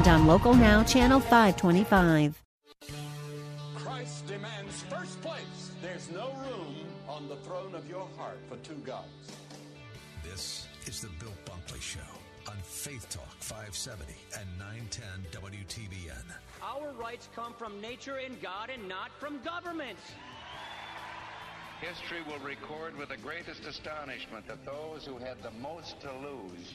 and on Local Now, Channel 525. Christ demands first place. There's no room on the throne of your heart for two gods. This is the Bill Bunkley Show on Faith Talk 570 and 910 WTBN. Our rights come from nature and God and not from government. History will record with the greatest astonishment that those who had the most to lose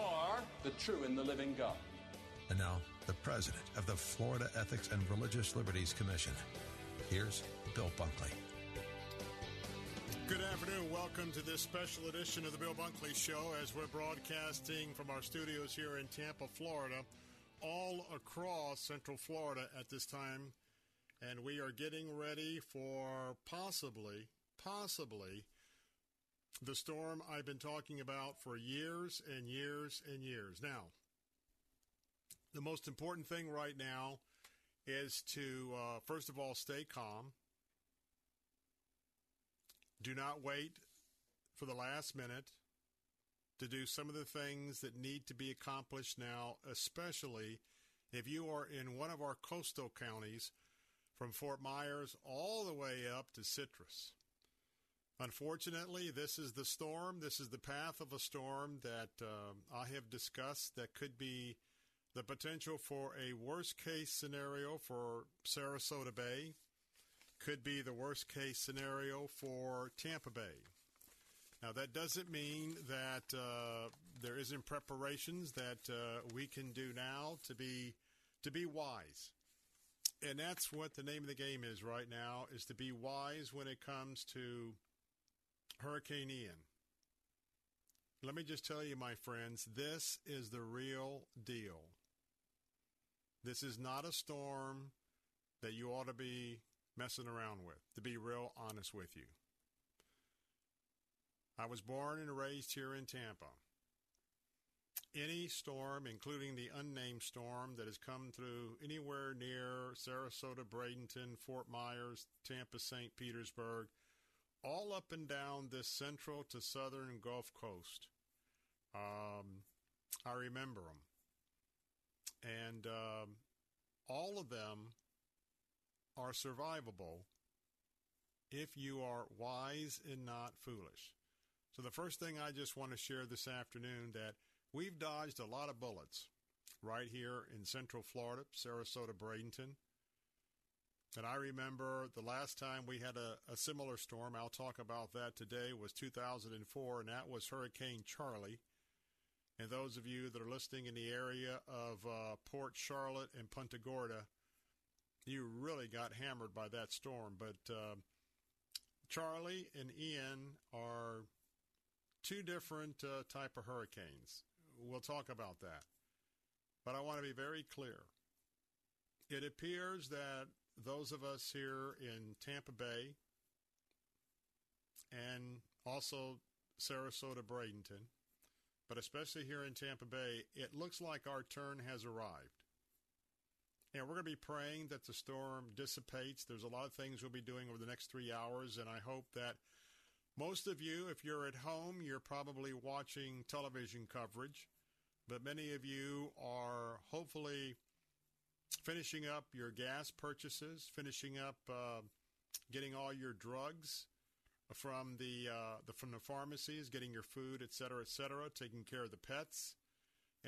or the true and the living God. And now, the president of the Florida Ethics and Religious Liberties Commission. Here's Bill Bunkley. Good afternoon. Welcome to this special edition of the Bill Bunkley Show as we're broadcasting from our studios here in Tampa, Florida, all across Central Florida at this time. And we are getting ready for possibly, possibly the storm I've been talking about for years and years and years. Now, the most important thing right now is to, uh, first of all, stay calm. Do not wait for the last minute to do some of the things that need to be accomplished now, especially if you are in one of our coastal counties from Fort Myers all the way up to Citrus. Unfortunately, this is the storm. This is the path of a storm that uh, I have discussed that could be the potential for a worst case scenario for Sarasota Bay, could be the worst case scenario for Tampa Bay. Now, that doesn't mean that uh, there isn't preparations that uh, we can do now to be to be wise, and that's what the name of the game is right now: is to be wise when it comes to Hurricane Ian. Let me just tell you, my friends, this is the real deal. This is not a storm that you ought to be messing around with, to be real honest with you. I was born and raised here in Tampa. Any storm, including the unnamed storm that has come through anywhere near Sarasota, Bradenton, Fort Myers, Tampa, St. Petersburg, all up and down this central to southern Gulf Coast. Um, I remember them. And um, all of them are survivable if you are wise and not foolish. So the first thing I just want to share this afternoon that we've dodged a lot of bullets right here in Central Florida, Sarasota, Bradenton. And I remember the last time we had a, a, similar storm, I'll talk about that today, was 2004, and that was Hurricane Charley. And those of you that are listening in the area of uh, Port Charlotte and Punta Gorda, you really got hammered by that storm. But uh, Charley and Ian are two different uh, type of hurricanes. We'll talk about that. But I want to be very clear. It appears that those of us here in Tampa Bay and also Sarasota, Bradenton, but especially here in Tampa Bay, it looks like our turn has arrived. And we're going to be praying that the storm dissipates. There's a lot of things we'll be doing over the next three hours, and I hope that most of you, if you're at home, you're probably watching television coverage, but many of you are hopefully finishing up your gas purchases, finishing up uh, getting all your drugs from the, uh, the from the pharmacies, getting your food, et cetera, et cetera, taking care of the pets.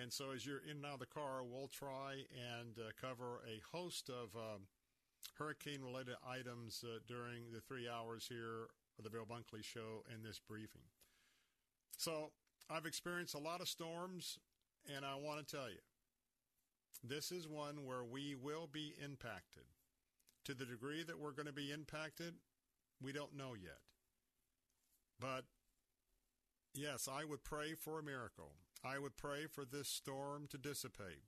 And so, as you're in and out of the car, we'll try and uh, cover a host of um, hurricane related items uh, during the three hours here of the Bill Bunkley Show and this briefing. So I've experienced a lot of storms, and I want to tell you this is one where we will be impacted. To the degree that we're going to be impacted, we don't know yet. But yes, I would pray for a miracle. I would pray for this storm to dissipate.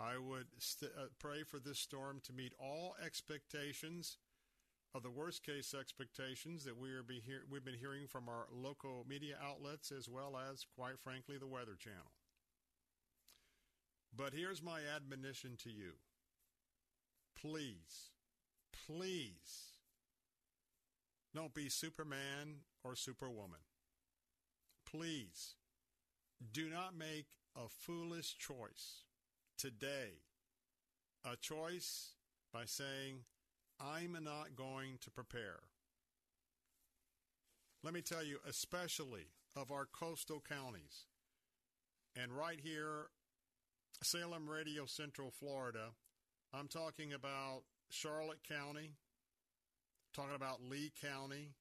I would st- uh, pray for this storm to meet all expectations of the worst case expectations that we are be hear- we've been hearing from our local media outlets as well as, quite frankly, the Weather Channel. But here's my admonition to you. Please, please don't be Superman or Superwoman. Please do not make a foolish choice today. A choice by saying, I'm not going to prepare. Let me tell you, especially of our coastal counties, and right here, Salem Radio Central Florida, I'm talking about Charlotte County, talking about Lee County,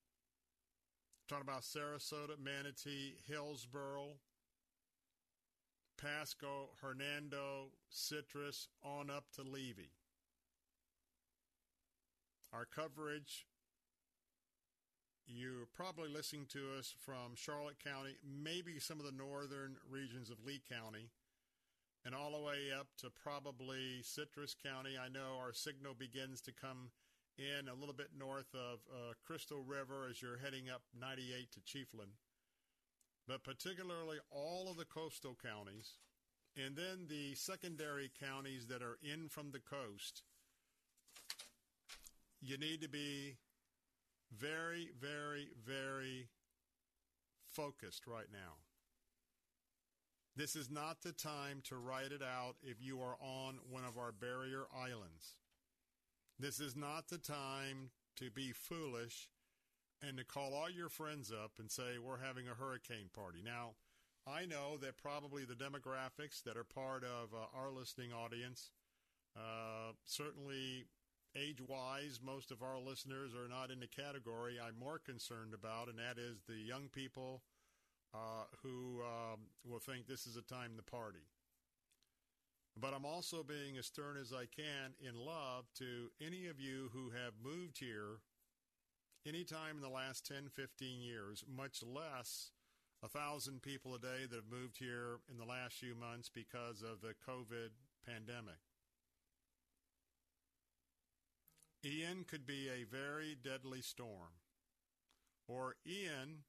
talking about Sarasota, Manatee, Hillsborough, Pasco, Hernando, Citrus, on up to Levy. Our coverage, you're probably listening to us from Charlotte County, maybe some of the northern regions of Lee County, and all the way up to probably Citrus County. I know our signal begins to come in a little bit north of uh, Crystal River as you're heading up 98 to Chiefland. But particularly all of the coastal counties, and then the secondary counties that are in from the coast, you need to be very, very, very focused right now. This is not the time to write it out if you are on one of our barrier islands. This is not the time to be foolish and to call all your friends up and say, We're having a hurricane party. Now, I know that probably the demographics that are part of uh, our listening audience, uh, certainly age wise, most of our listeners are not in the category I'm more concerned about, and that is the young people uh, who um, will think this is a time to party. But I'm also being as stern as I can in love to any of you who have moved here anytime in the last 10, 15 years, much less a thousand people a day that have moved here in the last few months because of the COVID pandemic. Ian could be a very deadly storm, or Ian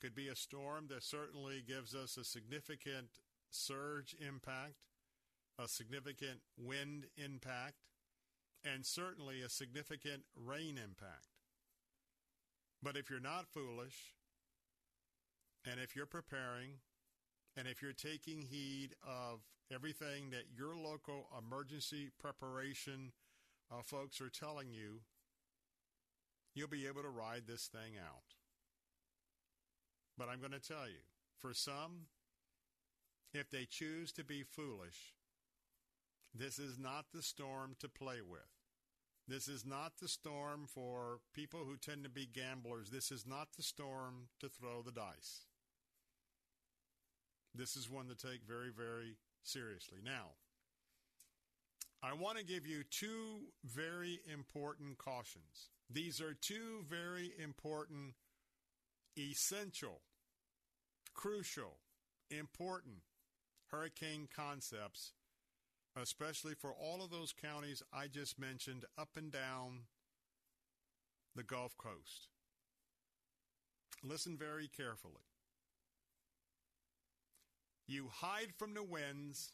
could be a storm that certainly gives us a significant surge impact, a significant wind impact, and certainly a significant rain impact. But if you're not foolish, and if you're preparing, and if you're taking heed of everything that your local emergency preparation uh, folks are telling you, you'll be able to ride this thing out. But I'm going to tell you, for some, if they choose to be foolish, this is not the storm to play with. This is not the storm for people who tend to be gamblers. This is not the storm to throw the dice. This is one to take very, very seriously. Now, I want to give you two very important cautions. These are two very important, essential, crucial, important hurricane concepts, especially for all of those counties I just mentioned up and down the Gulf Coast. Listen very carefully. You hide from the winds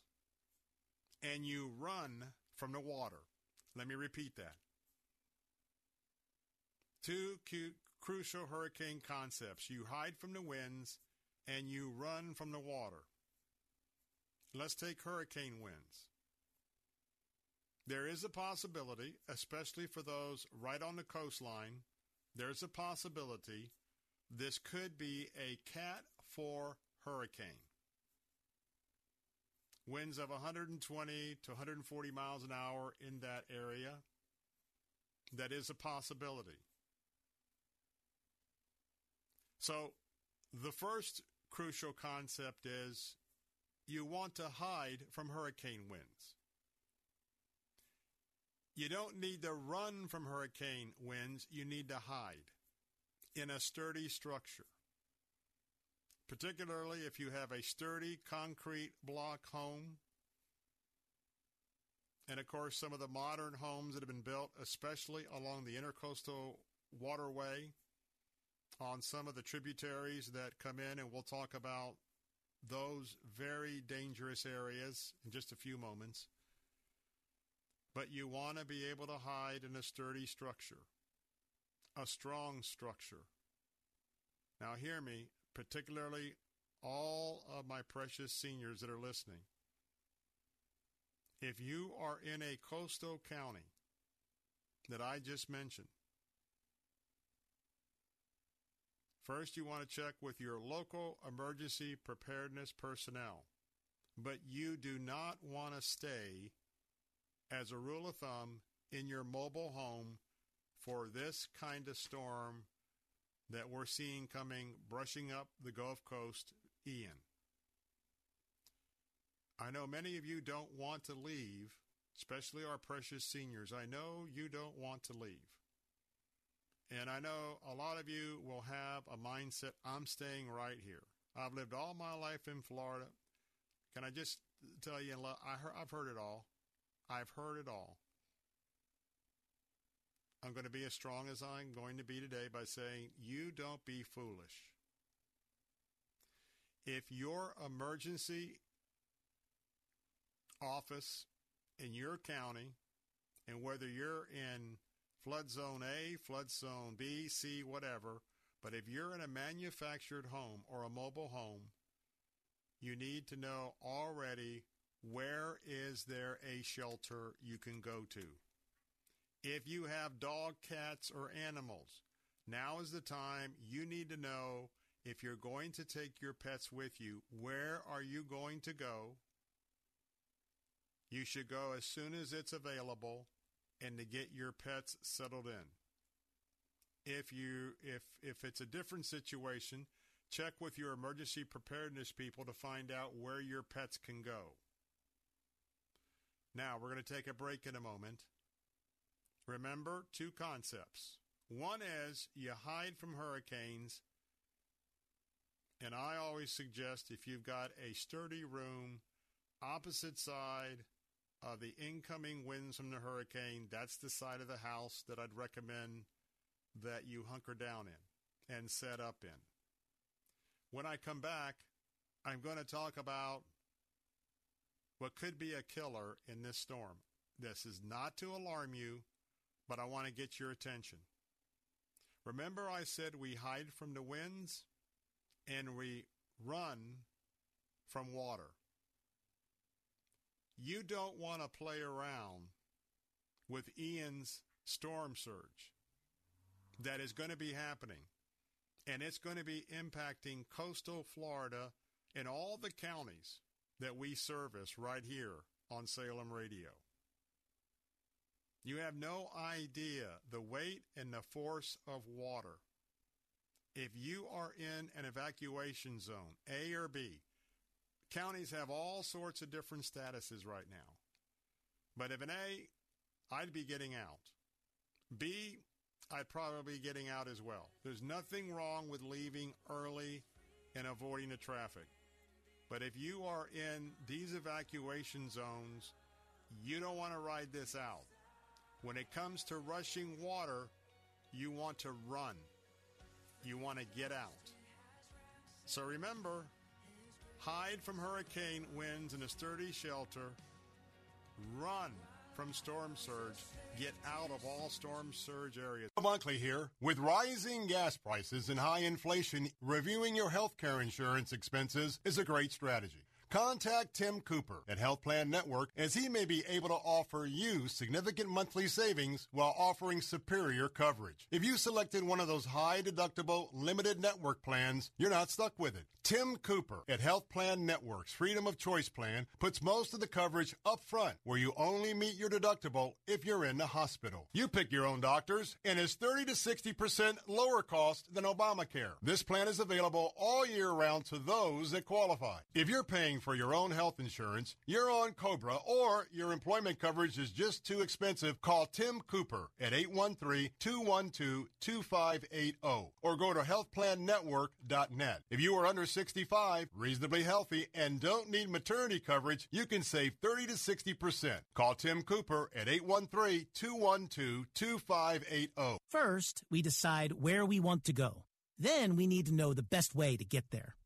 and you run from the water. Let me repeat that. Two crucial hurricane concepts. You hide from the winds and you run from the water. Let's take hurricane winds. There is a possibility, especially for those right on the coastline, there's a possibility this could be a Cat 4 hurricane. Winds of 120 to 140 miles an hour in that area. that is a possibility. So, the first crucial concept is you want to hide from hurricane winds. You don't need to run from hurricane winds, you need to hide in a sturdy structure. Particularly if you have a sturdy concrete block home. And of course, some of the modern homes that have been built, especially along the intercoastal waterway, on some of the tributaries that come in, and we'll talk about those very dangerous areas in just a few moments. But you want to be able to hide in a sturdy structure, a strong structure. Now, hear me, particularly all of my precious seniors that are listening. If you are in a coastal county that I just mentioned, First, you want to check with your local emergency preparedness personnel, but you do not want to stay, as a rule of thumb, in your mobile home for this kind of storm that we're seeing coming, brushing up the Gulf Coast, Ian. I know many of you don't want to leave, especially our precious seniors. I know you don't want to leave. And I know a lot of you will have a mindset I'm staying right here. I've lived all my life in Florida. Can I just tell you, I've heard it all. I've heard it all. I'm going to be as strong as I'm going to be today by saying, you don't be foolish. If your emergency office in your county, and whether you're in flood zone A, flood zone B, C, whatever. But if you're in a manufactured home or a mobile home, you need to know already where is there a shelter you can go to. If you have dog, cats, or animals, now is the time you need to know if you're going to take your pets with you, where are you going to go? You should go as soon as it's available and to get your pets settled in. If you if if it's a different situation, check with your emergency preparedness people to find out where your pets can go. Now, we're going to take a break in a moment. Remember two concepts. One is you hide from hurricanes, and I always suggest if you've got a sturdy room, opposite side uh, the incoming winds from the hurricane, that's the side of the house that I'd recommend that you hunker down in and set up in. When I come back, I'm going to talk about what could be a killer in this storm. This is not to alarm you, but I want to get your attention. Remember, I said we hide from the winds and we run from water. You don't want to play around with Ian's storm surge that is going to be happening. And it's going to be impacting coastal Florida and all the counties that we service right here on Salem Radio. You have no idea the weight and the force of water. If you are in an evacuation zone, A or B, Counties have all sorts of different statuses right now. But if an A, I'd be getting out. B, I'd probably be getting out as well. There's nothing wrong with leaving early and avoiding the traffic. But if you are in these evacuation zones, you don't want to ride this out. When it comes to rushing water, you want to run. You want to get out. So remember, Hide from hurricane winds in a sturdy shelter. Run from storm surge. Get out of all storm surge areas. Bunkley here. With rising gas prices and high inflation, reviewing your health care insurance expenses is a great strategy. Contact Tim Cooper at Health Plan Network as he may be able to offer you significant monthly savings while offering superior coverage. If you selected one of those high deductible limited network plans, you're not stuck with it. Tim Cooper at Health Plan Network's Freedom of Choice plan puts most of the coverage up front where you only meet your deductible if you're in the hospital. You pick your own doctors and is 30 to 60% lower cost than Obamacare. This plan is available all year round to those that qualify. If you're paying for your own health insurance, you're on Cobra, or your employment coverage is just too expensive, call Tim Cooper at 813-212-2580 or go to healthplannetwork.net. If you are under 65, reasonably healthy, and don't need maternity coverage, you can save 30 to 60%. Call Tim Cooper at 813-212-2580. First, we decide where we want to go. Then we need to know the best way to get there.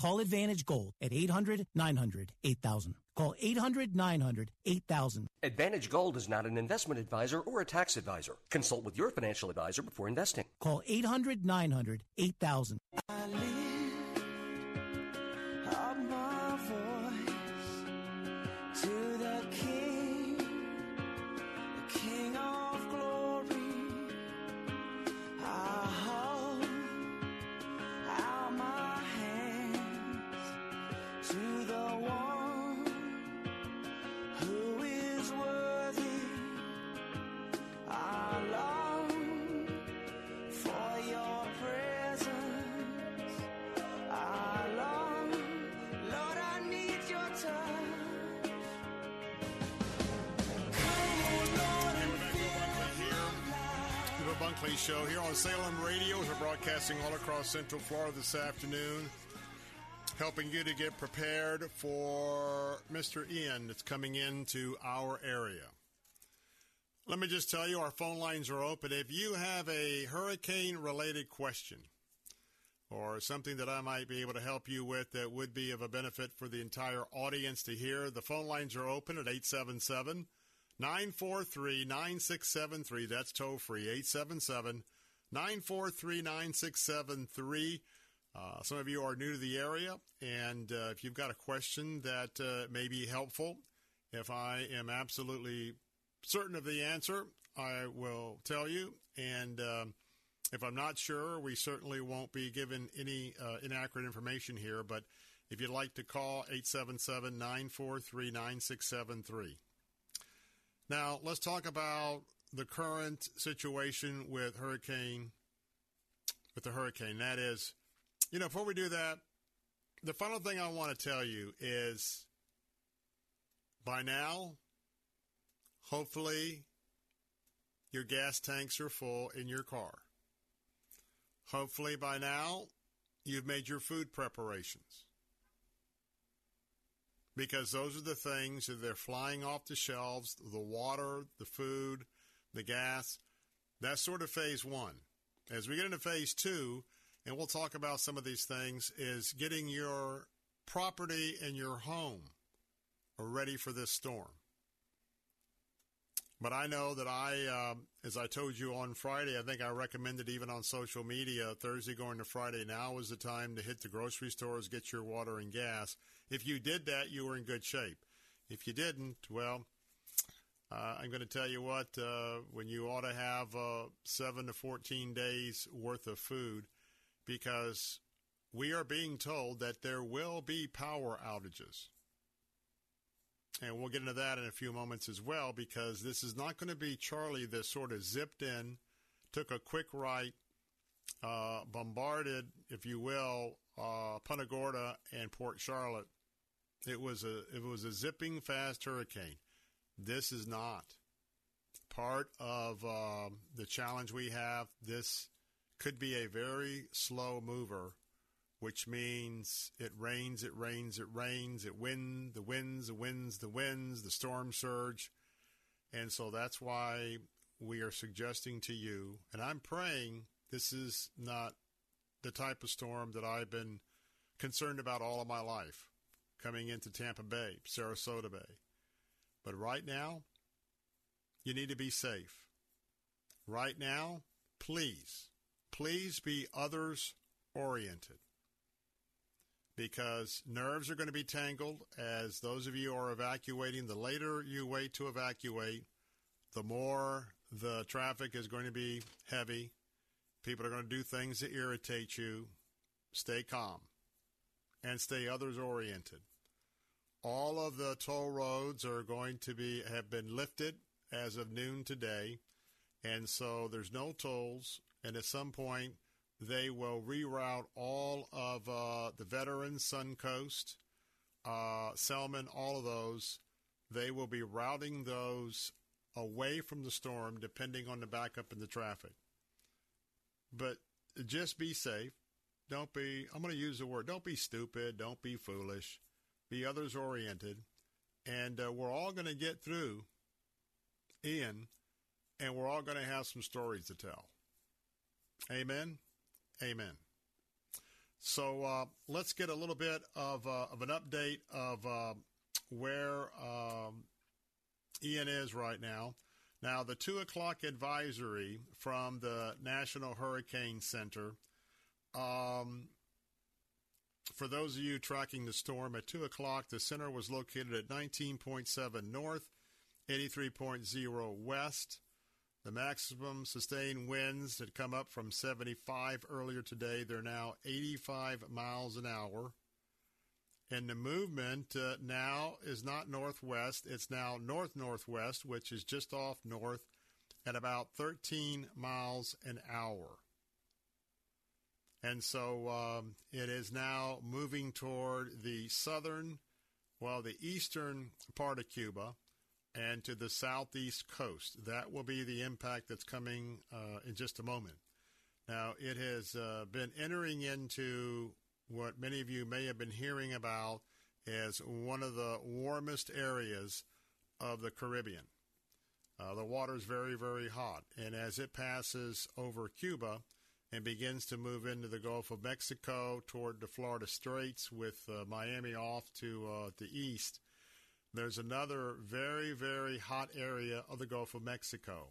Call Advantage Gold at 800 900 8000. Call 800 900 8000. Advantage Gold is not an investment advisor or a tax advisor. Consult with your financial advisor before investing. Call 800 900 8000. Central Florida this afternoon, helping you to get prepared for Mr. Ian that's coming into our area. Let me just tell you, our phone lines are open. If you have a hurricane related question or something that I might be able to help you with that would be of a benefit for the entire audience to hear, the phone lines are open at 877- 943 9673. That's toll free. 877 943 9673. Uh, some of you are new to the area, and uh, if you've got a question that uh, may be helpful, if I am absolutely certain of the answer, I will tell you. And um, if I'm not sure, we certainly won't be given any uh, inaccurate information here. But if you'd like to call, 877 943 9673. Now, let's talk about the current situation with hurricane with the hurricane. That is, you know, before we do that, the final thing I want to tell you is by now, hopefully your gas tanks are full in your car. Hopefully by now you've made your food preparations because those are the things that they're flying off the shelves the water, the food, the gas. That's sort of phase one. As we get into phase two, and we'll talk about some of these things, is getting your property and your home ready for this storm. But I know that I, uh, as I told you on Friday, I think I recommended even on social media, Thursday going to Friday, now is the time to hit the grocery stores, get your water and gas. If you did that, you were in good shape. If you didn't, well, uh, I'm going to tell you what, uh, when you ought to have uh, 7 to 14 days worth of food, because we are being told that there will be power outages. And we'll get into that in a few moments as well, because this is not going to be Charley that sort of zipped in, took a quick right, uh, bombarded, if you will, uh, Punta Gorda and Port Charlotte. It was a it was a zipping fast hurricane. This is not part of uh, the challenge we have. This could be a very slow mover, which means it rains, it rains, it rains, it wind, the winds, the winds, the winds, the storm surge. And so that's why we are suggesting to you, and I'm praying this is not the type of storm that I've been concerned about all of my life coming into Tampa Bay, Sarasota Bay. But right now, you need to be safe. Right now, please, please be others oriented because nerves are going to be tangled as those of you are evacuating. The later you wait to evacuate, the more the traffic is going to be heavy. People are going to do things that irritate you. Stay calm and stay others oriented. All of the toll roads are going to be have been lifted as of noon today, and so there's no tolls. And at some point, they will reroute all of uh, the veterans, Suncoast, uh, Selmon, all of those. They will be routing those away from the storm, depending on the backup and the traffic. But just be safe. Don't be, I'm going to use the word, don't be stupid. Don't be foolish. Be others oriented. And uh, we're all going to get through, Ian, and we're all going to have some stories to tell. Amen. Amen. So uh, let's get a little bit of, uh, of an update of uh, where um, Ian is right now. Now, the 2 o'clock advisory from the National Hurricane Center. Um, for those of you tracking the storm, at 2 o'clock, the center was located at 19.7 north, 83.0 west. The maximum sustained winds had come up from 75 earlier today. They're now 85 miles an hour. And the movement uh, now is not northwest, it's now north northwest, which is just off north at about 13 miles an hour. And so um, it is now moving toward the southern, well, the eastern part of Cuba and to the southeast coast. That will be the impact that's coming uh, in just a moment. Now, it has uh, been entering into what many of you may have been hearing about as one of the warmest areas of the Caribbean. Uh, the water is very, very hot, and as it passes over Cuba and begins to move into the Gulf of Mexico toward the Florida Straits, with uh, Miami off to uh, the east, there's another very, very hot area of the Gulf of Mexico.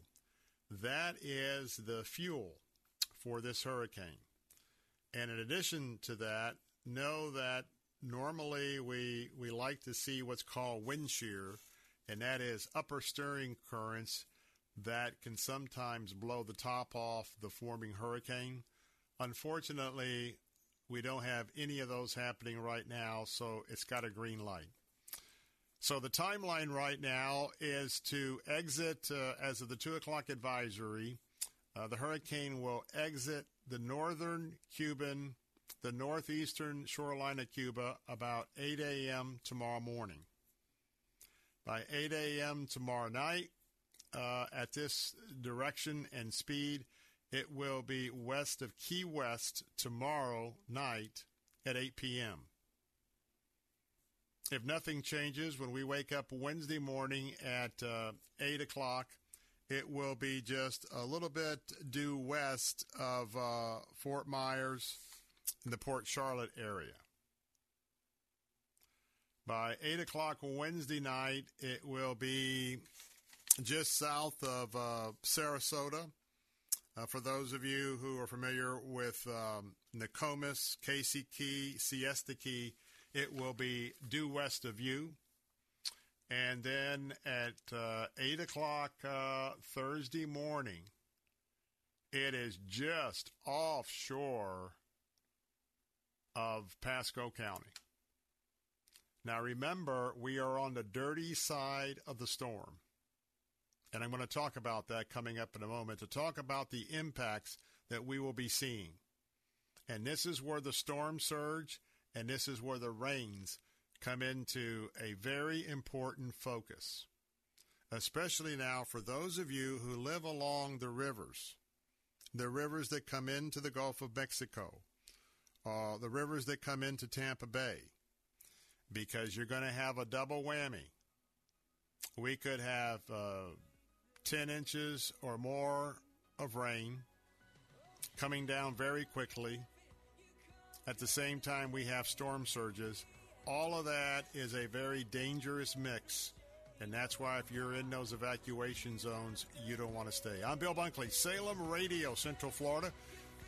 That is the fuel for this hurricane. And in addition to that, know that normally we we like to see what's called wind shear, and that is upper stirring currents that can sometimes blow the top off the forming hurricane. Unfortunately, we don't have any of those happening right now, so it's got a green light. So the timeline right now is to exit uh, as of the two o'clock advisory. Uh, the hurricane will exit the northern Cuban, the northeastern shoreline of Cuba about 8 a.m. tomorrow morning. By 8 a.m. tomorrow night, uh, at this direction and speed, it will be west of Key West tomorrow night at 8 p.m. If nothing changes, when we wake up Wednesday morning at uh, 8 o'clock, it will be just a little bit due west of uh, Fort Myers in the Port Charlotte area. By 8 o'clock Wednesday night, it will be just south of uh, Sarasota. Uh, for those of you who are familiar with um, Nokomis, Casey Key, Siesta Key, it will be due west of you. And then at uh, 8 o'clock uh, Thursday morning, it is just offshore of Pasco County. Now remember, we are on the dirty side of the storm. And I'm going to talk about that coming up in a moment to talk about the impacts that we will be seeing. And this is where the storm surge and this is where the rains come into a very important focus. especially now for those of you who live along the rivers, the rivers that come into the Gulf of Mexico, uh, the rivers that come into Tampa Bay, because you're going to have a double whammy. We could have uh, 10 inches or more of rain coming down very quickly. At the same time, we have storm surges. All of that is a very dangerous mix. And that's why, if you're in those evacuation zones, you don't want to stay. I'm Bill Bunkley, Salem Radio, Central Florida,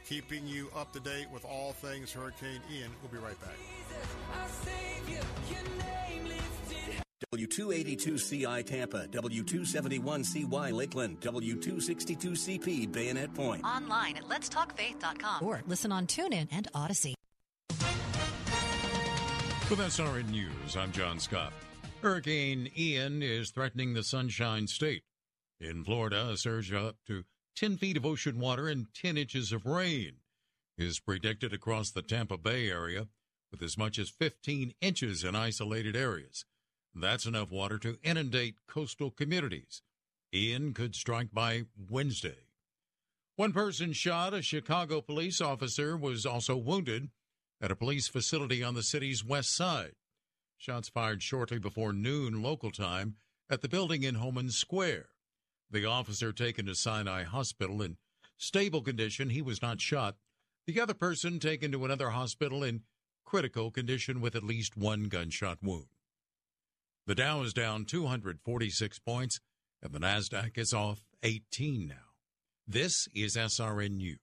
keeping you up to date with all things Hurricane Ian. We'll be right back. W282CI Tampa, W271CY Lakeland, W262CP Bayonet Point. Online at letstalkfaith.com or listen on TuneIn and Odyssey. With SRN News, I'm John Scott. Hurricane Ian is threatening the Sunshine State. In Florida, a surge up to 10 feet of ocean water and 10 inches of rain is predicted across the Tampa Bay area, with as much as 15 inches in isolated areas. That's enough water to inundate coastal communities. Ian could strike by Wednesday. One person shot, a Chicago police officer was also wounded at a police facility on the city's west side. Shots fired shortly before noon local time at the building in Homan Square. The officer taken to Sinai Hospital in stable condition. He was not shot. The other person taken to another hospital in critical condition with at least one gunshot wound. The Dow is down 246 points, and the NASDAQ is off 18 now. This is SRN News.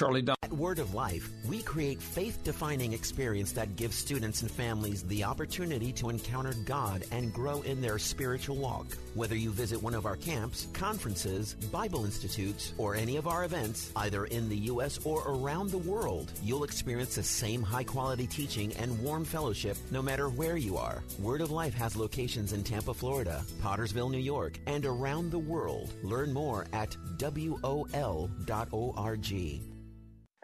Charlie Dunn. At Word of Life, we create faith defining experience that gives students and families the opportunity to encounter God and grow in their spiritual walk. Whether you visit one of our camps, conferences, Bible institutes, or any of our events, either in the U.S. or around the world, you'll experience the same high quality teaching and warm fellowship no matter where you are. Word of Life has locations in Tampa, Florida, Pottersville, New York, and around the world. Learn more at WOL.org.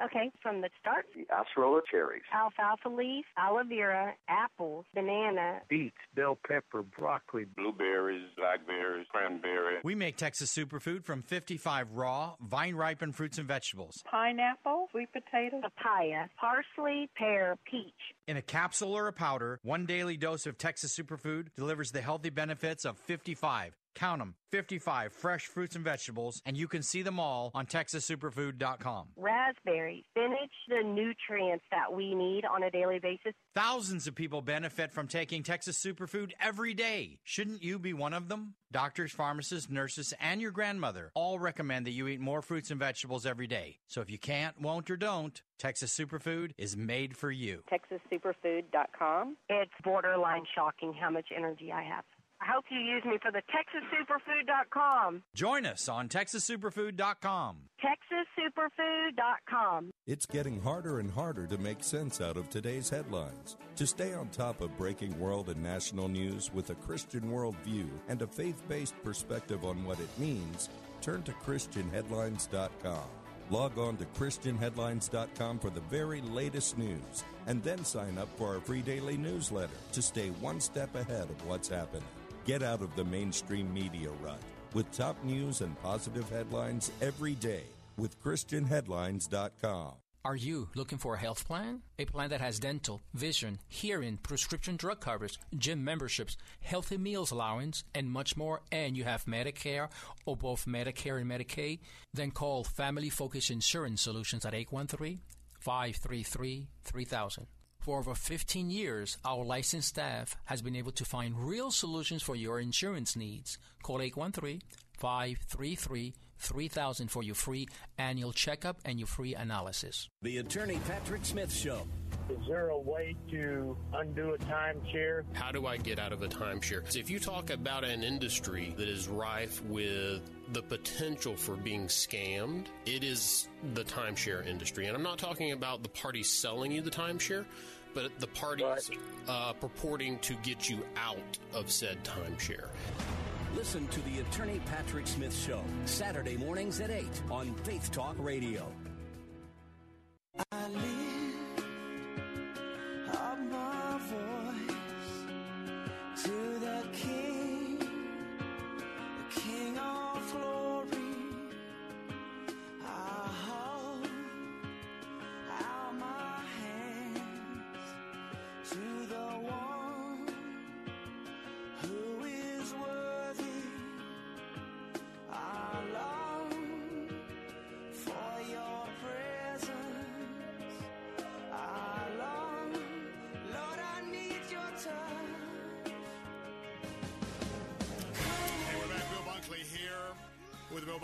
Okay, from the start. The acerola cherries. Alfalfa leaf, aloe vera, apples, banana. Beets, bell pepper, broccoli. Blueberries, blackberries, cranberry. We make Texas superfood from 55 raw, vine-ripened fruits and vegetables. Pineapple, sweet potato, papaya, parsley, pear, peach. In a capsule or a powder, one daily dose of Texas superfood delivers the healthy benefits of 55 Count them 55 fresh fruits and vegetables, and you can see them all on TexasSuperfood.com. Raspberry, spinach, the nutrients that we need on a daily basis. Thousands of people benefit from taking Texas Superfood every day. Shouldn't you be one of them? Doctors, pharmacists, nurses, and your grandmother all recommend that you eat more fruits and vegetables every day. So if you can't, won't, or don't, Texas Superfood is made for you. TexasSuperfood.com. It's borderline shocking how much energy I have. I hope you use me for the TexasSuperfood.com. Join us on TexasSuperfood.com. TexasSuperfood.com. It's getting harder and harder to make sense out of today's headlines. To stay on top of breaking world and national news with a Christian worldview and a faith based perspective on what it means, turn to ChristianHeadlines.com. Log on to ChristianHeadlines.com for the very latest news and then sign up for our free daily newsletter to stay one step ahead of what's happening. Get out of the mainstream media rut with top news and positive headlines every day with ChristianHeadlines.com. Are you looking for a health plan? A plan that has dental, vision, hearing, prescription drug coverage, gym memberships, healthy meals allowance, and much more, and you have Medicare or both Medicare and Medicaid? Then call Family Focus Insurance Solutions at 813 533 3000. For over 15 years, our licensed staff has been able to find real solutions for your insurance needs. Call 813 533 3000 for your free annual checkup and your free analysis. The Attorney Patrick Smith Show. Is there a way to undo a timeshare? How do I get out of a timeshare? If you talk about an industry that is rife with the potential for being scammed, it is the timeshare industry. And I'm not talking about the party selling you the timeshare, but the parties uh, purporting to get you out of said timeshare. Listen to the Attorney Patrick Smith Show, Saturday mornings at 8 on Faith Talk Radio. I lift up my voice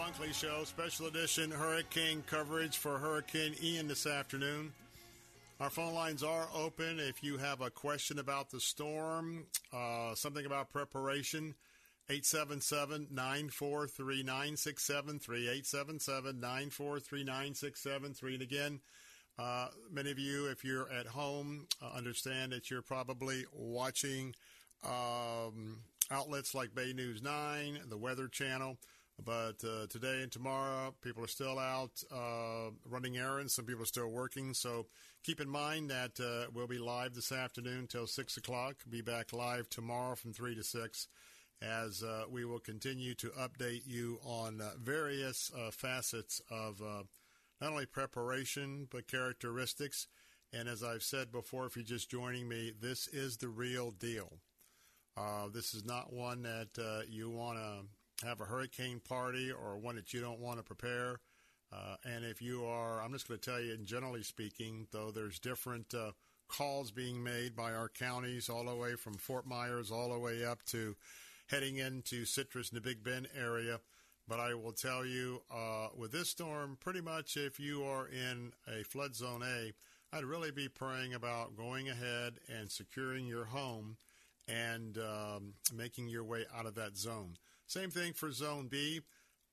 Bunkley Show, special edition hurricane coverage for Hurricane Ian this afternoon. Our phone lines are open if you have a question about the storm, uh, something about preparation. 877 943 9673. 877 943 9673. And again, uh, many of you, if you're at home, uh, understand that you're probably watching um, outlets like Bay News 9, the Weather Channel. But uh, today and tomorrow, people are still out uh, running errands. Some people are still working. So keep in mind that uh, we'll be live this afternoon till 6 o'clock. Be back live tomorrow from 3 to 6 as uh, we will continue to update you on uh, various uh, facets of not only preparation but characteristics. And as I've said before, if you're just joining me, this is the real deal. this is not one that you want to have a hurricane party or one that you don't want to prepare. Uh, and if you are, I'm just going to tell you, generally speaking, though there's different uh, calls being made by our counties, all the way from Fort Myers all the way up to heading into Citrus and the Big Bend area. But I will tell you, uh, with this storm, pretty much if you are in a flood zone A, I'd really be praying about going ahead and securing your home and um, making your way out of that zone. Same thing for Zone B.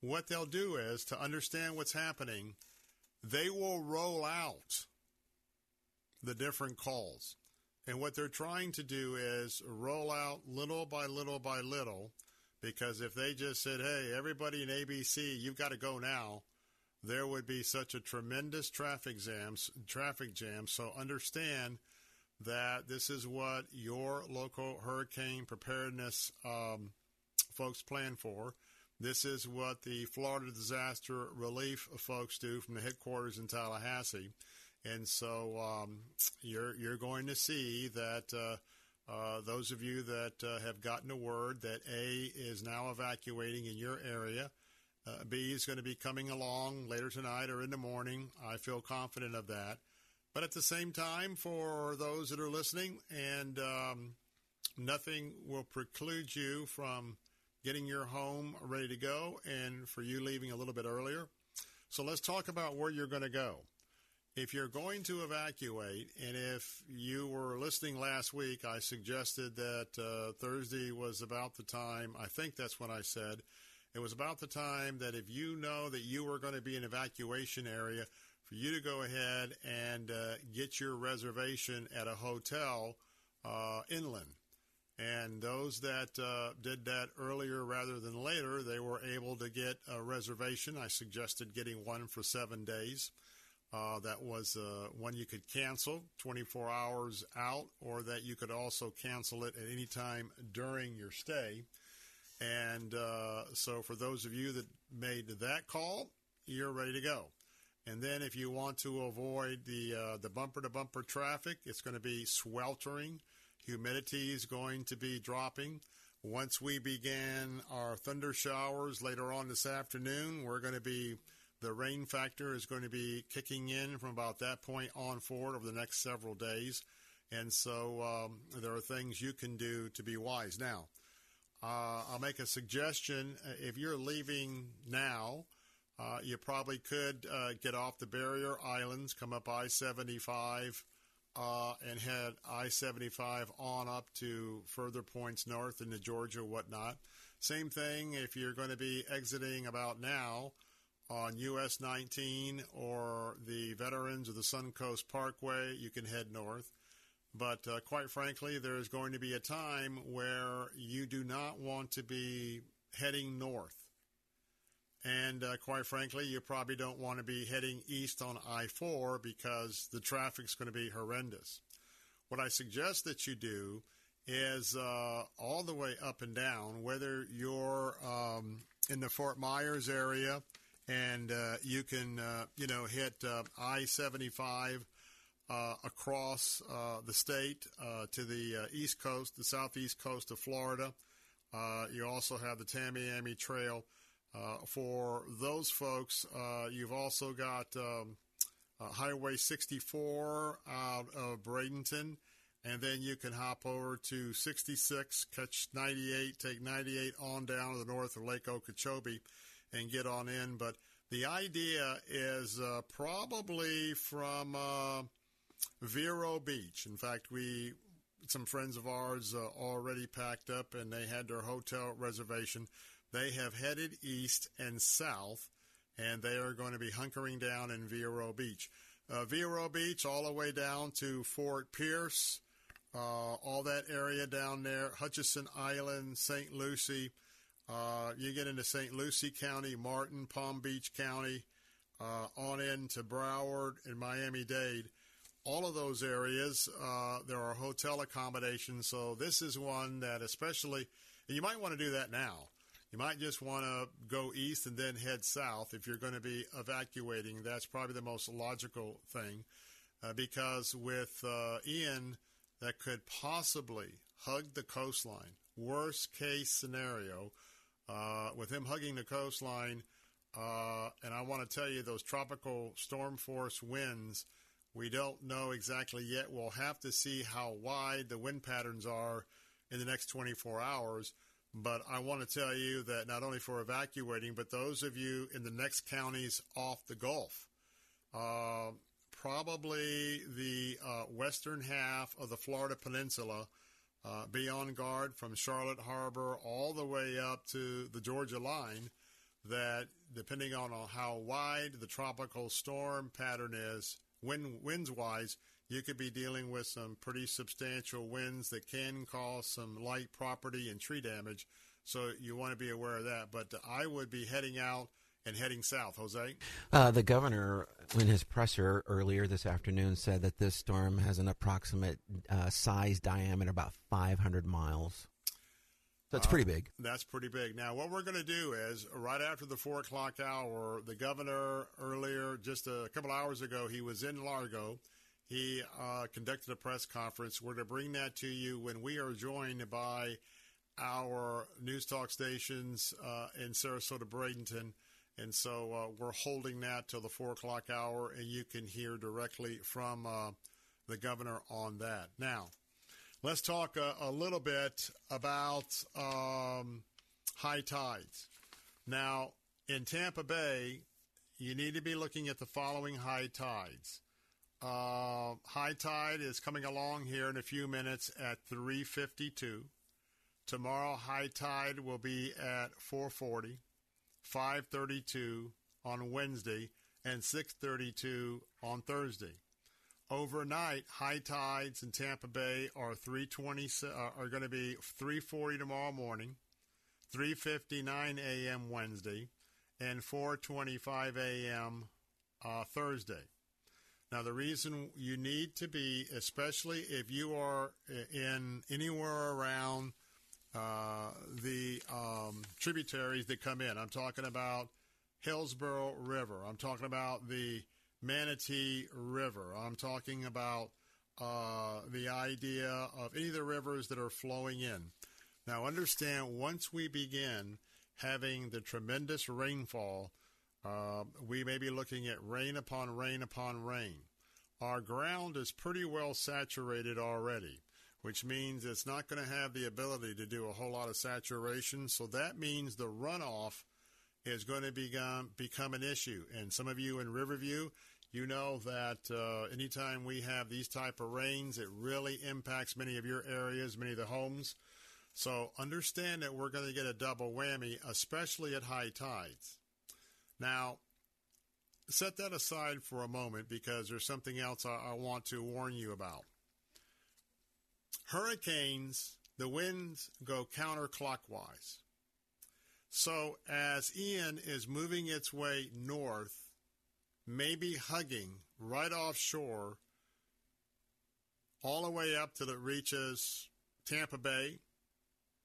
What they'll do is to understand what's happening, they will roll out the different calls. And what they're trying to do is roll out little by little by little, because if they just said, hey, everybody in ABC, you've got to go now, there would be such a tremendous traffic jam. Traffic jam. So understand that this is what your local hurricane preparedness um, folks plan for. This is what the Florida Disaster Relief folks do from the headquarters in Tallahassee. And so um, you're, you're going to see that uh, uh, those of you that uh, have gotten a word that A is now evacuating in your area, uh, B is going to be coming along later tonight or in the morning. I feel confident of that. But at the same time, for those that are listening, and um, nothing will preclude you from getting your home ready to go and for you leaving a little bit earlier. So let's talk about where you're going to go. If you're going to evacuate, and if you were listening last week, I suggested that uh, Thursday was about the time, I think that's what I said. It was about the time that if you know that you were going to be in evacuation area, for you to go ahead and uh, get your reservation at a hotel uh, inland. And those that uh, did that earlier rather than later, they were able to get a reservation. I suggested getting one for seven days. Uh, that was uh, one you could cancel 24 hours out, or that you could also cancel it at any time during your stay. And uh, so, for those of you that made that call, you're ready to go. And then, if you want to avoid the uh, the bumper to bumper traffic, it's going to be sweltering. Humidity is going to be dropping. Once we begin our thunder showers later on this afternoon, we're going to be the rain factor is going to be kicking in from about that point on forward over the next several days. And so um, there are things you can do to be wise. Now, uh, I'll make a suggestion. If you're leaving now, uh, you probably could uh, get off the barrier islands, come up I 75 uh, and head I 75 on up to further points north into Georgia, whatnot. Same thing if you're going to be exiting about now on US 19 or the Veterans of the Suncoast Parkway, you can head north. But uh, quite frankly, there's going to be a time where you do not want to be heading north. And uh, quite frankly, you probably don't want to be heading east on I 4 because the traffic's going to be horrendous. What I suggest that you do is uh, all the way up and down, whether you're um, in the Fort Myers area and uh, you can, uh, you know, hit uh, I 75 uh, across the state to the east coast, the southeast coast of Florida. you also have the Tamiami Trail for those folks, uh, you've also got um, uh, Highway 64 out of Bradenton, and then you can hop over to 66, catch 98, take 98 on down to the north of Lake Okeechobee. and get on in. But the idea is uh, probably from uh, Vero Beach. In fact, we some friends of ours uh, already packed up and they had their hotel reservation. They have headed east and south, and they are going to be hunkering down in Vero Beach. Uh, Vero Beach, all the way down to Fort Pierce, uh, all that area down there, Hutchinson Island, St. Lucie. Uh, you get into St. Lucie County, Martin, Palm Beach County, uh, on into Broward and Miami Dade. All of those areas, uh, there are hotel accommodations. So this is one that, especially, you might want to do that now. You might just want to go east and then head south if you're going to be evacuating. That's probably the most logical thing, uh, because with uh, Ian, that could possibly hug the coastline. Worst case scenario uh, with him hugging the coastline, uh, and I want to tell you those tropical storm force winds. We don't know exactly yet. We'll have to see how wide the wind patterns are in the next 24 hours. But I want to tell you that not only for evacuating, but those of you in the next counties off the Gulf, uh, probably the uh, western half of the Florida Peninsula, uh, be on guard from Charlotte Harbor all the way up to the Georgia line. That depending on how wide the tropical storm pattern is, wind winds wise, you could be dealing with some pretty substantial winds that can cause some light property and tree damage. So you want to be aware of that. But I would be heading out and heading south. Jose? Uh, the governor, in his presser earlier this afternoon, said that this storm has an approximate uh, size diameter about 500 miles. That's uh, pretty big. That's pretty big. Now, what we're going to do is right after the four o'clock hour, the governor earlier, just a couple hours ago, he was in Largo. He uh, conducted a press conference. We're going to bring that to you when we are joined by our news talk stations uh, in Sarasota, Bradenton. And so uh, we're holding that till the four o'clock hour, and you can hear directly from uh, the governor on that. Now, let's talk a, a little bit about um, high tides. Now, in Tampa Bay, you need to be looking at the following high tides. Uh, high tide is coming along here in a few minutes at 352. Tomorrow, high tide will be at 440, 532 on Wednesday, and 632 on Thursday. Overnight, high tides in Tampa Bay are 320 uh, are going to be 340 tomorrow morning, 3:59 a.m. Wednesday, and 4:25 a.m. Uh, Thursday. Now, the reason you need to be, especially if you are in anywhere around uh, the um, tributaries that come in, I'm talking about Hillsborough River, I'm talking about the Manatee River, I'm talking about uh, the idea of any of the rivers that are flowing in. Now, understand once we begin having the tremendous rainfall uh, we may be looking at rain upon rain upon rain. Our ground is pretty well saturated already, which means it's not going to have the ability to do a whole lot of saturation. So that means the runoff is going to become, become an issue. And some of you in Riverview, you know that uh, anytime we have these type of rains, it really impacts many of your areas, many of the homes. So understand that we're going to get a double whammy, especially at high tides. Now, set that aside for a moment because there's something else I, I want to warn you about. Hurricanes, the winds go counterclockwise. So as Ian is moving its way north, maybe hugging right offshore, all the way up till it reaches Tampa Bay,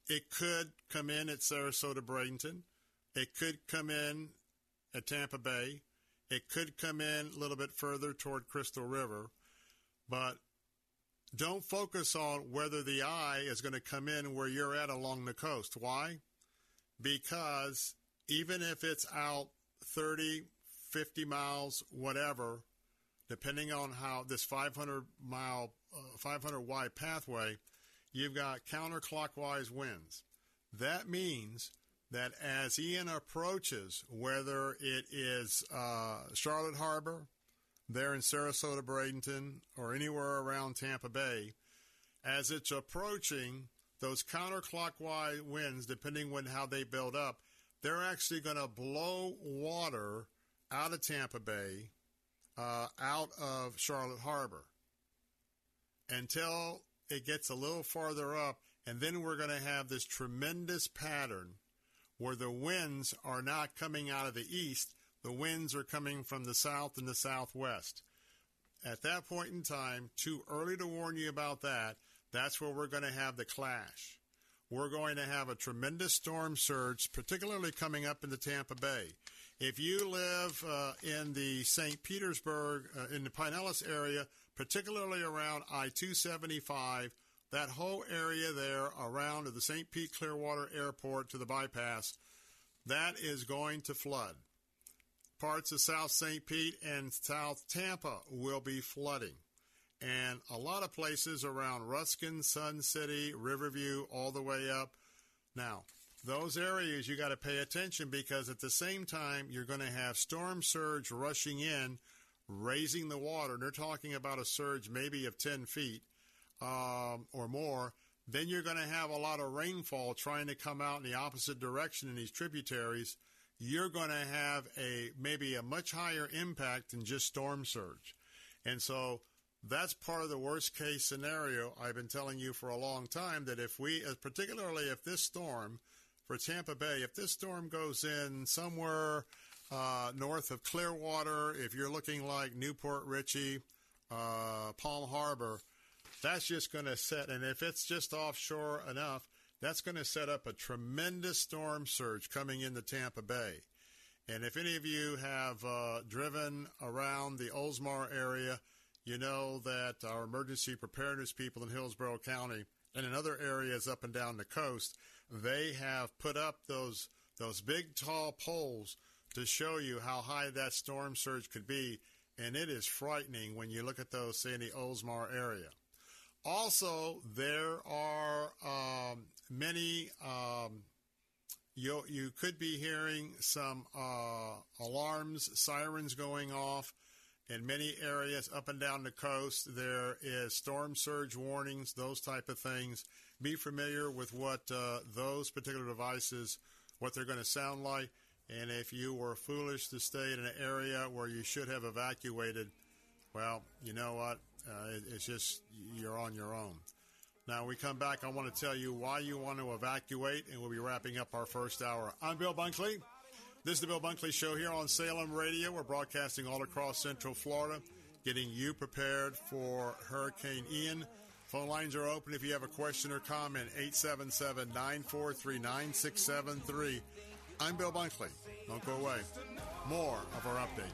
it could come in at Sarasota Bradenton. It could come in at Tampa Bay. It could come in a little bit further toward Crystal River, but don't focus on whether the eye is going to come in where you're at along the coast. Why? Because even if it's out 30, 50 miles, whatever, depending on how this 500 mile, uh, 500 wide pathway, you've got counterclockwise winds. That means that as Ian approaches, whether it is uh, Charlotte Harbor, there in Sarasota, Bradenton, or anywhere around Tampa Bay, as it's approaching, those counterclockwise winds, depending on how they build up, they're actually going to blow water out of Tampa Bay, uh, out of Charlotte Harbor, until it gets a little farther up, and then we're going to have this tremendous pattern where the winds are not coming out of the east, the winds are coming from the south and the southwest. At that point in time, too early to warn you about that, that's where we're going to have the clash. We're going to have a tremendous storm surge, particularly coming up into Tampa Bay. If you live uh, in the St. Petersburg, uh, in the Pinellas area, particularly around I 275, that whole area there around the St. Pete Clearwater Airport to the bypass, that is going to flood. Parts of South St. Pete and South Tampa will be flooding. And a lot of places around Ruskin, Sun City, Riverview, all the way up. Now, those areas you got to pay attention because at the same time you're going to have storm surge rushing in, raising the water. And they're talking about a surge maybe of 10 feet um, or more, then you're going to have a lot of rainfall trying to come out in the opposite direction in these tributaries. You're going to have a maybe a much higher impact than just storm surge. And so that's part of the worst case scenario I've been telling you for a long time that if we, particularly if this storm for Tampa Bay, if this storm goes in somewhere uh, north of Clearwater, if you're looking like New Port Richey, uh, Palm Harbor, that's just going to set, and if it's just offshore enough, that's going to set up a tremendous storm surge coming into Tampa Bay. And if any of you have uh, driven around the Oldsmar area, you know that our emergency preparedness people in Hillsborough County and in other areas up and down the coast, they have put up those those big tall poles to show you how high that storm surge could be, and it is frightening when you look at those, say, in the Oldsmar area. Also, there are um, many. Um, you you could be hearing some uh, alarms, sirens going off in many areas up and down the coast. There is storm surge warnings, those type of things. Be familiar with what uh, those particular devices, what they're going to sound like, and if you were foolish to stay in an area where you should have evacuated, well, you know what? Uh, it, it's just you're on your own. Now, we come back, I want to tell you why you want to evacuate, and we'll be wrapping up our first hour. I'm Bill Bunkley. This is the Bill Bunkley Show here on Salem Radio. We're broadcasting all across Central Florida, getting you prepared for Hurricane Ian. Phone lines are open if you have a question or comment. 877 943 9673. I'm Bill Bunkley. Don't go away. More of our update.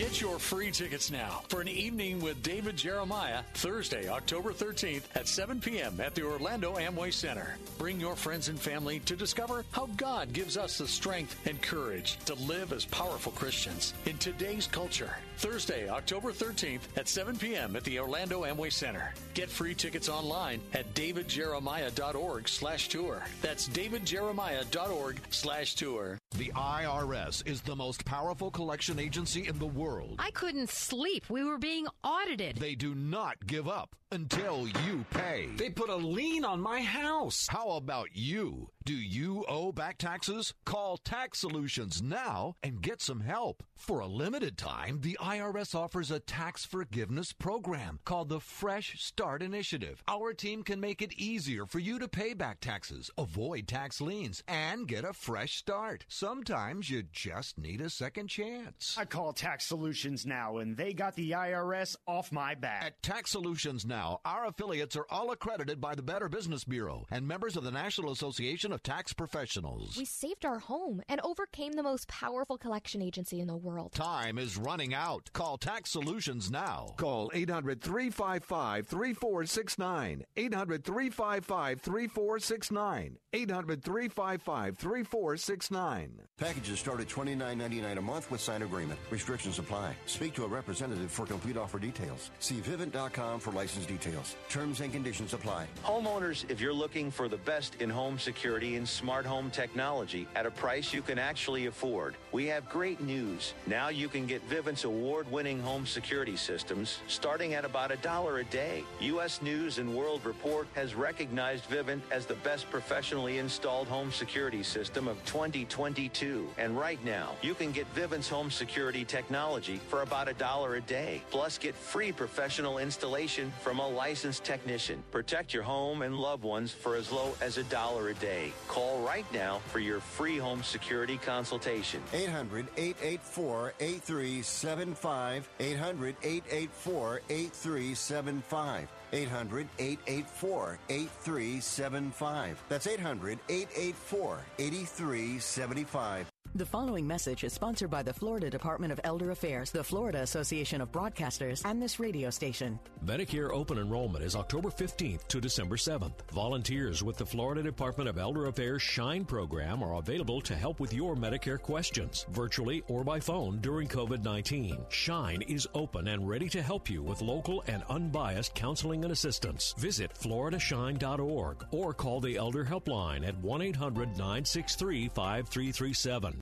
Get your free tickets now for an evening with David Jeremiah Thursday, October 13th at 7 p.m. at the Orlando Amway Center. Bring your friends and family to discover how God gives us the strength and courage to live as powerful Christians in today's culture. Thursday, October 13th at 7 p.m. at the Orlando Amway Center. Get free tickets online at davidjeremiah.org slash tour. That's davidjeremiah.org slash tour. The IRS is the most powerful collection agency in the world. I couldn't sleep. We were being audited. They do not give up until you pay. They put a lien on my house. How about you? Do you owe back taxes? Call Tax Solutions now and get some help. For a limited time, the IRS offers a tax forgiveness program called the Fresh Start Initiative. Our team can make it easier for you to pay back taxes, avoid tax liens, and get a fresh start. Sometimes you just need a second chance. I call Tax Solutions now, and they got the IRS off my back. At Tax Solutions Now, our affiliates are all accredited by the Better Business Bureau and members of the National Association Association of Tax Professionals. We saved our home and overcame the most powerful collection agency in the world. Time is running out. Call Tax Solutions now. Call 800 355 3469. 800 355 3469. 800 355 3469. Packages start at $29.99 a month with sign agreement. Restrictions apply. Speak to a representative for complete offer details. See Vivint.com for license details. Terms and conditions apply. Homeowners, if you're looking for the best in home security and smart home technology at a price you can actually afford, we have great news. Now you can get Vivint's award-winning home security systems starting at about a dollar a day. U.S. News and World Report has recognized Vivint as the best professionally installed home security system of 2022. And right now, you can get Vivint's home security technology for about a dollar a day. Plus, get free professional installation from a licensed technician. Protect your home and loved ones for as low as a dollar a day. Call right now for your free home security consultation. 800 884 8375. 800 884 8375. 800 884 8375. That's 800 884 8375. The following message is sponsored by the Florida Department of Elder Affairs, the Florida Association of Broadcasters, and this radio station. Medicare open enrollment is October 15th to December 7th. Volunteers with the Florida Department of Elder Affairs Shine program are available to help with your Medicare questions, virtually or by phone during COVID 19. Shine is open and ready to help you with local and unbiased counseling and assistance. Visit floridashine.org or call the Elder Helpline at 1 800 963 5337.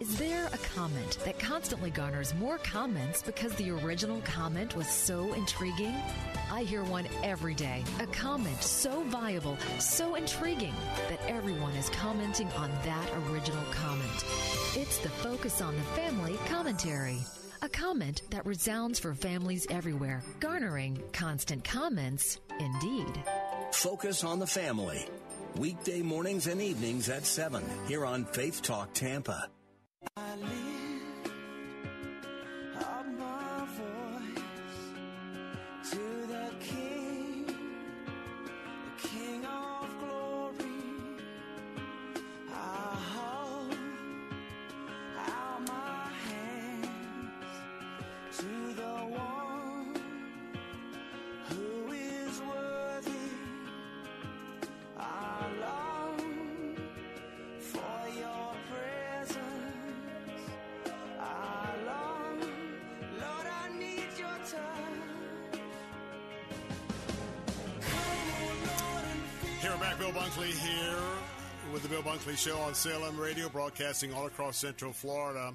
Is there a comment that constantly garners more comments because the original comment was so intriguing? I hear one every day. A comment so viable, so intriguing that everyone is commenting on that original comment. It's the Focus on the Family commentary. A comment that resounds for families everywhere, garnering constant comments indeed. Focus on the Family. Weekday mornings and evenings at 7 here on Faith Talk Tampa. I lift Bunkley here with the Bill Bunkley Show on Salem Radio, broadcasting all across Central Florida.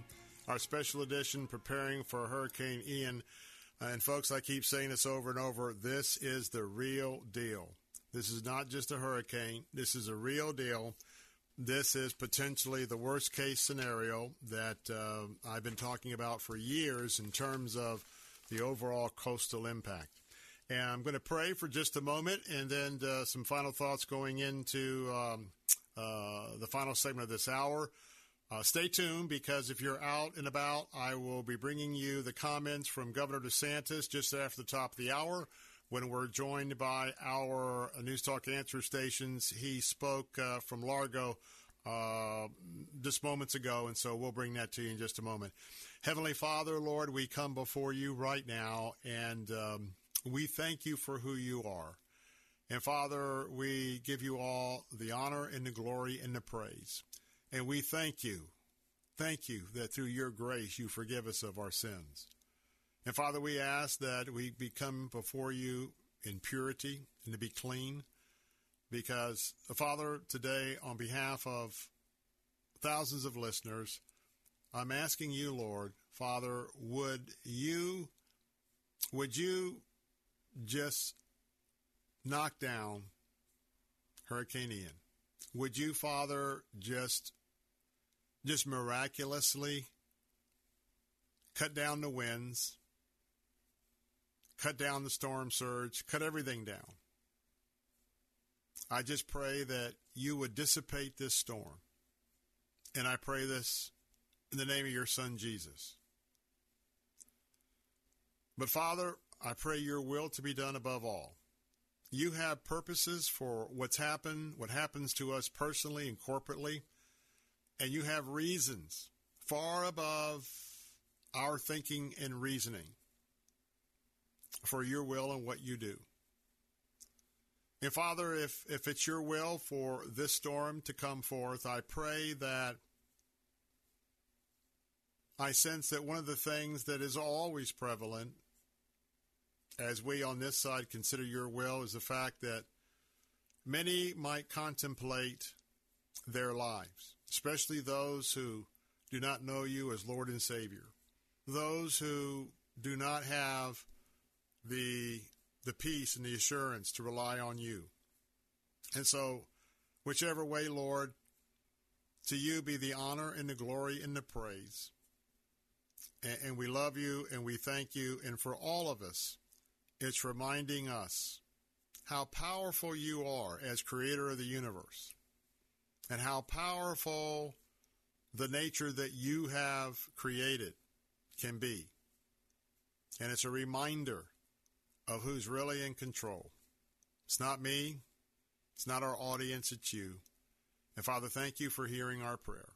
Our special edition preparing for Hurricane Ian. And folks, I keep saying this over and over. This is the real deal. This is not just a hurricane. This is a real deal. This is potentially the worst case scenario that uh, I've been talking about for years in terms of the overall coastal impact. And I'm going to pray for just a moment and then uh, some final thoughts going into um, uh, the final segment of this hour. Uh, stay tuned because if you're out and about, I will be bringing you the comments from Governor DeSantis just after the top of the hour when we're joined by our News Talk answer stations. He spoke uh, from Largo uh, just moments ago, and so we'll bring that to you in just a moment. Heavenly Father, Lord, we come before you right now, and um, we thank you for who you are. And Father, we give you all the honor and the glory and the praise. And we thank you, thank you that through your grace you forgive us of our sins. And Father, we ask that we become before you in purity and to be clean. Because, Father, today, on behalf of thousands of listeners, I'm asking you, Lord, Father, would you would you just knock down Hurricane Ian? would you, Father, just just miraculously cut down the winds, cut down the storm surge, cut everything down. I just pray that you would dissipate this storm. And I pray this in the name of your son, Jesus. But Father, I pray your will to be done above all. You have purposes for what's happened, what happens to us personally and corporately, and you have reasons far above our thinking and reasoning for your will and what you do. And Father, if, if it's your will for this storm to come forth, I pray that I sense that one of the things that is always prevalent as we on this side consider your will is the fact that many might contemplate their lives, especially those who do not know you as Lord and Savior those who do not have the the peace and the assurance to rely on you. And so, whichever way, Lord, to you be the honor and the glory and the praise. And, and we love you and we thank you. And for all of us, it's reminding us how powerful you are as creator of the universe and how powerful the nature that you have created can be. And it's a reminder of who's really in control. It's not me, it's not our audience, it's you. And Father, thank you for hearing our prayer.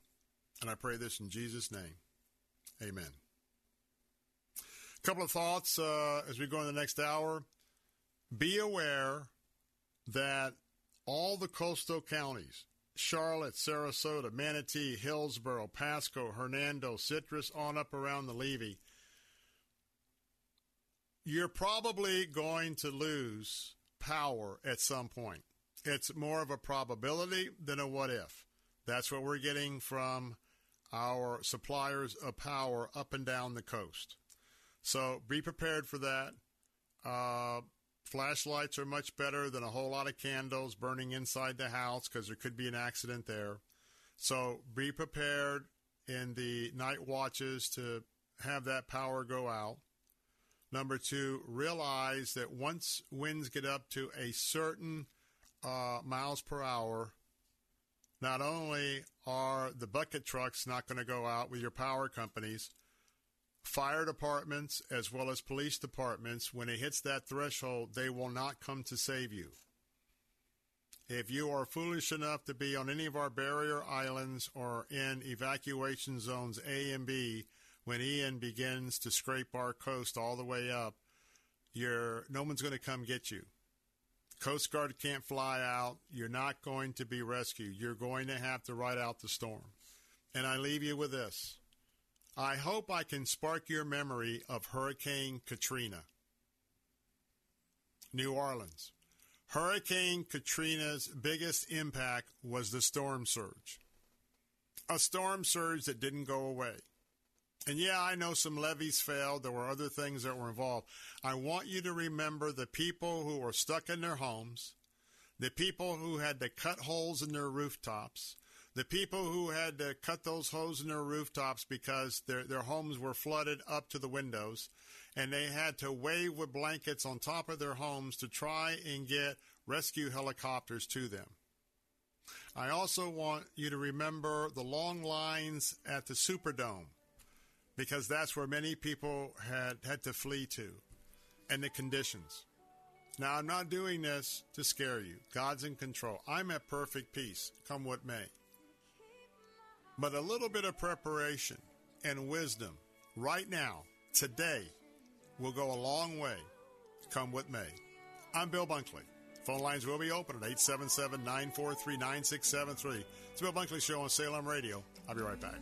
And I pray this in Jesus' name. Amen. A couple of thoughts uh, as we go in the next hour. Be aware that all the coastal counties, Charlotte, Sarasota, Manatee, Hillsborough, Pasco, Hernando, Citrus, on up around the Levy, you're probably going to lose power at some point. It's more of a probability than a what if. That's what we're getting from our suppliers of power up and down the coast. So be prepared for that. Uh, Flashlights are much better than a whole lot of candles burning inside the house because there could be an accident there. So be prepared in the night watches to have that power go out. Number two, realize that once winds get up to a certain uh, miles per hour, not only are the bucket trucks not going to go out with your power companies, fire departments as well as police departments, when it hits that threshold, they will not come to save you. If you are foolish enough to be on any of our barrier islands or in evacuation zones A and B, when Ian begins to scrape our coast all the way up, you're, no one's going to come get you. Coast Guard can't fly out. You're not going to be rescued. You're going to have to ride out the storm. And I leave you with this. I hope I can spark your memory of Hurricane Katrina. New Orleans. Hurricane Katrina's biggest impact was the storm surge. A storm surge that didn't go away. And yeah, I know some levees failed. There were other things that were involved. I want you to remember the people who were stuck in their homes, the people who had to cut holes in their rooftops, the people who had to cut those holes in their rooftops because their, their homes were flooded up to the windows and they had to wave with blankets on top of their homes to try and get rescue helicopters to them. I also want you to remember the long lines at the Superdome because that's where many people had had to flee to and the conditions. Now, I'm not doing this to scare you. God's in control. I'm at perfect peace, come what may. But a little bit of preparation and wisdom right now, today, will go a long way, come what may. I'm Bill Bunkley. Phone lines will be open at 877 943 9673. It's Bill Bunkley Show on Salem Radio. I'll be right back.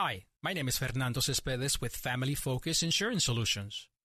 Hi, my name is Fernando Cespedes with Family Focus Insurance Solutions.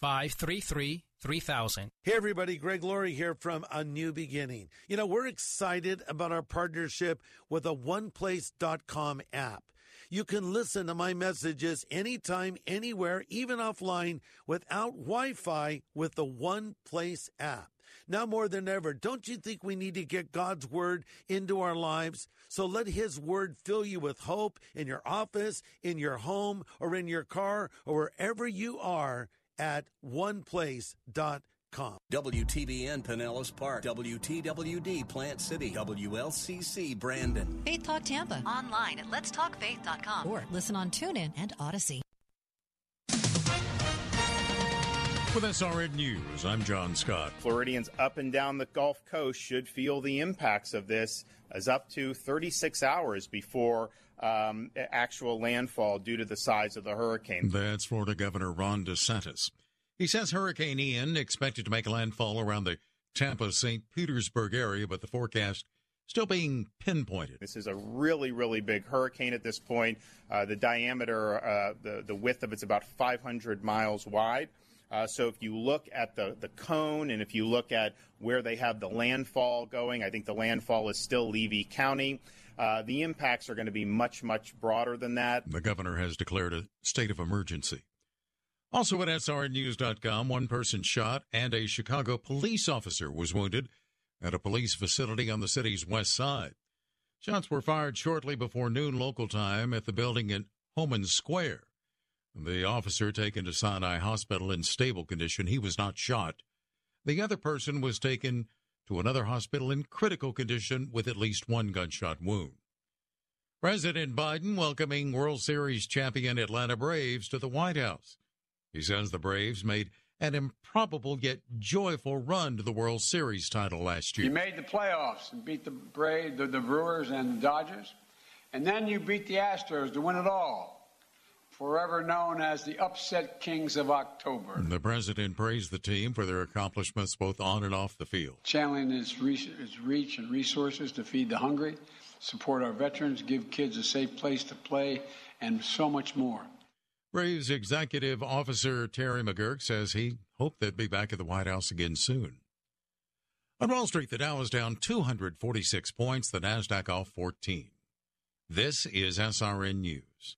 533 3000. Hey, everybody. Greg Laurie here from A New Beginning. You know, we're excited about our partnership with the OnePlace.com app. You can listen to my messages anytime, anywhere, even offline without Wi Fi with the OnePlace app. Now more than ever, don't you think we need to get God's word into our lives? So let his word fill you with hope in your office, in your home, or in your car, or wherever you are at oneplace.com. WTBN Pinellas Park, WTWD Plant City, WLCC Brandon. Faith Talk Tampa. Online at letstalkfaith.com. Or listen on TuneIn and Audacy. With SRN News, I'm John Scott. Floridians up and down the Gulf Coast should feel the impacts of this as up to 36 hours before um, actual landfall due to the size of the hurricane. That's Florida Governor Ron DeSantis. He says Hurricane Ian expected to make landfall around the Tampa St. Petersburg area, but the forecast still being pinpointed. This is a really, really big hurricane at this point. Uh, the diameter, uh, the, the width of it's about 500 miles wide. Uh, so if you look at the, the cone and if you look at where they have the landfall going, I think the landfall is still Levy County. Uh, the impacts are going to be much, much broader than that. The governor has declared a state of emergency. Also at SRNews.com, one person shot and a Chicago police officer was wounded at a police facility on the city's west side. Shots were fired shortly before noon local time at the building in Homan Square. The officer taken to Sinai Hospital in stable condition. He was not shot. The other person was taken to another hospital in critical condition with at least one gunshot wound. President Biden welcoming World Series champion Atlanta Braves to the White House. He says the Braves made an improbable yet joyful run to the World Series title last year. You made the playoffs and beat the Braves, the, the Brewers, and the Dodgers, and then you beat the Astros to win it all. Forever known as the upset kings of October. The president praised the team for their accomplishments both on and off the field. Channeling its reach, its reach and resources to feed the hungry, support our veterans, give kids a safe place to play, and so much more. Braves executive officer Terry McGuirk says he hoped they'd be back at the White House again soon. On Wall Street, the Dow is down 246 points, the Nasdaq off 14. This is SRN News.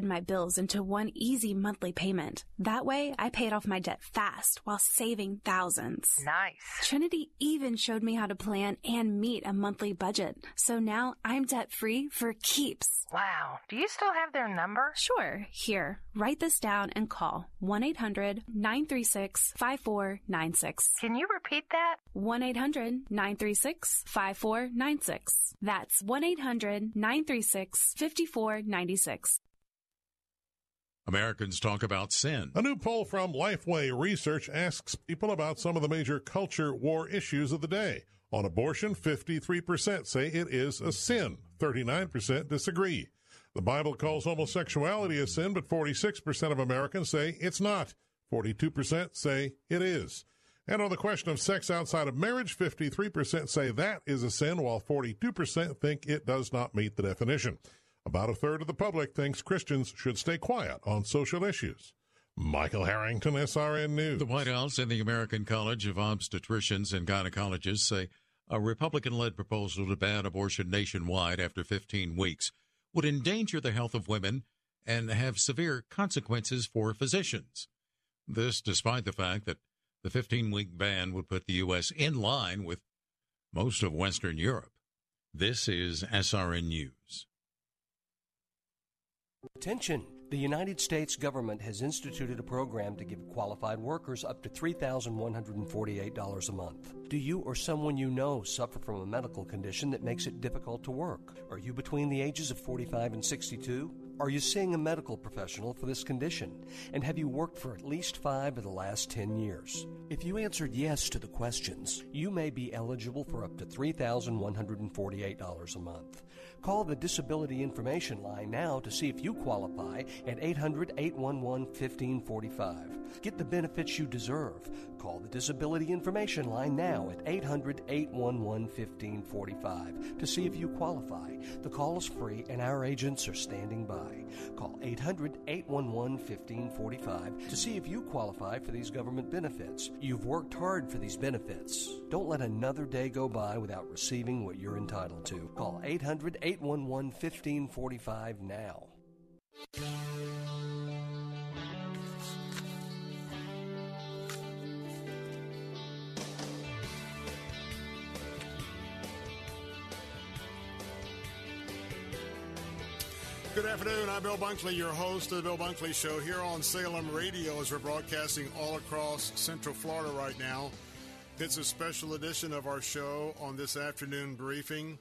my bills into one easy monthly payment. That way, I paid off my debt fast while saving thousands. Nice. Trinity even showed me how to plan and meet a monthly budget. So now I'm debt free for keeps. Wow. Do you still have their number? Sure. Here, write this down and call 1 800 936 5496. Can you repeat that? 1 800 936 5496. That's 1 800 936 5496. Americans talk about sin. A new poll from Lifeway Research asks people about some of the major culture war issues of the day. On abortion, 53% say it is a sin. 39% disagree. The Bible calls homosexuality a sin, but 46% of Americans say it's not. 42% say it is. And on the question of sex outside of marriage, 53% say that is a sin, while 42% think it does not meet the definition. About a third of the public thinks Christians should stay quiet on social issues. Michael Harrington, SRN News. The White House and the American College of Obstetricians and Gynecologists say a Republican led proposal to ban abortion nationwide after 15 weeks would endanger the health of women and have severe consequences for physicians. This despite the fact that the 15 week ban would put the U.S. in line with most of Western Europe. This is SRN News. Attention! The United States government has instituted a program to give qualified workers up to $3,148 a month. Do you or someone you know suffer from a medical condition that makes it difficult to work? Are you between the ages of 45 and 62? Are you seeing a medical professional for this condition? And have you worked for at least five of the last 10 years? If you answered yes to the questions, you may be eligible for up to $3,148 a month. Call the Disability Information Line now to see if you qualify at 800 811 1545. Get the benefits you deserve. Call the Disability Information Line now at 800 811 1545 to see if you qualify. The call is free and our agents are standing by. Call 800 811 1545 to see if you qualify for these government benefits. You've worked hard for these benefits. Don't let another day go by without receiving what you're entitled to. Call 800 811 1545 now. Good afternoon. I'm Bill Bunkley, your host of the Bill Bunkley Show here on Salem Radio as we're broadcasting all across Central Florida right now. It's a special edition of our show on this afternoon briefing.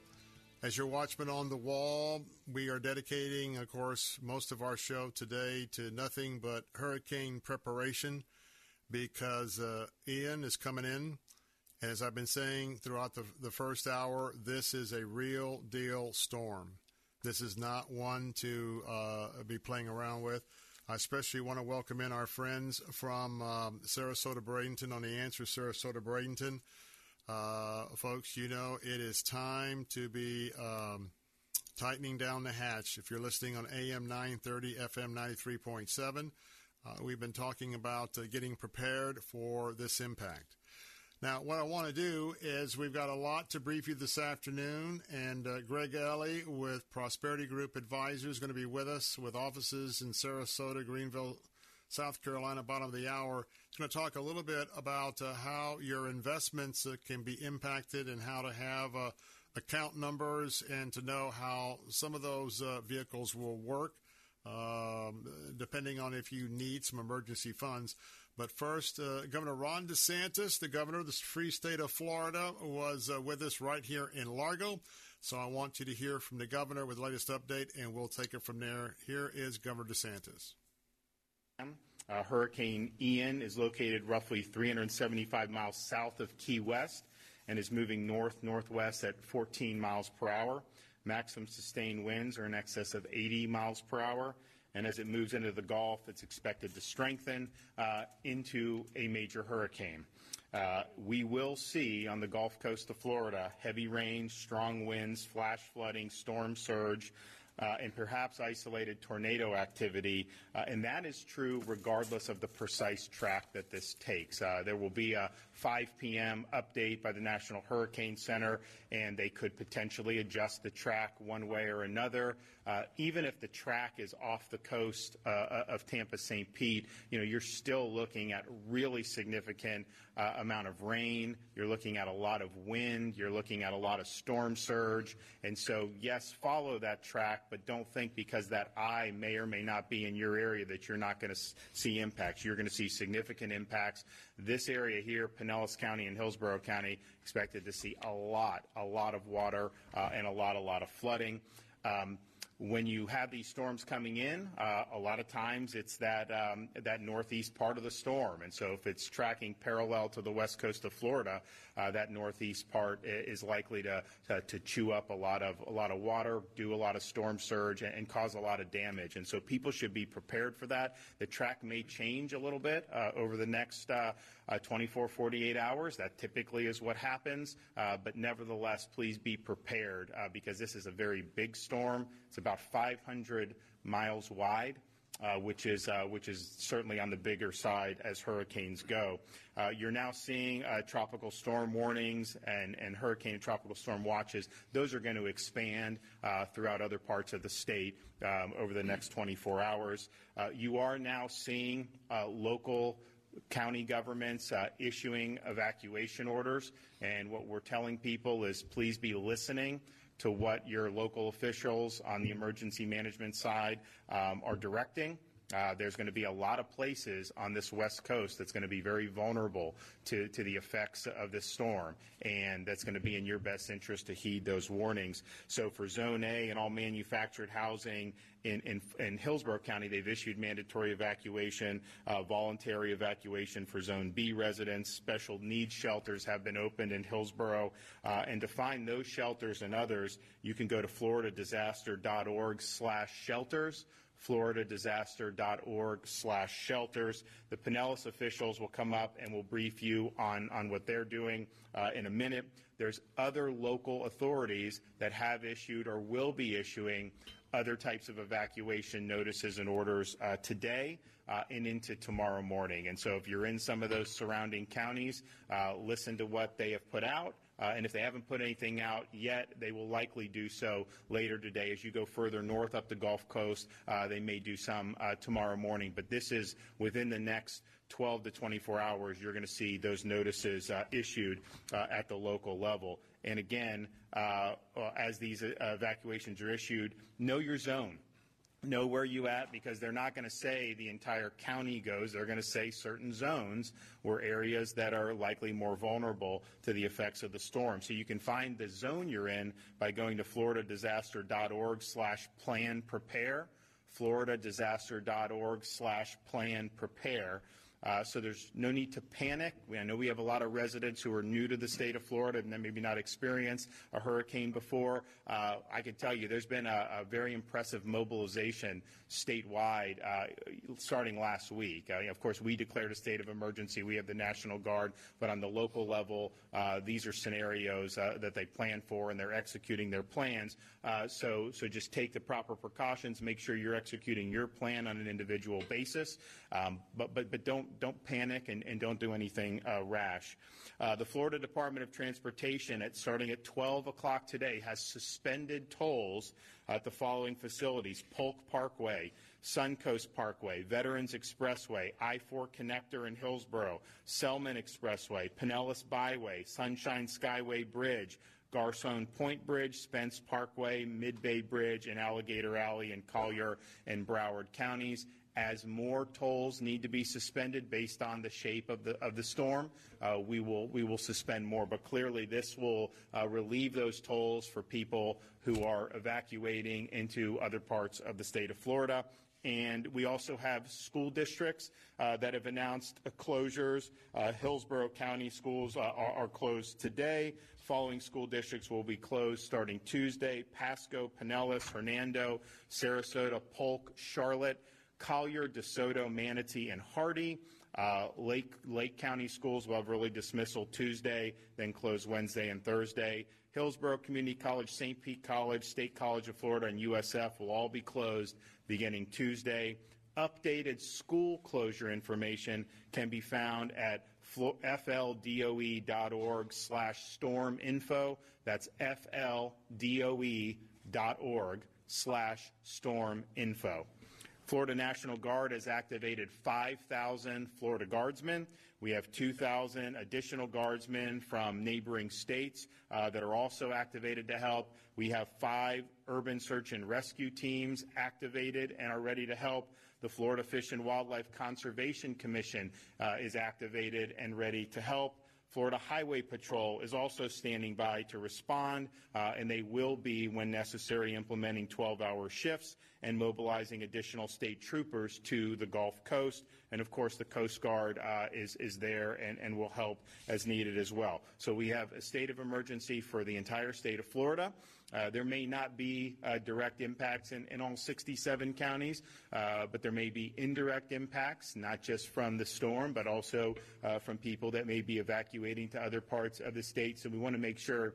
As your watchman on the wall, we are dedicating, of course, most of our show today to nothing but hurricane preparation because uh, Ian is coming in. As I've been saying throughout the, the first hour, this is a real deal storm. This is not one to uh, be playing around with. I especially want to welcome in our friends from um, Sarasota Bradenton on the answer, Sarasota Bradenton. Uh, folks, you know it is time to be um, tightening down the hatch. If you're listening on AM 930, FM 93.7, uh, we've been talking about uh, getting prepared for this impact. Now, what I want to do is we've got a lot to brief you this afternoon, and uh, Greg Ellie with Prosperity Group Advisors is going to be with us with offices in Sarasota, Greenville, South Carolina, bottom of the hour. He's going to talk a little bit about uh, how your investments uh, can be impacted and how to have uh, account numbers and to know how some of those uh, vehicles will work. Um, depending on if you need some emergency funds. But first, uh, Governor Ron DeSantis, the governor of the free state of Florida, was uh, with us right here in Largo. So I want you to hear from the governor with the latest update, and we'll take it from there. Here is Governor DeSantis. Uh, Hurricane Ian is located roughly 375 miles south of Key West and is moving north northwest at 14 miles per hour. Maximum sustained winds are in excess of 80 miles per hour and as it moves into the Gulf, it's expected to strengthen uh, into a major hurricane. Uh, we will see on the Gulf Coast of Florida heavy rains, strong winds, flash flooding, storm surge, uh, and perhaps isolated tornado activity. Uh, and that is true regardless of the precise track that this takes. Uh, there will be a 5 p.m. update by the National Hurricane Center, and they could potentially adjust the track one way or another. Uh, even if the track is off the coast uh, uh of Tampa St. Pete, you know, you're still looking at really significant uh, amount of rain. You're looking at a lot of wind. You're looking at a lot of storm surge. And so, yes, follow that track, but don't think because that eye may or may not be in your area that you're not going to see impacts. You're going to see significant impacts. This area here, County and Hillsborough County, expected to see a lot, a lot of water uh, and a lot, a lot of flooding. Um, when you have these storms coming in, uh, a lot of times it's that um, that northeast part of the storm, and so if it's tracking parallel to the west coast of Florida, that northeast part is likely to, to, to chew up a lot of a lot of water, do a lot of storm surge, and, and cause a lot of damage. And so people should be prepared for that. The track may change a little bit uh, over the next uh, uh, 24, 48 hours. That typically is what happens. Uh, but nevertheless, please be prepared uh, because this is a very big storm. It's about 500 miles wide. Uh, which is uh, which is certainly on the bigger side as hurricanes go. Uh, you're now seeing uh, tropical storm warnings and, and hurricane and tropical storm watches. Those are going to expand uh, throughout other parts of the state um, over the next 24 hours. Uh, you are now seeing local county governments uh, issuing evacuation orders. And what we're telling people is please be listening to what your local officials on the emergency management side um, are directing. Uh, there's going to be a lot of places on this west coast that's going to be very vulnerable to, to the effects of this storm, and that's going to be in your best interest to heed those warnings. So for Zone A and all manufactured housing in, in, in Hillsborough County, they've issued mandatory evacuation, uh, voluntary evacuation for Zone B residents. Special needs shelters have been opened in Hillsborough, uh, and to find those shelters and others, you can go to floridadisaster.org slash shelters. The Pinellas officials will come up and will brief you on, on what they're doing uh, in a minute. There's other local authorities that have issued or will be issuing other types of evacuation notices and orders uh, today uh, and into tomorrow morning. And so if you're in some of those surrounding counties, uh, listen to what they have put out. Uh, and if they haven't put anything out yet, they will likely do so later today. As you go further north up the Gulf Coast, uh, they may do some uh, tomorrow morning. But this is within the next 12 to 24 hours, you're going to see those notices issued at the local level. And again, uh, as these evacuations are issued, know your zone know where you at because they're not going to say the entire county goes. They're going to say certain zones or areas that are likely more vulnerable to the effects of the storm. So you can find the zone you're in by going to floridadisaster.org slash plan prepare, floridadisaster.org slash plan prepare. Uh, so there's no need to panic. I know we have a lot of residents who are new to the state of Florida and then maybe not experienced a hurricane before. Uh, I can tell you there's been a, a very impressive mobilization statewide uh, starting last week. Uh, of course, we declared a state of emergency. We have the National Guard, but on the local level, uh, these are scenarios uh, that they plan for and they're executing their plans. so, so just take the proper precautions. Make sure you're executing your plan on an individual basis, um, but, but, but don't don't panic and, and don't do anything uh, rash. Uh, the Florida Department of Transportation, at starting at 12 o'clock today, has suspended tolls at the following facilities: Polk Parkway, Suncoast Parkway, Veterans Expressway, I-4 Connector in Hillsborough, Selmon Expressway, Pinellas Bayway, Sunshine Skyway Bridge, Garcon Point Bridge, Spence Parkway, Mid-Bay Bridge, and Alligator Alley in Collier and Broward counties, as more tolls need to be suspended based on the shape of the of the storm, uh, we will we will suspend more. But clearly, this will uh, relieve those tolls for people who are evacuating into other parts of the state of Florida. And we also have school districts uh, that have announced closures. Uh, Hillsborough County schools uh, are, are closed today. Following school districts will be closed starting Tuesday. Pasco, Pinellas, Hernando, Sarasota, Polk, Charlotte. Collier, DeSoto, Manatee, and Hardee. Uh, Lake, Lake County schools will have early dismissal Tuesday, then close Wednesday and Thursday. Hillsborough Community College, St. Pete College, State College of Florida, and USF will all be closed beginning Tuesday. Updated school closure information can be found at fldoe.org slash storm info. That's fldoe.org slash storm info. Florida National Guard has activated 5,000 Florida Guardsmen. We have 2,000 additional Guardsmen from neighboring states uh, that are also activated to help. We have five urban search and rescue teams activated and are ready to help. The Florida Fish and Wildlife Conservation Commission uh, is activated and ready to help. Florida Highway Patrol is also standing by to respond, uh, and they will be, when necessary, implementing 12-hour shifts and mobilizing additional state troopers to the Gulf Coast. And of course, the Coast Guard uh, is, is there and, and will help as needed as well. So we have a state of emergency for the entire state of Florida. Uh, there may not be uh, direct impacts in, in, all 67 counties, uh, but there may be indirect impacts, not just from the storm, but also uh, from people that may be evacuating to other parts of the state. So we want to make sure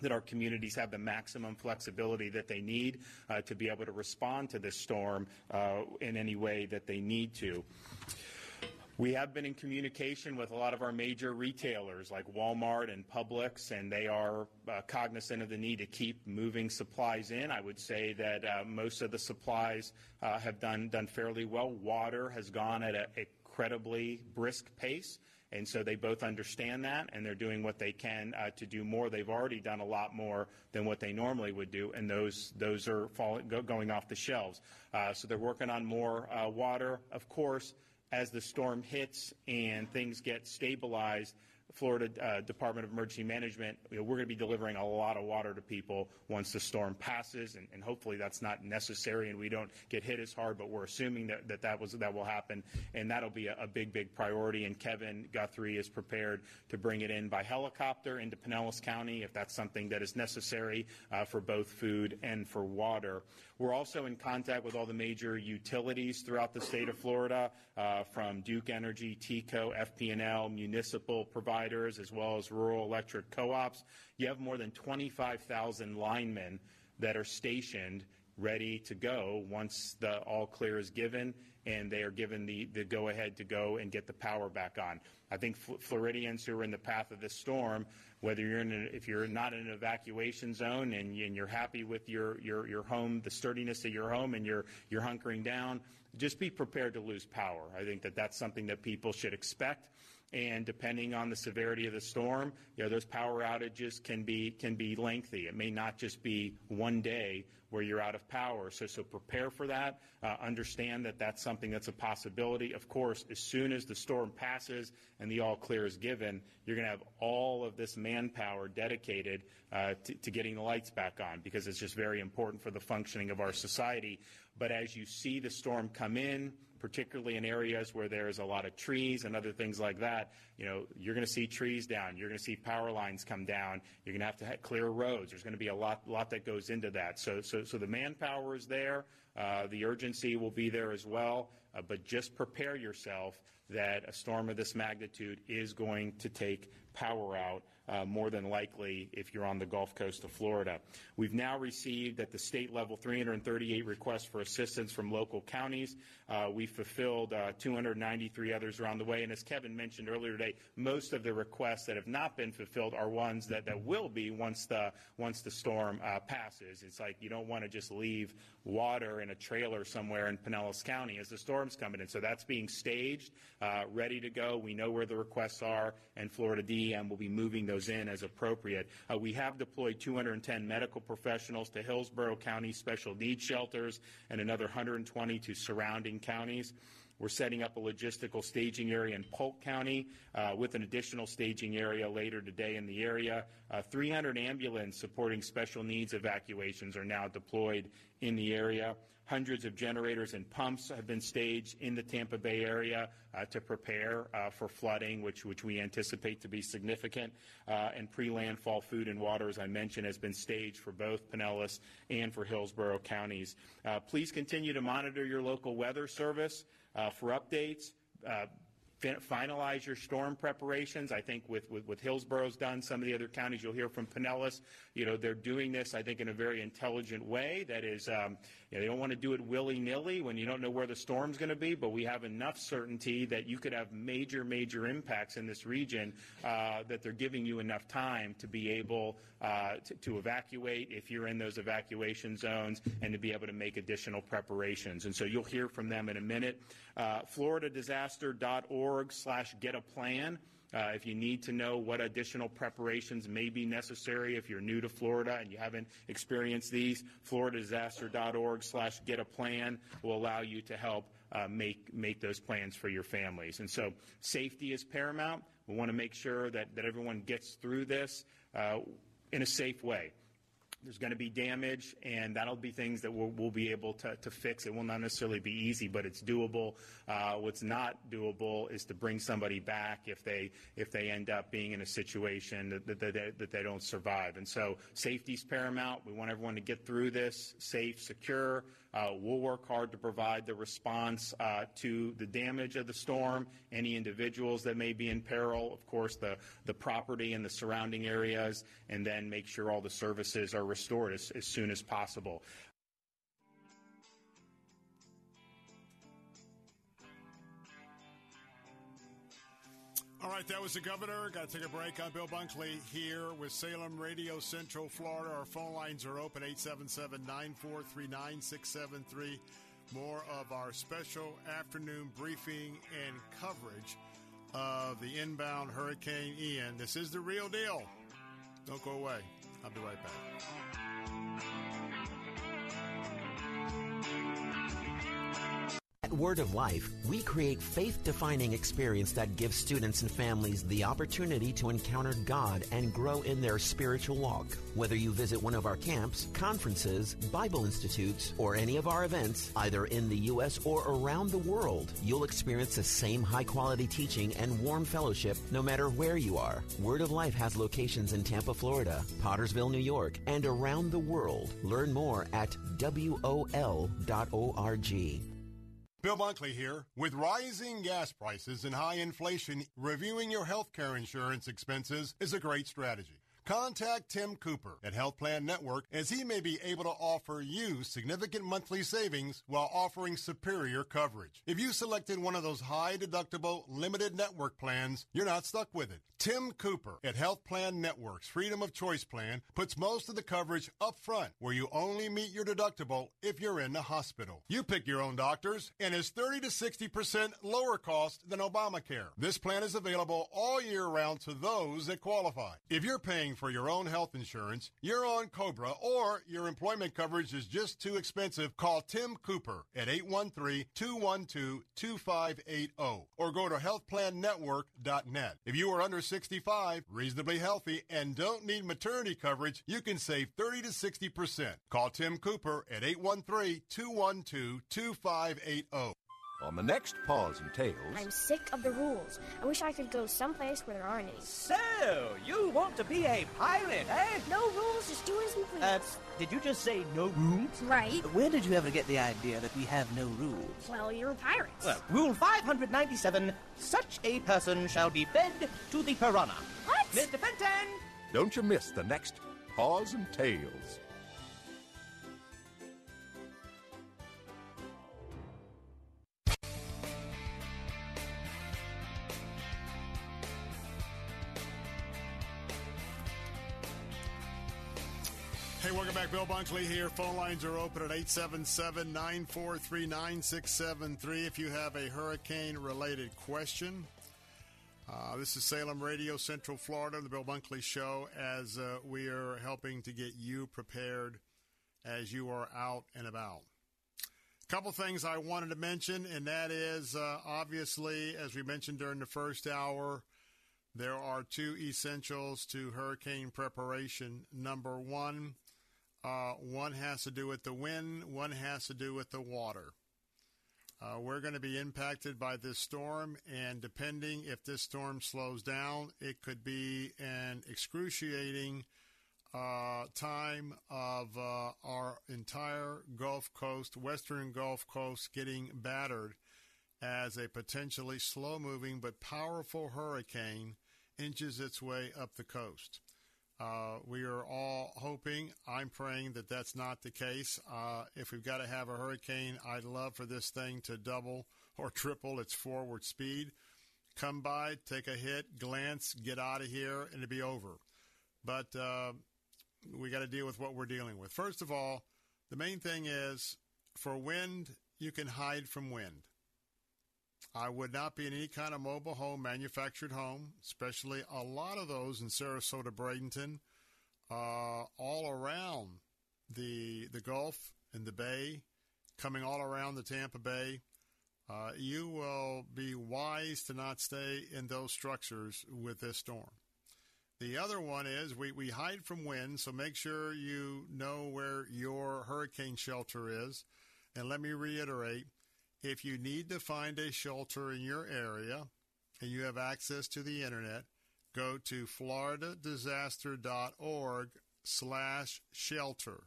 that our communities have the maximum flexibility that they need uh, to be able to respond to this storm uh, in any way that they need to. We have been in communication with a lot of our major retailers like Walmart and Publix, and they are uh, cognizant of the need to keep moving supplies in. I would say that uh, most of the supplies uh, have done done fairly well. Water has gone at an incredibly brisk pace And so they both understand that, and they're doing what they can uh, to do more. They've already done a lot more than what they normally would do, and those those are falling, go, going off the shelves. Uh, so they're working on more uh, water. Of course, as the storm hits and things get stabilized, Florida uh, Department of Emergency Management, you know, we're going to be delivering a lot of water to people once the storm passes, and, and, hopefully that's not necessary and we don't get hit as hard. But we're assuming that that, that was that will happen, and that'll be a, a, big, big priority. And Kevin Guthrie is prepared to bring it in by helicopter into Pinellas County if that's something that is necessary uh, for both food and for water. We're also in contact with all the major utilities throughout the state of Florida, uh, from Duke Energy, TECO, FP&L, municipal providers, as well as rural electric co-ops. You have more than 25,000 linemen that are stationed ready to go once the all clear is given and they are given the, the go ahead to go and get the power back on. I think Floridians who are in the path of this storm whether you're in if you're not in an evacuation zone and, and you're happy with your, your, your home, the sturdiness of your home, and you're, you're hunkering down, just be prepared to lose power. I think that that's something that people should expect. And depending on the severity of the storm, you know, those power outages can be can be lengthy. It may not just be one day where you're out of power. So, so prepare for that. Uh, understand that that's something that's a possibility. Of course, as soon as the storm passes and the all clear is given, you're going to have all of this manpower dedicated uh, to, to getting the lights back on because it's just very important for the functioning of our society. But as you see the storm come in, particularly in areas where there's a lot of trees and other things like that, you know, you're going to see trees down. You're going to see power lines come down. You're going to have to have clear roads. There's going to be a lot, lot that goes into that. So, so, so the manpower is there. Uh, the urgency will be there as well. Uh, but just prepare yourself that a storm of this magnitude is going to take power out uh, more than likely if you're on the Gulf Coast of Florida. We've now received at the state level 338 requests for assistance from local counties. Uh, we fulfilled uh, 293 others around the way. And as Kevin mentioned earlier today, most of the requests that have not been fulfilled are ones that, that will be once the, once the storm uh, passes. It's like you don't want to just leave water in a trailer somewhere in Pinellas County as the storm's coming in. So that's being staged, uh, ready to go. We know where the requests are, and Florida Will be moving those in as appropriate. Uh, we have deployed 210 medical professionals to Hillsborough County special needs shelters and another 120 to surrounding counties. We're setting up a logistical staging area in Polk County uh, with an additional staging area later today in the area. Uh, 300 ambulance supporting special needs evacuations are now deployed in the area. Hundreds of generators and pumps have been staged in the Tampa Bay area uh, to prepare uh, for flooding, which, which we anticipate to be significant. Uh, and pre-landfall food and water, as I mentioned, has been staged for both Pinellas and for Hillsborough counties. Uh, please continue to monitor your local weather service uh, for updates. Uh, finalize your storm preparations. I think with, with, with Hillsborough's done, some of the other counties you'll hear from Pinellas, you know, they're doing this, I think, in a very intelligent way. That is, um, they don't want to do it willy-nilly when you don't know where the storm's going to be, but we have enough certainty that you could have major, major impacts in this region uh, that they're giving you enough time to be able uh, to, to evacuate if you're in those evacuation zones and to be able to make additional preparations. And so you'll hear from them in a minute. Uh, FloridaDisaster.org slash get a plan. Uh, if you need to know what additional preparations may be necessary if you're new to Florida and you haven't experienced these, floridadisaster.org slash get a plan will allow you to help uh, make, make those plans for your families. And so safety is paramount. We want to make sure that, that everyone gets through this uh, in a safe way. There's going to be damage, and that'll be things that we'll, we'll be able to, to, fix. It will not necessarily be easy, but it's doable. Uh, what's not doable is to bring somebody back if they if they end up being in a situation that, that, that, that they don't survive. And so safety is paramount. We want everyone to get through this safe, secure. Uh, we'll work hard to provide the response uh, to the damage of the storm, any individuals that may be in peril, of course, the, the property and the surrounding areas, and then make sure all the services are restored as, as soon as possible. All right, that was the governor. Got to take a break. I'm Bill Bunkley here with Salem Radio Central Florida. Our phone lines are open 877 943 9673. More of our special afternoon briefing and coverage of the inbound Hurricane Ian. This is the real deal. Don't go away. I'll be right back. At Word of Life, we create faith defining experience that gives students and families the opportunity to encounter God and grow in their spiritual walk. Whether you visit one of our camps, conferences, Bible institutes, or any of our events, either in the U.S. or around the world, you'll experience the same high quality teaching and warm fellowship no matter where you are. Word of Life has locations in Tampa, Florida, Pottersville, New York, and around the world. Learn more at WOL.org. Bill Bunkley here. With rising gas prices and high inflation, reviewing your health care insurance expenses is a great strategy. Contact Tim Cooper at Health Plan Network as he may be able to offer you significant monthly savings while offering superior coverage. If you selected one of those high deductible limited network plans, you're not stuck with it. Tim Cooper at Health Plan Network's Freedom of Choice plan puts most of the coverage up front where you only meet your deductible if you're in the hospital. You pick your own doctors and is 30 to 60% lower cost than Obamacare. This plan is available all year round to those that qualify. If you're paying for your own health insurance, you're on Cobra, or your employment coverage is just too expensive, call Tim Cooper at 813-212-2580 or go to healthplannetwork.net. If you are under 65, reasonably healthy, and don't need maternity coverage, you can save 30 to 60%. Call Tim Cooper at 813-212-2580. On the next Paws and Tails. I'm sick of the rules. I wish I could go someplace where there aren't any. So, you want to be a pirate, eh? No rules, just do as we please. Uh, did you just say no rules? Right. Where did you ever get the idea that we have no rules? Well, you're pirates. Well, Rule 597 such a person shall be fed to the piranha. What? Mr. Fenton! Don't you miss the next Paws and Tails. Back. Bill Bunkley here. Phone lines are open at 877 943 9673 if you have a hurricane related question. Uh, this is Salem Radio, Central Florida, the Bill Bunkley Show, as uh, we are helping to get you prepared as you are out and about. A couple things I wanted to mention, and that is uh, obviously, as we mentioned during the first hour, there are two essentials to hurricane preparation. Number one, uh, one has to do with the wind, one has to do with the water. Uh, we're going to be impacted by this storm, and depending if this storm slows down, it could be an excruciating uh, time of uh, our entire Gulf Coast, Western Gulf Coast, getting battered as a potentially slow moving but powerful hurricane inches its way up the coast. Uh, we are all hoping, I'm praying that that's not the case. Uh, if we've got to have a hurricane, I'd love for this thing to double or triple its forward speed. Come by, take a hit, glance, get out of here, and it'll be over. But uh, we got to deal with what we're dealing with. First of all, the main thing is for wind, you can hide from wind. I would not be in any kind of mobile home, manufactured home, especially a lot of those in Sarasota, Bradenton, uh, all around the the Gulf and the Bay, coming all around the Tampa Bay. Uh, you will be wise to not stay in those structures with this storm. The other one is we, we hide from wind, so make sure you know where your hurricane shelter is. And let me reiterate if you need to find a shelter in your area and you have access to the internet, go to floridadisaster.org slash shelter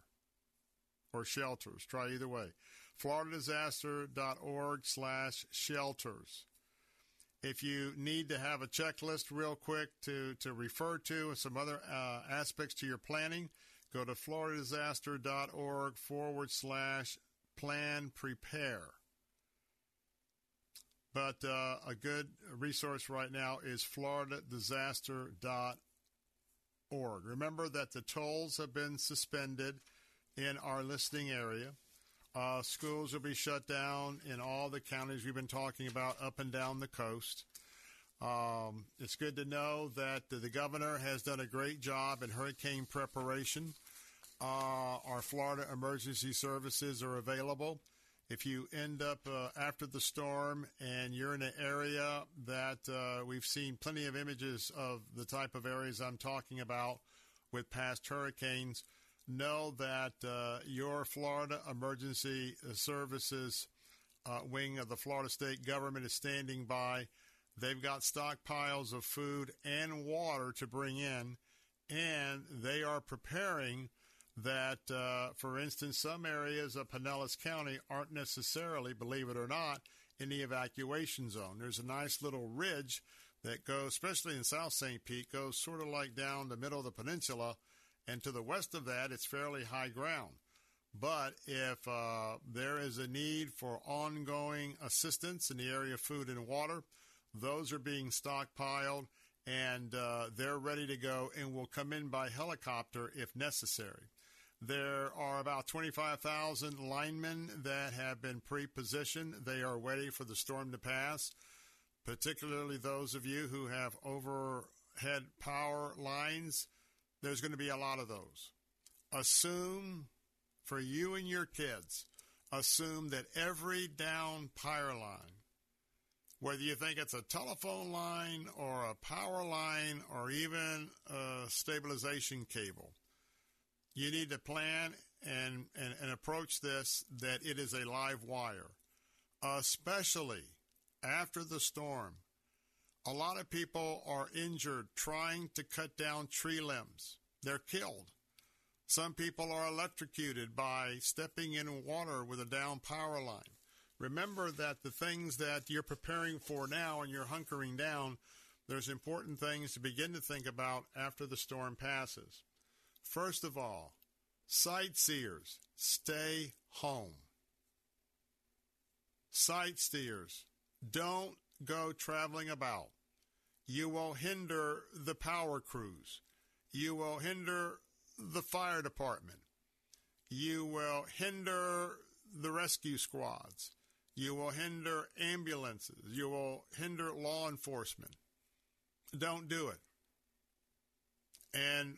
or shelters. Try either way. floridadisaster.org slash shelters. If you need to have a checklist real quick to, to refer to and some other uh, aspects to your planning, go to floridadisaster.org forward slash plan prepare. But uh, a good resource right now is floridadisaster.org. Remember that the tolls have been suspended in our listing area. Uh, schools will be shut down in all the counties we've been talking about up and down the coast. Um, it's good to know that the governor has done a great job in hurricane preparation. Uh, our Florida emergency services are available. If you end up uh, after the storm and you're in an area that uh, we've seen plenty of images of the type of areas I'm talking about with past hurricanes, know that uh, your Florida Emergency Services uh, wing of the Florida state government is standing by. They've got stockpiles of food and water to bring in, and they are preparing that, uh, for instance, some areas of Pinellas County aren't necessarily, believe it or not, in the evacuation zone. There's a nice little ridge that goes, especially in South St. Pete, goes sort of like down the middle of the peninsula, and to the west of that, it's fairly high ground. But if uh, there is a need for ongoing assistance in the area of food and water, those are being stockpiled and uh, they're ready to go and will come in by helicopter if necessary. There are about 25,000 linemen that have been pre positioned. They are ready for the storm to pass, particularly those of you who have overhead power lines. There's going to be a lot of those. Assume for you and your kids, assume that every down power line, whether you think it's a telephone line or a power line or even a stabilization cable, you need to plan and, and, and approach this that it is a live wire, especially after the storm. A lot of people are injured trying to cut down tree limbs. They're killed. Some people are electrocuted by stepping in water with a down power line. Remember that the things that you're preparing for now and you're hunkering down, there's important things to begin to think about after the storm passes. First of all, sightseers, stay home. Sightseers, don't go traveling about. You will hinder the power crews. You will hinder the fire department. You will hinder the rescue squads. You will hinder ambulances. You will hinder law enforcement. Don't do it. And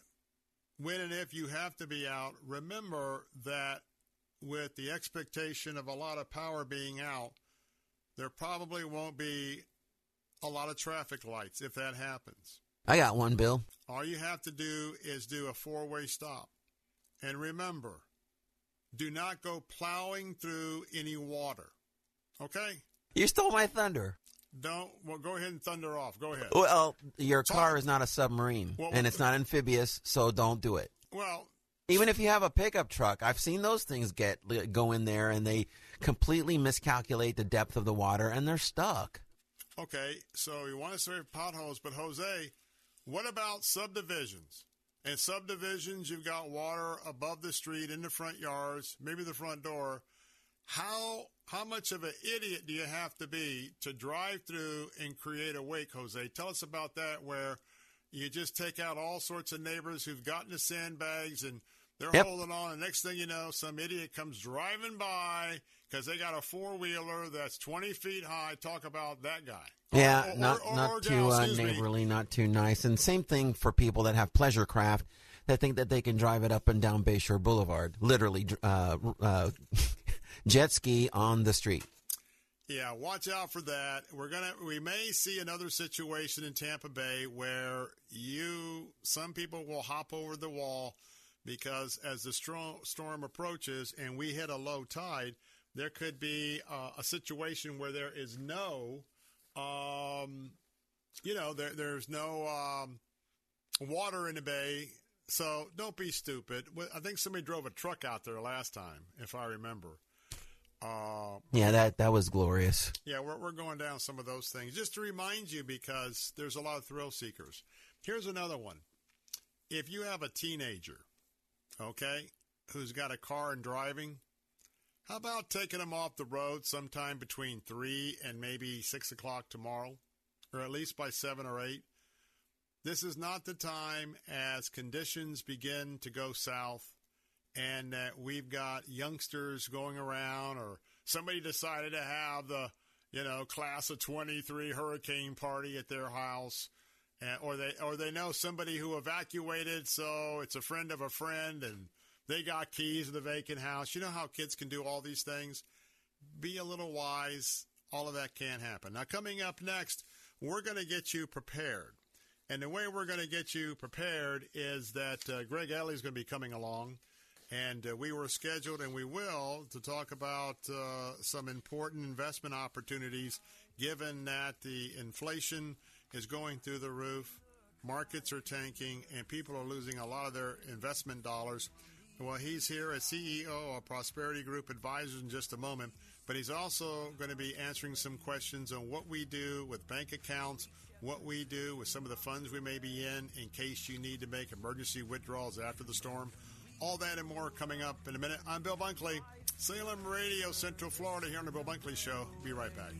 when and if you have to be out, remember that with the expectation of a lot of power being out, there probably won't be a lot of traffic lights if that happens. I got one, Bill. All you have to do is do a four way stop. And remember, do not go plowing through any water. Okay? You stole my thunder. Don't. Well, go ahead and thunder off. Go ahead. Well, your car is not a submarine, Well, and it's not amphibious, so don't do it. Well, Even if you have a pickup truck, I've seen those things get go in there and they completely miscalculate the depth of the water and they're stuck. okay. So you want to save potholes, but Jose, what about subdivisions? In subdivisions, you've got water above the street in the front yards, maybe the front door. How how much of an idiot do you have to be to drive through and create a wake, Jose? Tell us about that. Where you just take out all sorts of neighbors who've gotten the sandbags and they're Yep. holding on. And next thing you know, some idiot comes driving by because they got a four wheeler that's twenty feet high. Talk about that guy. Yeah, or- not or- not or too uh, excuse me. neighborly, not too nice. And same thing for people that have pleasure craft that think that they can drive it up and down Bayshore Boulevard, literally uh, uh, jet ski on the street. Yeah, watch out for that. We're gonna we may see another situation in Tampa Bay where you some people will hop over the wall because as the storm storm approaches and we hit a low tide, there could be uh, a situation where there is no, um, you know, there there's no um, water in the bay. So don't be stupid. I think somebody drove a truck out there last time, if I remember. Uh, Yeah, that that was glorious. yeah, we're, we're going down some of those things just to remind you because there's a lot of thrill seekers. Here's another one. If you have a teenager, okay, who's got a car and driving, how about taking them off the road sometime between 3 and maybe 6 o'clock tomorrow, or at least by 7 or 8? This is not the time as conditions begin to go south and that we've got youngsters going around or somebody decided to have the you know, class of 23 hurricane party at their house. And, or they or they know somebody who evacuated, so it's a friend of a friend, and they got keys to the vacant house. You know how kids can do all these things. Be a little wise. All of that can happen. Now, coming up next, we're going to get you prepared. And the way we're going to get you prepared is that uh, Greg Ellie is going to be coming along. And uh, we were scheduled, and we will, to talk about uh, some important investment opportunities given that the inflation is going through the roof, markets are tanking, and people are losing a lot of their investment dollars. Well, he's here as CEO of Prosperity Group Advisors in just a moment, but he's also going to be answering some questions on what we do with bank accounts, what we do with some of the funds we may be in in case you need to make emergency withdrawals after the storm. All that and more coming up in a minute. I'm Bill Bunkley, Salem Radio, Central Florida, here on the Bill Bunkley Show. Be right back.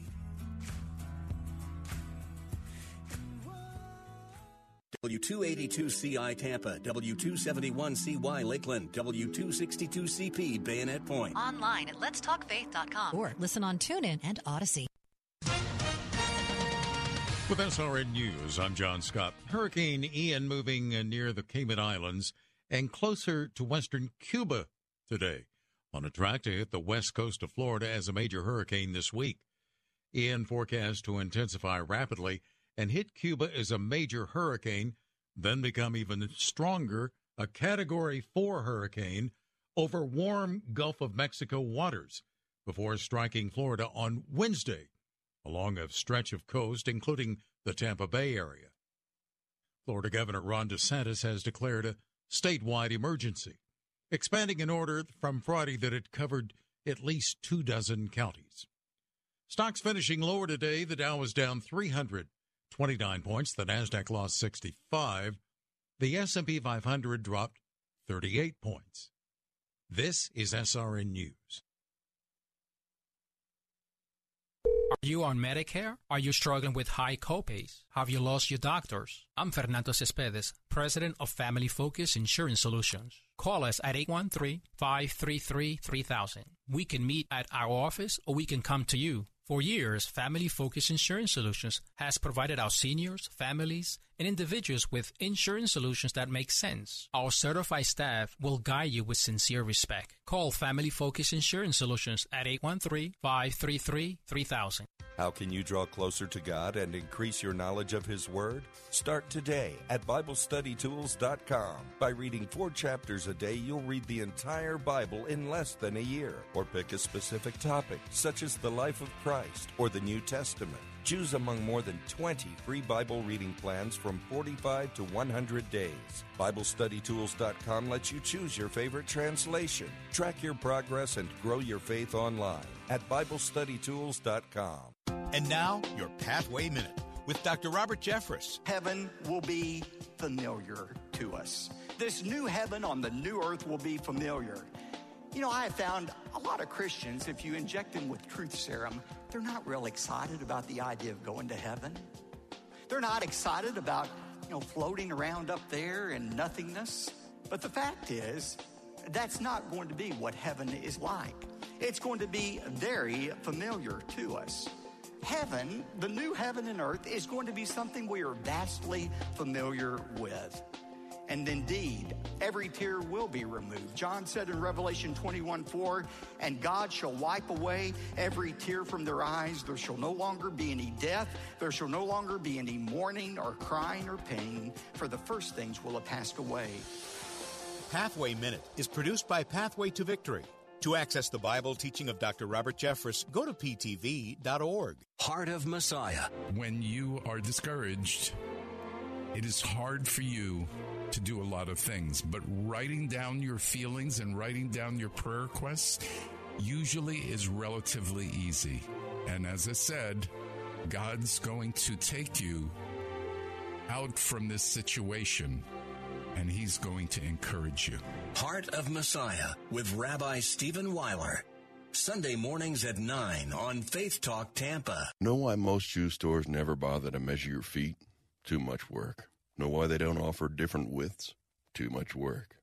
W282CI Tampa, W271CY Lakeland, W262CP Bayonet Point. Online at letstalkfaith.com or listen on TuneIn and Audacy. With SRN News, I'm John Scott. Hurricane Ian moving uh, near the Cayman Islands and closer to western Cuba today, on a track to hit the west coast of Florida as a major hurricane this week. Ian forecast to intensify rapidly and hit Cuba as a major hurricane, then become even stronger, a Category 4 hurricane over warm Gulf of Mexico waters before striking Florida on Wednesday along a stretch of coast, including the Tampa Bay area. Florida Governor Ron DeSantis has declared a statewide emergency, expanding an order from Friday that it covered at least two dozen counties. Stocks finishing lower today. The Dow was down 329 points. The Nasdaq lost 65. The S&P 500 dropped 38 points. This is SRN News. You on Medicare? Are you struggling with high copays? Have you lost your doctors? I'm Fernando Cespedes, president of Family Focus Insurance Solutions. Call us at 813-533-3000. We can meet at our office or we can come to you. For years, Family Focus Insurance Solutions has provided our seniors, families, and individuals with insurance solutions that make sense. Our certified staff will guide you with sincere respect. Call Family Focus Insurance Solutions at 813-533-3000. How can you draw closer to God and increase your knowledge of His Word? Start today at BibleStudyTools.com. By reading four chapters a day, you'll read the entire Bible in less than a year. Or pick a specific topic, such as the life of Christ or the New Testament. Choose among more than 20 free Bible reading plans from 45 to 100 days. BibleStudyTools.com lets you choose your favorite translation, track your progress, and grow your faith online at BibleStudyTools.com. And now, your Pathway Minute with Dr. Robert Jeffress. Heaven will be familiar to us. This new heaven on the new earth will be familiar. You know, I have found a lot of Christians, if you inject them with truth serum, they're not real excited about the idea of going to heaven. They're not excited about, you know, floating around up there in nothingness. But the fact is, that's not going to be what heaven is like. It's going to be very familiar to us. Heaven, the new heaven and earth, is going to be something we are vastly familiar with. And indeed, every tear will be removed. John said in Revelation 21 4, and God shall wipe away every tear from their eyes. There shall no longer be any death. There shall no longer be any mourning or crying or pain, for the first things will have passed away. Pathway Minute is produced by Pathway to Victory. To access the Bible teaching of Dr. Robert Jeffress, go to ptv.org. Heart of Messiah. When you are discouraged, it is hard for you to do a lot of things, but writing down your feelings and writing down your prayer requests usually is relatively easy. And as I said, God's going to take you out from this situation and he's going to encourage you. Heart of Messiah with Rabbi Stephen Weiler. Sunday mornings at 9 on Faith Talk Tampa. Know why most shoe stores never bother to measure your feet? Too much work. Know why they don't offer different widths? Too much work.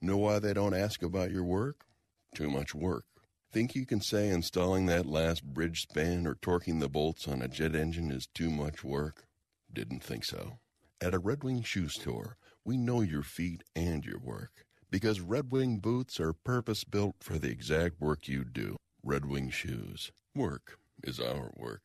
Know why they don't ask about your work? Too much work. Think you can say installing that last bridge span or torquing the bolts on a jet engine is too much work? Didn't think so. At a Red Wing shoe store, we know your feet and your work because Red Wing boots are purpose built for the exact work you do. Red Wing shoes. Work is our work.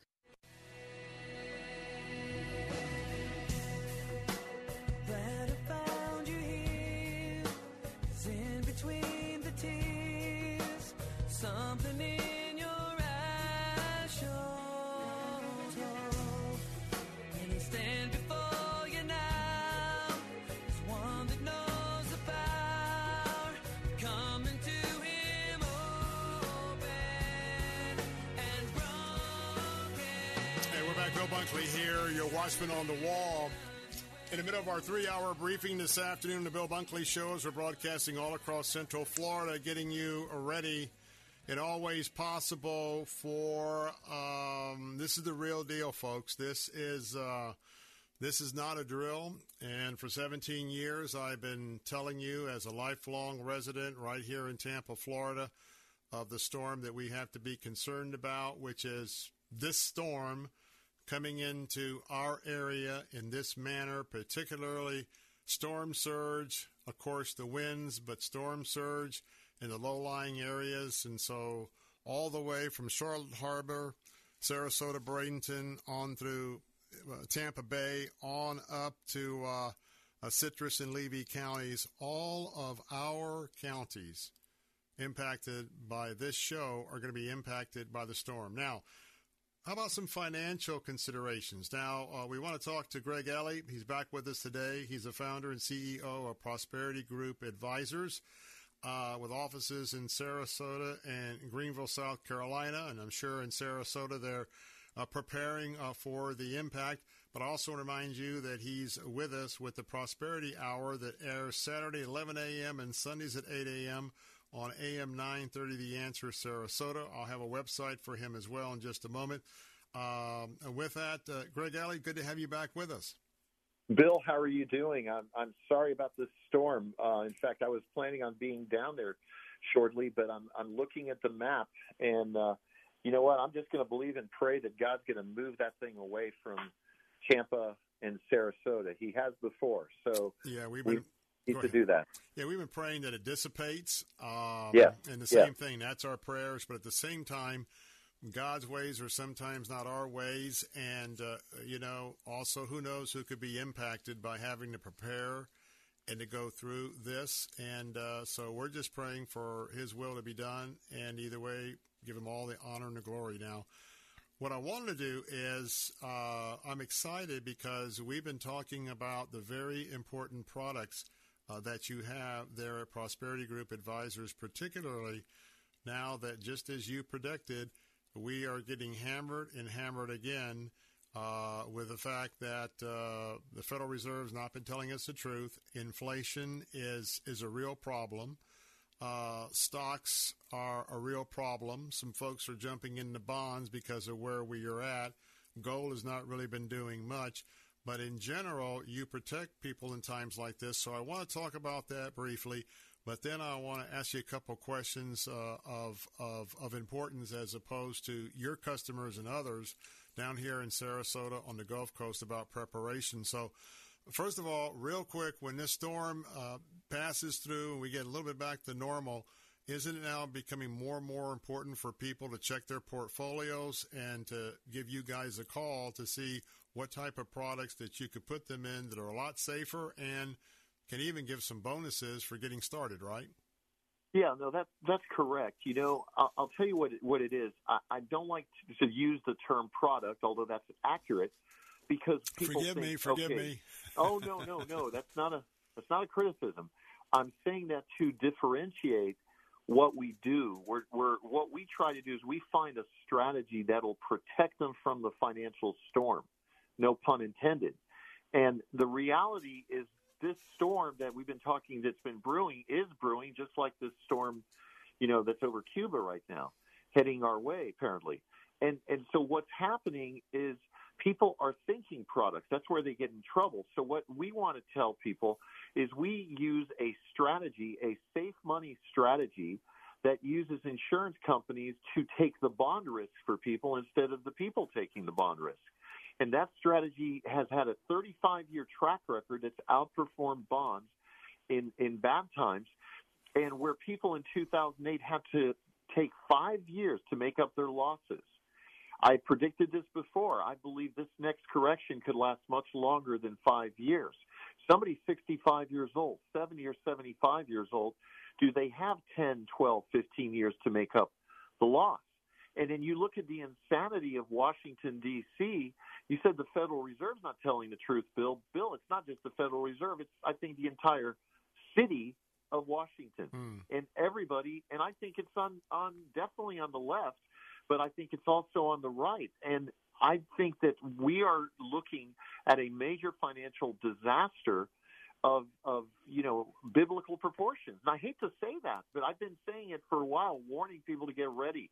Here, your watchman on the wall. In the middle of our three hour briefing this afternoon, the Bill Bunkley shows we're broadcasting all across Central Florida, getting you ready and always possible for um, this is the real deal, folks. This is uh, this is not a drill. And for 17 years, I've been telling you, as a lifelong resident right here in Tampa, Florida, of the storm that we have to be concerned about, which is this storm coming into our area in this manner, particularly storm surge, of course, the winds, but storm surge in the low lying areas. And so, all the way from Charlotte Harbor, Sarasota, Bradenton, on through uh, Tampa Bay, on up to uh, uh, Citrus and Levy counties, all of our counties impacted by this show are going to be impacted by the storm. Now, how about some financial considerations? Now, uh, we want to talk to Greg Ellie. He's back with us today. He's the founder and CEO of Prosperity Group Advisors uh, with offices in Sarasota and Greenville, South Carolina. And I'm sure in Sarasota they're uh, preparing uh, for the impact. But I also want to remind you that he's with us with the Prosperity Hour that airs Saturday 11 a.m. and Sundays at 8 a.m. on AM 930 The Answer Sarasota. I'll have a website for him as well in just a moment. Um, and with that, uh, Greg Ellie, good to have you back with us. Bill, how are you doing? I'm I'm sorry about this storm. Uh, in fact, I was planning on being down there shortly, but I'm I'm looking at the map, and uh, you know what? I'm just going to believe and pray that God's going to move that thing away from Tampa and Sarasota. He has before, so yeah, we've been. We need to do that. Yeah, we've been praying that it dissipates. Um, yeah, and the yeah. same thing. That's our prayers, but at the same time, God's ways are sometimes not our ways, and uh, you know, also who knows who could be impacted by having to prepare and to go through this. And uh, so we're just praying for His will to be done, and either way, give Him all the honor and the glory. Now, what I wanted to do is uh, I'm excited because we've been talking about the very important products uh, that you have there at Prosperity Group Advisors, particularly now that just as you predicted we are getting hammered and hammered again uh, with the fact that uh, the Federal Reserve has not been telling us the truth. Inflation is is a real problem. Uh, stocks are a real problem. Some folks are jumping into bonds because of where we are at. Gold has not really been doing much. But in general, you protect people in times like this. So I want to talk about that briefly. But then I want to ask you a couple questions uh, of, of, of importance as opposed to your customers and others down here in Sarasota on the Gulf Coast about preparation. So, first of all, real quick, when this storm uh, passes through and we get a little bit back to normal, isn't it now becoming more and more important for people to check their portfolios and to give you guys a call to see what type of products that you could put them in that are a lot safer and can even give some bonuses for getting started, right? Yeah, no, that that's correct. You know, I'll, I'll tell you what it, what it is. I, I don't like to, to use the term product, although that's accurate, because people forgive think, me, forgive okay, me. oh no, no, no, that's not a that's not a criticism. I'm saying that to differentiate what we do. We're, we're what we try to do is we find a strategy that'll protect them from the financial storm. No pun intended. And the reality is this storm that we've been talking that's been brewing is brewing just like this storm, you know, that's over Cuba right now, heading our way apparently. And and so what's happening is people are thinking products. That's where they get in trouble. So what we want to tell people is we use a strategy, a safe money strategy that uses insurance companies to take the bond risk for people instead of the people taking the bond risk. And that strategy has had a 35 year track record that's outperformed bonds in, in bad times. And where people in 2008 had to take five years to make up their losses. I predicted this before. I believe this next correction could last much longer than five years. Somebody 65 years old, 70 or 75 years old, do they have 10, 12, 15 years to make up the loss? And then you look at the insanity of Washington, D.C. You said the Federal Reserve's not telling the truth, Bill. Bill, it's not just the Federal Reserve. It's, I think, the entire city of Washington Hmm. and everybody. And I think it's on, on definitely on the left, but I think it's also on the right. And I think that we are looking at a major financial disaster of of you know biblical proportions. And I hate to say that, but I've been saying it for a while, warning people to get ready.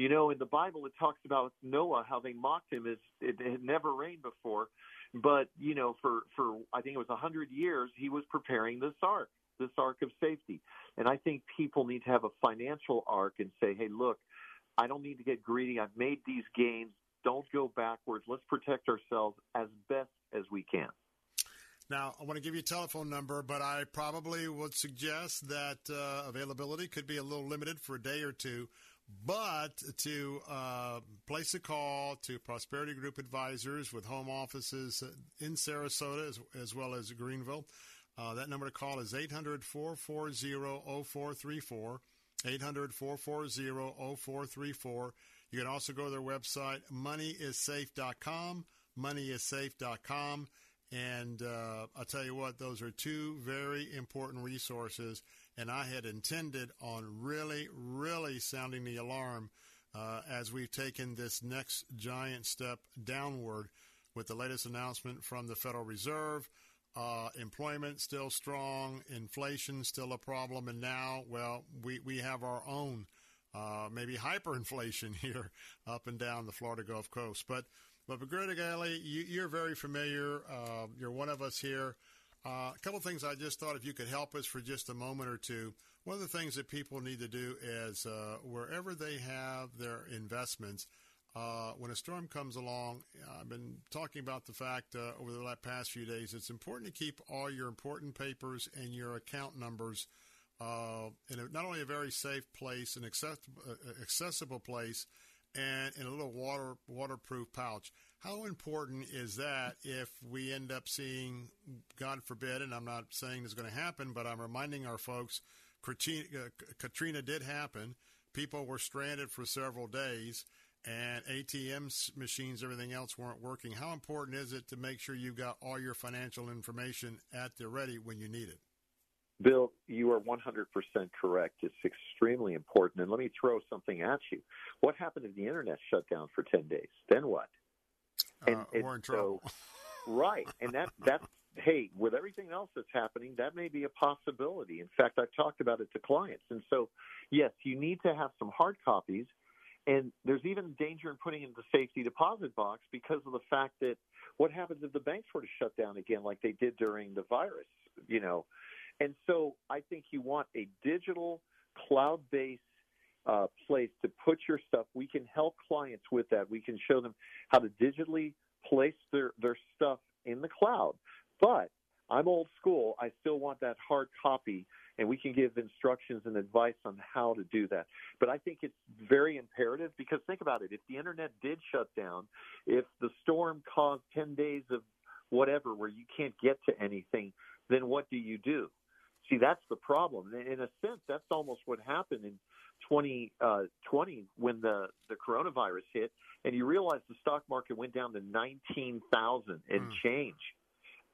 You know, in the Bible, it talks about Noah, how they mocked him as it had never rained before. But you know, for for I think it was a hundred years, he was preparing this ark, this ark of safety. And I think people need to have a financial ark and say, hey, look, I don't need to get greedy. I've made these gains. Don't go backwards. Let's protect ourselves as best as we can. Now, I want to give you a telephone number, but I probably would suggest that uh, availability could be a little limited for a day or two. But to uh, place a call to Prosperity Group Advisors with home offices in Sarasota as, as well as Greenville, uh, that number to call is 800 440 0434. 800 440 0434. You can also go to their website, moneyissafe.com, moneyissafe.com. And uh, I'll tell you what, those are two very important resources. And I had intended on really, really sounding the alarm uh, as we've taken this next giant step downward with the latest announcement from the Federal Reserve. Uh, employment still strong, inflation still a problem, and now, well, we, we have our own uh, maybe hyperinflation here up and down the Florida Gulf Coast. But but Greg Ellie, you, you're very familiar. Uh, you're one of us here. Uh, a couple of things I just thought if you could help us for just a moment or two. One of the things that people need to do is uh, wherever they have their investments, uh, when a storm comes along, I've been talking about the fact uh, over the past few days, it's important to keep all your important papers and your account numbers uh, in a, not only a very safe place, an accessible, uh, accessible place, and in a little water waterproof pouch. How important is that if we end up seeing, God forbid, and I'm not saying is going to happen, but I'm reminding our folks, Katrina, uh, Katrina did happen. People were stranded for several days, and ATM machines, everything else weren't working. How important is it to make sure you've got all your financial information at the ready when you need it? Bill, you are 100% correct. It's extremely important. And let me throw something at you. What happened if the internet shut down for 10 days? Then what? And, Uh, and we're in so- right. And that, that's, hey, with everything else that's happening, that may be a possibility. In fact, I've talked about it to clients. And so, yes, you need to have some hard copies. And there's even danger in putting it in the safety deposit box because of the fact that what happens if the banks were to shut down again like they did during the virus, you know? And so I think you want a digital cloud based uh, place to put your stuff. We can help clients with that. We can show them how to digitally place their, their stuff in the cloud. But I'm old school. I still want that hard copy, and we can give instructions and advice on how to do that. But I think it's very imperative because think about it. If the internet did shut down, if the storm caused 10 days of whatever where you can't get to anything, then what do you do? See, that's the problem. In a sense, that's almost what happened in 2020 uh, 20 when the, the coronavirus hit, and you realize the stock market went down to 19,000 and change.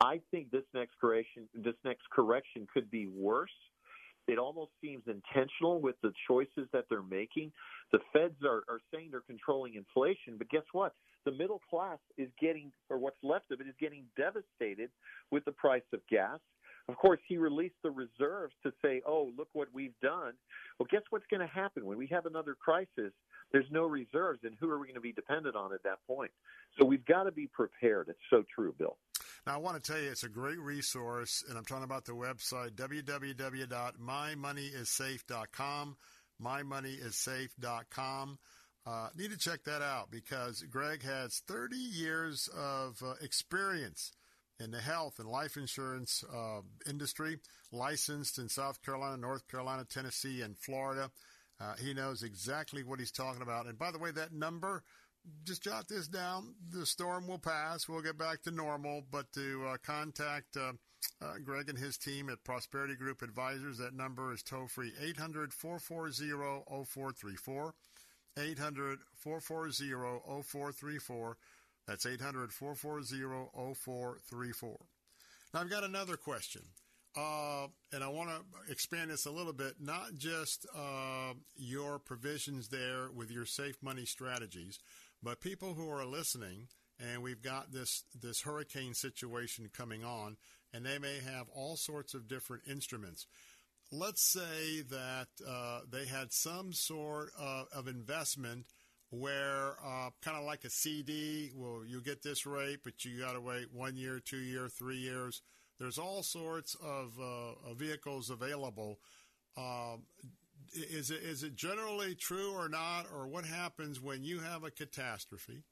I think this next correction, this next correction could be worse. It almost seems intentional with the choices that they're making. The feds are, are saying they're controlling inflation, but guess what? The middle class is getting, or what's left of it, is getting devastated with the price of gas. Of course, he released the reserves to say, oh, look what we've done. Well, guess what's going to happen? When we have another crisis, there's no reserves, and who are we going to be dependent on at that point? So we've got to be prepared. It's so true, Bill. Now, I want to tell you, it's a great resource, and I'm talking about the website, www.mymoneyissafe.com, mymoneyissafe.com. Uh, need to check that out because Greg has 30 years of uh, experience in the health and life insurance uh, industry, licensed in South Carolina, North Carolina, Tennessee, and Florida. Uh, he knows exactly what he's talking about. And by the way, that number, just jot this down. The storm will pass. We'll get back to normal. But to uh, contact uh, uh, Greg and his team at Prosperity Group Advisors, that number is toll free 800 440 0434. 800 440 0434. That's 800 440 0434. Now, I've got another question. Uh, and I want to expand this a little bit, not just uh, your provisions there with your safe money strategies, but people who are listening, and we've got this, this hurricane situation coming on, and they may have all sorts of different instruments. Let's say that uh, they had some sort of, of investment where uh, kind of like a CD, well, you get this rate, but you got to wait one year, two year, three years. There's all sorts of uh, vehicles available. Um, is it is it generally true or not, or what happens when you have a catastrophe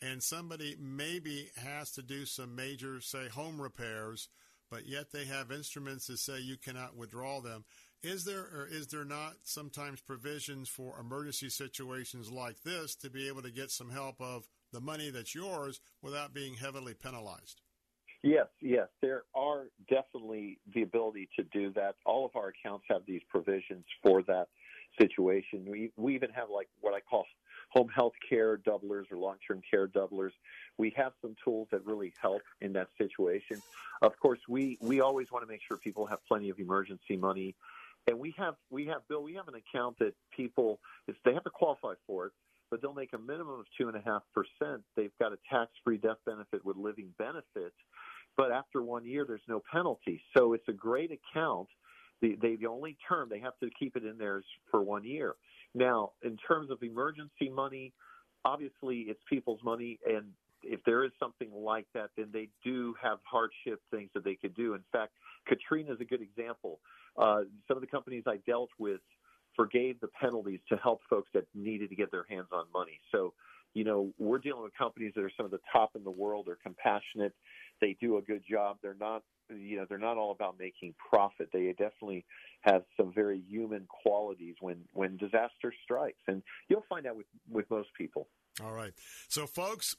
and somebody maybe has to do some major, say, home repairs, but yet they have instruments that say you cannot withdraw them? Is there or is there not sometimes provisions for emergency situations like this to be able to get some help of the money that's yours without being heavily penalized? Yes, yes, there are definitely the ability to do that. All of our accounts have these provisions for that situation. We we even have like what I call home health care doublers or long term care doublers. We have some tools that really help in that situation. Of course, we we always want to make sure people have plenty of emergency money. And we have we have Bill, we have an account that people if they have to qualify for it, but they'll make a minimum of two and a half percent. They've got a tax free death benefit with living benefits but after one year, there's no penalty. So it's a great account. The, they, the only term they have to keep it in there is for one year. Now, in terms of emergency money, obviously it's people's money, and if there is something like that, then they do have hardship things that they could do. In fact, Katrina is a good example. Uh, some of the companies I dealt with forgave the penalties to help folks that needed to get their hands on money. So, you know, we're dealing with companies that are some of the top in the world. They're compassionate they do a good job. They're not, you know, they're not all about making profit. They definitely have some very human qualities when when disaster strikes, and you'll find out with with most people. All right, so folks.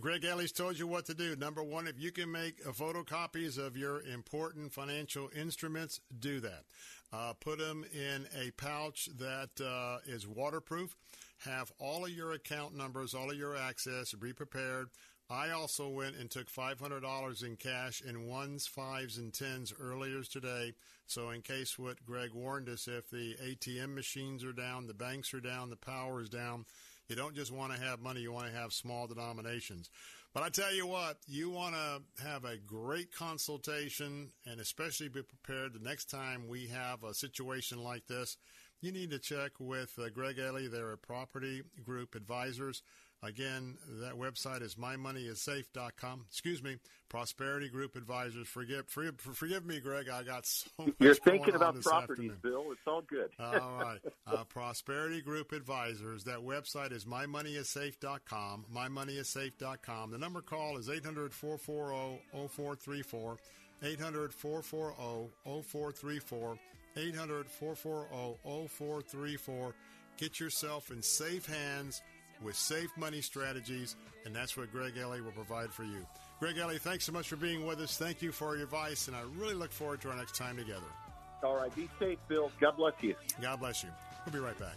Greg Ellis told you what to do. Number one, if you can make photocopies of your important financial instruments, do that. Uh, put them in a pouch that uh, is waterproof. Have all of your account numbers, all of your access, be prepared. I also went and took $500 in cash in ones, fives, and tens earlier today. So, in case what Greg warned us, if the ATM machines are down, the banks are down, the power is down, you don't just want to have money, you want to have small denominations. But I tell you what, you want to have a great consultation and especially be prepared the next time we have a situation like this. You need to check with uh, Greg Ellie. They're property group advisors. Again, that website is mymoneyissafe.com. Excuse me, Prosperity Group Advisors. Forgive, forgive, forgive me, Greg. I got so much You're thinking about properties, afternoon. Bill. It's all good. all right. Uh, Prosperity Group Advisors. That website is mymoneyissafe.com. Mymoneyissafe.com. The number call is 800 440 0434. 800 440 0434. 800 440 0434. Get yourself in safe hands with safe money strategies, and that's what Greg Ellie will provide for you. Greg Ellie, thanks so much for being with us. Thank you for your advice, and I really look forward to our next time together. All right, be safe, Bill. God bless you. God bless you. We'll be right back.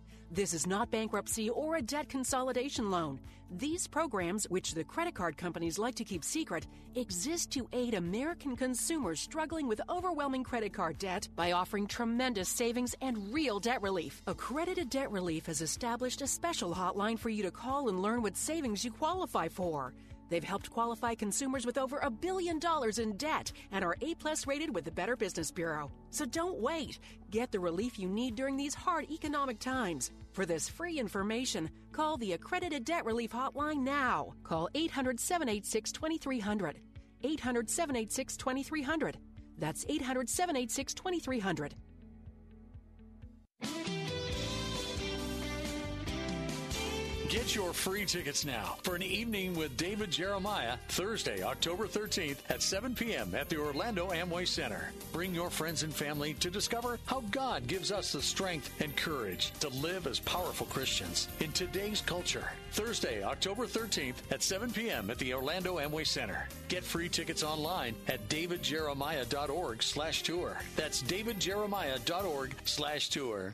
This is not bankruptcy or a debt consolidation loan. These programs, which the credit card companies like to keep secret, exist to aid American consumers struggling with overwhelming credit card debt by offering tremendous savings and real debt relief. Accredited Debt Relief has established a special hotline for you to call and learn what savings you qualify for. They've helped qualify consumers with over a billion dollars in debt and are A plus rated with the Better Business Bureau. So don't wait. Get the relief you need during these hard economic times. For this free information, call the Accredited Debt Relief Hotline now. Call 800 786 2300. 800 786 2300. That's 800 786 2300. Get your free tickets now for an evening with David Jeremiah Thursday, October 13th at 7 p.m. at the Orlando Amway Center. Bring your friends and family to discover how God gives us the strength and courage to live as powerful Christians in today's culture. Thursday, October 13th at 7 p.m. at the Orlando Amway Center. Get free tickets online at davidjeremiah.org slash tour. That's davidjeremiah.org slash tour.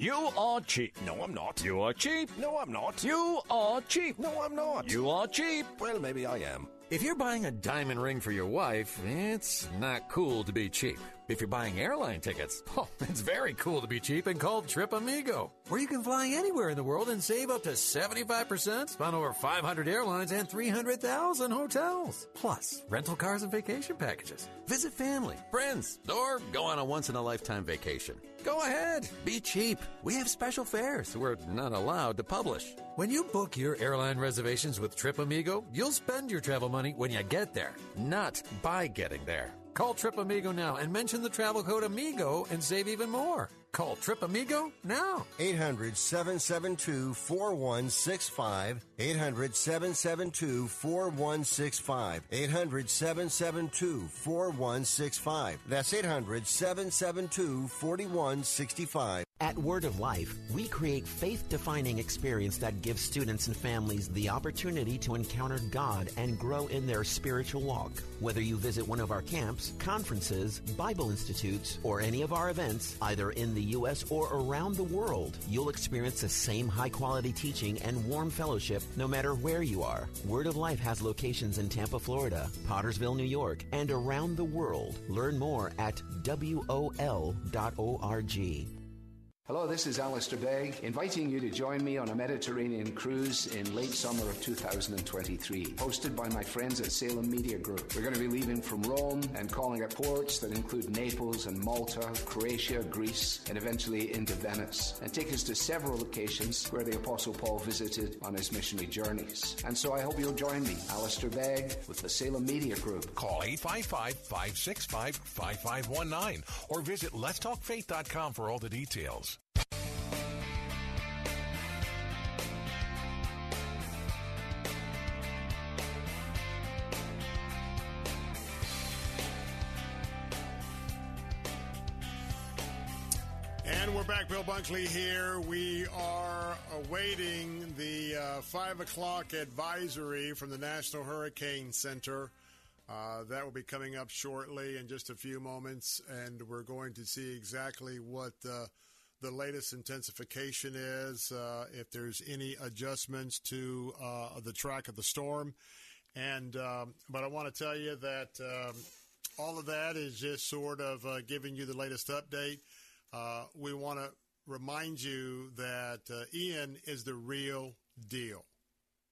You are cheap. No, I'm not. You are cheap. No, I'm not. You are cheap. No, I'm not. You are cheap. Well, maybe I am. If you're buying a diamond ring for your wife, it's not cool to be cheap. If you're buying airline tickets, oh, it's very cool to be cheap and called Trip Amigo, where you can fly anywhere in the world and save up to 75% on over 500 airlines and 300,000 hotels. Plus, rental cars and vacation packages. Visit family, friends, or go on a once in a lifetime vacation. Go ahead, be cheap. We have special fares we're not allowed to publish. When you book your airline reservations with Trip Amigo, you'll spend your travel money when you get there, not by getting there. Call Trip Amigo now and mention the travel code AMIGO and save even more. Call Trip Amigo now. 800 772 4165. 800 772 4165. 800 772 4165. That's 800 772 4165. At Word of Life, we create faith defining experience that gives students and families the opportunity to encounter God and grow in their spiritual walk. Whether you visit one of our camps, conferences, Bible institutes, or any of our events, either in the U.S. or around the world, you'll experience the same high quality teaching and warm fellowship no matter where you are. Word of Life has locations in Tampa, Florida, Pottersville, New York, and around the world. Learn more at WOL.org. Hello, this is Alistair Begg, inviting you to join me on a Mediterranean cruise in late summer of 2023, hosted by my friends at Salem Media Group. We're going to be leaving from Rome and calling at ports that include Naples and Malta, Croatia, Greece, and eventually into Venice, and take us to several locations where the Apostle Paul visited on his missionary journeys. And so I hope you'll join me, Alistair Begg, with the Salem Media Group. Call 855-565-5519 or visit letstalkfaith.com for all the details. And we're back. Bill Bunkley here. We are awaiting the uh, 5 o'clock advisory from the National Hurricane Center. Uh, that will be coming up shortly in just a few moments, and we're going to see exactly what uh, the latest intensification is, uh, if there's any adjustments to uh, the track of the storm. And um, but I want to tell you that um, all of that is just sort of uh, giving you the latest update. Uh, we want to remind you that uh, Ian is the real deal.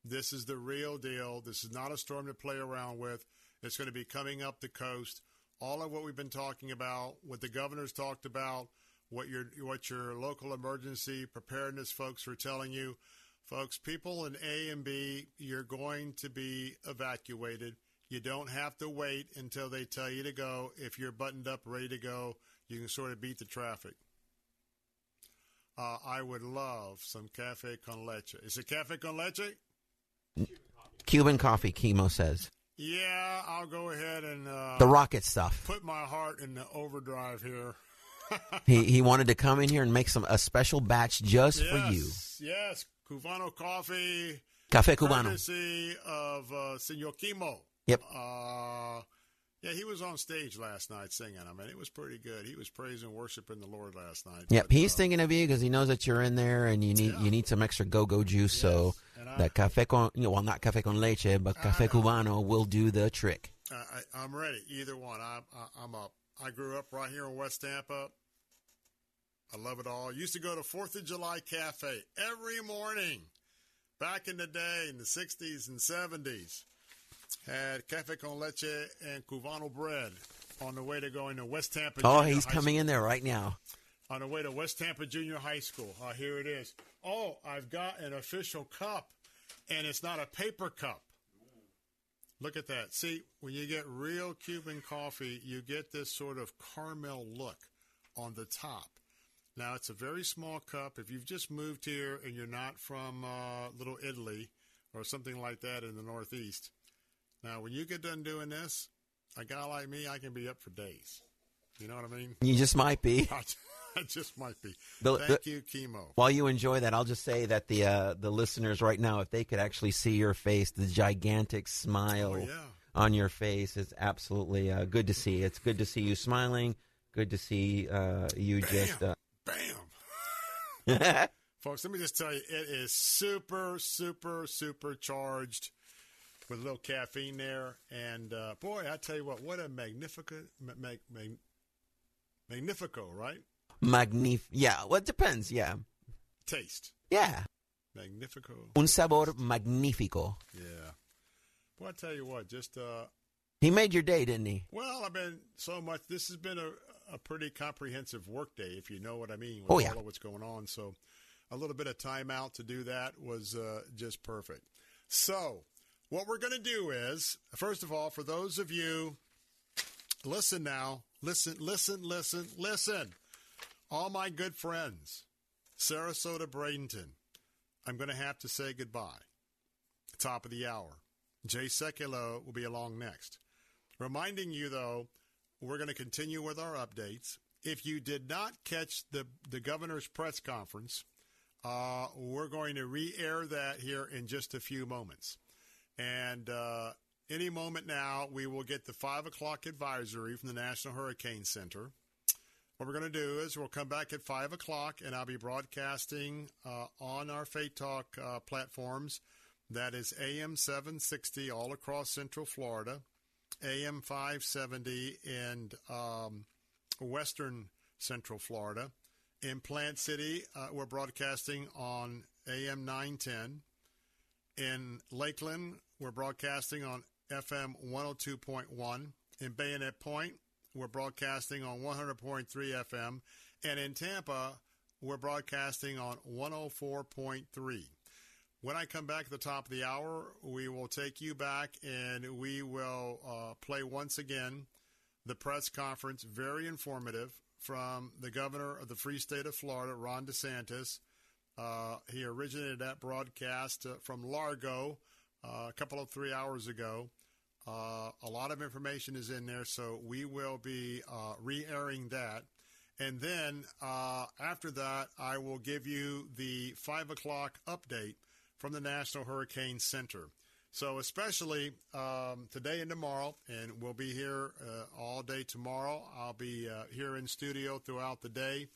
This is the real deal. This is not a storm to play around with. It's going to be coming up the coast. All of what we've been talking about, what the governor's talked about, what your what your local emergency preparedness folks are telling you, folks. People in A and B, you're going to be evacuated. You don't have to wait until they tell you to go. If you're buttoned up, ready to go, you can sort of beat the traffic. Uh, I would love some cafe con leche. Is it cafe con leche? Cuban coffee, Chemo says. Yeah, I'll go ahead and uh, The rocket stuff. Put my heart in the overdrive here. He he wanted to come in here and make some a special batch just yes, for you. Yes, Cubano coffee Café Cubano. Courtesy of uh, Senor Kimo. Yep. Uh, yeah, he was on stage last night singing. I mean, it was pretty good. He was praising, worshiping the Lord last night. Yep, But, he's uh, thinking of you because he knows that you're in there and you need you need some extra go-go juice. So that café con, you know, well, not café con leche, but café cubano will do the trick. I, I, I'm ready. Either one. I'm, I, I'm up. I grew up right here in West Tampa. I love it all. Used to go to Fourth of July Cafe every morning back in the day in the 60s and 70s. Had cafe con leche and cubano bread on the way to going to West Tampa. Oh, Junior he's High coming School. in there right now. On the way to West Tampa Junior High School. Oh, here it is. Oh, I've got an official cup, and it's not a paper cup. Look at that. See, when you get real Cuban coffee, you get this sort of caramel look on the top. Now, it's a very small cup. If you've just moved here and you're not from uh, Little Italy or something like that in the Northeast, now when you get done doing this, a guy like me, I can be up for days. You know what I mean? You just might be. I just might be. The- Thank the- you, Chemo. While you enjoy that, I'll just say that the uh, the listeners right now, if they could actually see your face, the gigantic smile Oh, yeah. on your face is absolutely uh, good to see. It's good to see you smiling. Good to see uh, you just. Uh, Bam! Folks, let me just tell you, it is super, super, super charged with a little caffeine there. And uh, boy, I tell you what, what a magnificent, ma- mag, mag, magnifico, right? Magnif. Yeah, well, it depends. Yeah, Taste. yeah. Magnifico. Un sabor magnífico. Yeah. Well, I tell you what, just uh, He made your day, didn't he? Well, I've been so much. This has been a, a pretty comprehensive work day, if you know what I mean. With Oh, yeah. all of what's going on. So, a little bit of time out to do that was uh, just perfect. So, what we're going to do is, first of all, for those of you, listen now, listen, listen, listen, listen. All my good friends, Sarasota, Bradenton, I'm going to have to say goodbye. Top of the hour. Jay Sekulow will be along next. Reminding you, though, we're going to continue with our updates. If you did not catch the, the governor's press conference, uh, we're going to re air that here in just a few moments. And uh, any moment now, we will get the 5 o'clock advisory from the National Hurricane Center. What we're going to do is we'll come back at 5 o'clock, and I'll be broadcasting uh, on our Faith Talk uh, platforms. That is AM 760 all across Central Florida, AM 570 in um, Western Central Florida. In Plant City, uh, we're broadcasting on AM 910. In Lakeland, we're broadcasting on FM 102.1. In Bayonet Point, we're broadcasting on 100.3 FM. And in Tampa, we're broadcasting on 104.3. When I come back at the top of the hour, we will take you back and we will uh, play once again the press conference, very informative, from the governor of the free state of Florida, Ron DeSantis. Uh, he originated that broadcast uh, from Largo uh, a couple of three hours ago. Uh, a lot of information is in there, so we will be uh, re airing that. And then uh, after that, I will give you the 5 o'clock update from the National Hurricane Center. So, especially um, today and tomorrow, and we'll be here uh, all day tomorrow. I'll be uh, here in studio throughout the day,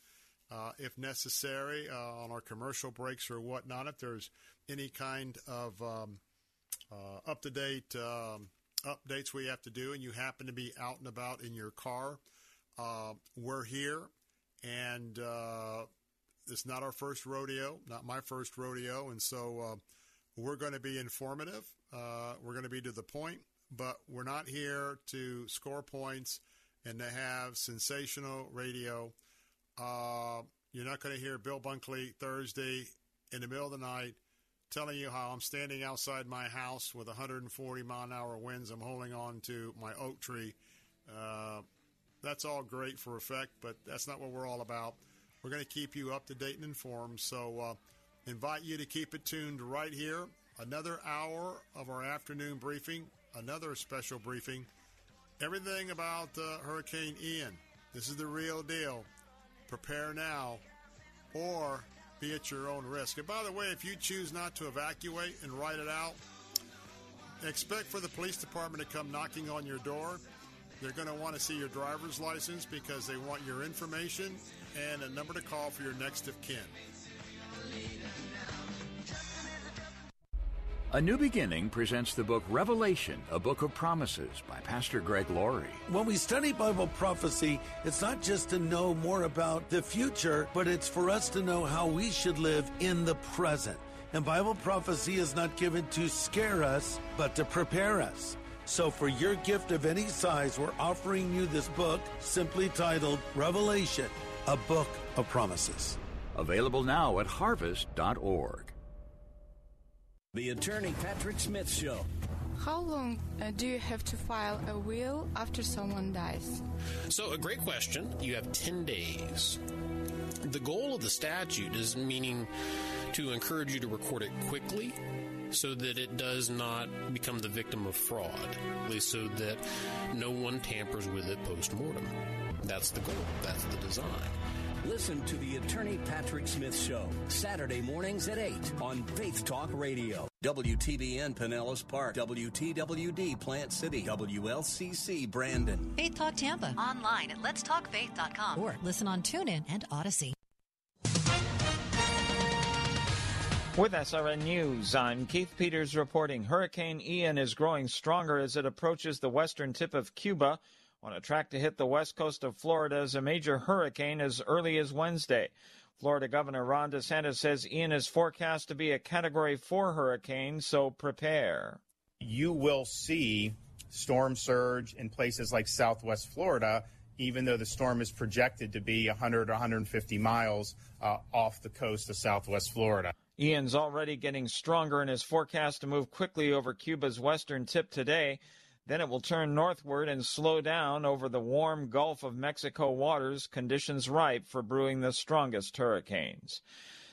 uh, if necessary, uh, on our commercial breaks or whatnot. If there's any kind of um, uh, up to date um, updates we have to do, and you happen to be out and about in your car, uh, we're here. And uh, it's not our first rodeo, not my first rodeo. And so uh, we're going to be informative. Uh, we're going to be to the point, but we're not here to score points and to have sensational radio. Uh, you're not going to hear Bill Bunkley Thursday in the middle of the night telling you how I'm standing outside my house with 140 mile an hour winds. I'm holding on to my oak tree. Uh, that's all great for effect, but that's not what we're all about. We're going to keep you up to date and informed. So, uh, invite you to keep it tuned right here. Another hour of our afternoon briefing, another special briefing. Everything about uh, Hurricane Ian. This is the real deal. Prepare now, or be at your own risk. And by the way, if you choose not to evacuate and write it out, expect for the police department to come knocking on your door. They're going to want to see your driver's license because they want your information and a number to call for your next of kin. A New Beginning presents the book Revelation, a book of promises by Pastor Greg Laurie. When we study Bible prophecy, it's not just to know more about the future, but it's for us to know how we should live in the present. And Bible prophecy is not given to scare us, but to prepare us. So for your gift of any size, we're offering you this book simply titled Revelation, a book of promises. Available now at harvest.org. The Attorney Patrick Smith Show. How long uh, do you have to file a will after someone dies? So, a great question. You have 10 days. The goal of the statute is meaning to encourage you to record it quickly so that it does not become the victim of fraud, at least so that no one tampers with it post mortem. That's the goal, that's the design. Listen to the Attorney Patrick Smith Show, Saturday mornings at 8 on Faith Talk Radio. WTBN Pinellas Park, WTWD Plant City, WLCC Brandon. Faith Talk Tampa. Online at letstalkfaith.com or listen on TuneIn and Audacy. With SRN News, I'm Keith Peters reporting Hurricane Ian is growing stronger as it approaches the western tip of Cuba on a track to hit the west coast of Florida as a major hurricane as early as Wednesday. Florida Governor Ron DeSantis says Ian is forecast to be a Category 4 hurricane, so prepare. You will see storm surge in places like southwest Florida, even though the storm is projected to be 100 or 150 miles uh, off the coast of southwest Florida. Ian's already getting stronger and is forecast to move quickly over Cuba's western tip today. Then it will turn northward and slow down over the warm Gulf of Mexico waters, conditions ripe for brewing the strongest hurricanes.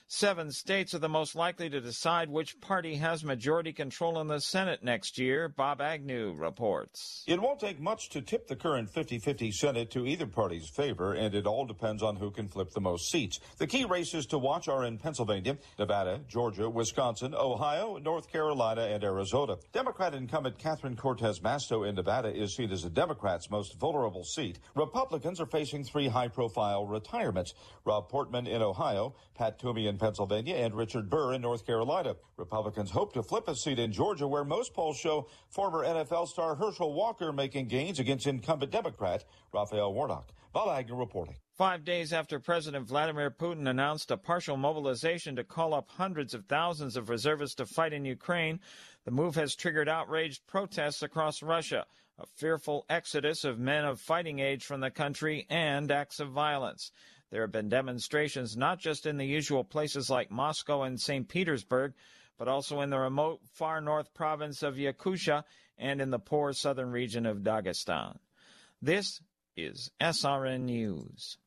Seven states are the most likely to decide which party has majority control in the Senate next year, Bob Agnew reports. It won't take much to tip the current 50 50 Senate to either party's favor, and it all depends on who can flip the most seats. The key races to watch are in Pennsylvania, Nevada, Georgia, Wisconsin, Ohio, North Carolina, and Arizona. Democrat incumbent Catherine Cortez Masto in Nevada is seen as the Democrats' most vulnerable seat. Republicans are facing three high profile retirements Rob Portman in Ohio, Pat Toomey in Pennsylvania, and Richard Burr in North Carolina. Republicans hope to flip a seat in Georgia, where most polls show former NFL star Herschel Walker making gains against incumbent Democrat Raphael Warnock. Bob Agnew reporting. Five days after President Vladimir Putin announced a partial mobilization to call up hundreds of thousands of reservists to fight in Ukraine, the move has triggered outraged protests across Russia, a fearful exodus of men of fighting age from the country, and acts of violence. There have been demonstrations not just in the usual places like Moscow and St. Petersburg, but also in the remote far north province of Yakutia and in the poor southern region of Dagestan. This is SRN News.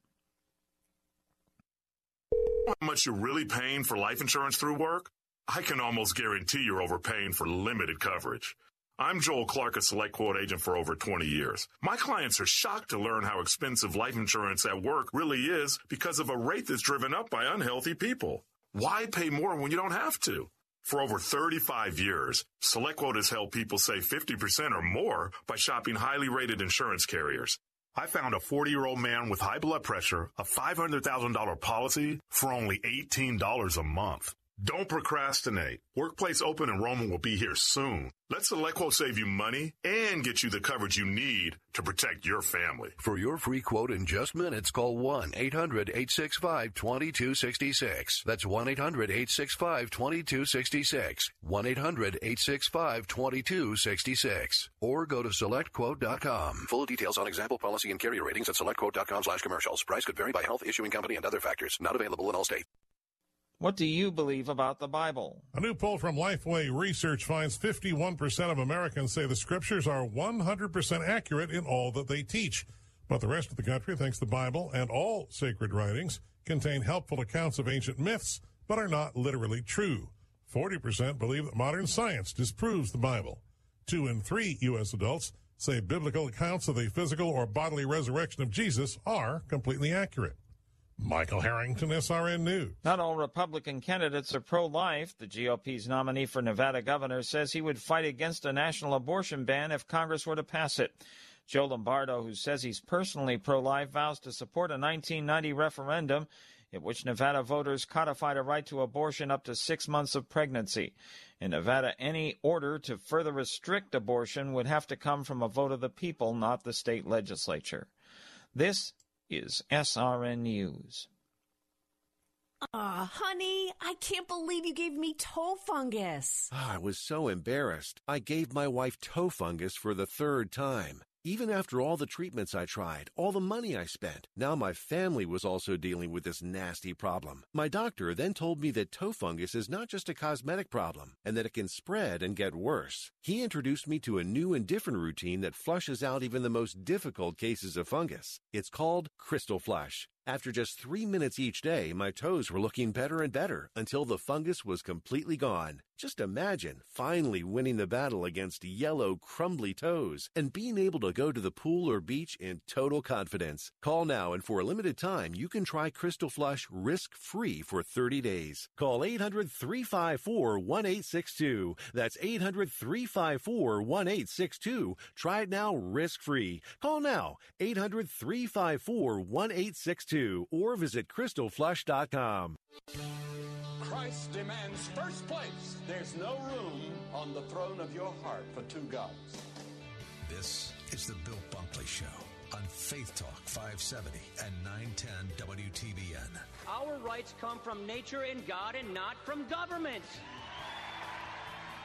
How much you're really paying for life insurance through work? I can almost guarantee you're overpaying for limited coverage. I'm Joel Clark, a select quote agent for over 20 years. My clients are shocked to learn how expensive life insurance at work really is because of a rate that's driven up by unhealthy people. Why pay more when you don't have to? For over 35 years, SelectQuote has helped people save 50% or more by shopping highly rated insurance carriers. I found a 40 year old man with high blood pressure, a $500,000 policy for only $18 a month. Don't procrastinate. Workplace open enrollment will be here soon. Let SelectQuote save you money and get you the coverage you need to protect your family. For your free quote in just minutes, call 1-800-865-2266. That's 1-800-865-2266. 1-800-865-2266. Or go to selectquote.com. Full details on example policy and carrier ratings at selectquote.com slash commercials. Price could vary by health, issuing company, and other factors. Not available in all states. What do you believe about the Bible? A new poll from Lifeway Research finds 51% of Americans say the scriptures are 100% accurate in all that they teach. But the rest of the country thinks the Bible and all sacred writings contain helpful accounts of ancient myths, but are not literally true. 40% believe that modern science disproves the Bible. Two in three U.S. adults say biblical accounts of the physical or bodily resurrection of Jesus are completely accurate. Michael Harrington, SRN News. Not all Republican candidates are pro life. The GOP's nominee for Nevada governor says he would fight against a national abortion ban if Congress were to pass it. Joe Lombardo, who says he's personally pro life, vows to support a 1990 referendum in which Nevada voters codified a right to abortion up to six months of pregnancy. In Nevada, any order to further restrict abortion would have to come from a vote of the people, not the state legislature. This is SRN News. Aw, honey, I can't believe you gave me toe fungus. Ah, I was so embarrassed. I gave my wife toe fungus for the third time. Even after all the treatments I tried, all the money I spent, now my family was also dealing with this nasty problem. My doctor then told me that toe fungus is not just a cosmetic problem and that it can spread and get worse. He introduced me to a new and different routine that flushes out even the most difficult cases of fungus. It's called Crystal Flush. After just three minutes each day, my toes were looking better and better until the fungus was completely gone. Just imagine finally winning the battle against yellow, crumbly toes and being able to go to the pool or beach in total confidence. Call now and for a limited time, you can try Crystal Flush risk free for 30 days. Call 800 354 1862. That's 800 354 1862. Try it now risk free. Call now 800 354 1862 or visit crystalflush.com. Christ demands first place. There's no room on the throne of your heart for two gods. This is the Bill Bunkley Show on Faith Talk 570 and 910 WTBN. Our rights come from nature and God and not from government.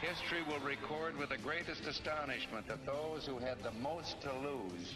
History will record with the greatest astonishment that those who had the most to lose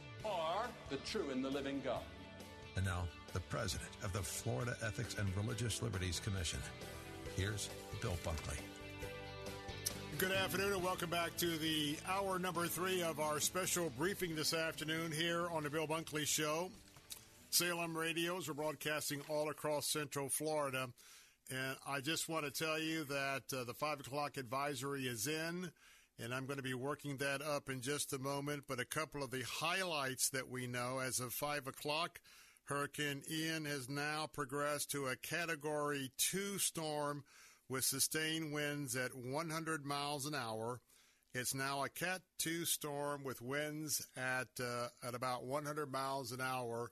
or the true and the living God. And now, the president of the Florida Ethics and Religious Liberties Commission. Here's Bill Bunkley. Good afternoon and welcome back to the hour number three of our special briefing this afternoon here on the Bill Bunkley Show. Salem radios are broadcasting all across Central Florida. And I just want to tell you that uh, the 5 o'clock advisory is in, and I'm going to be working that up in just a moment. But a couple of the highlights that we know as of 5 o'clock Hurricane Ian has now progressed to a Category 2 storm with sustained winds at 100 miles an hour. It's now a Cat 2 storm with winds at uh, at about 100 miles an hour,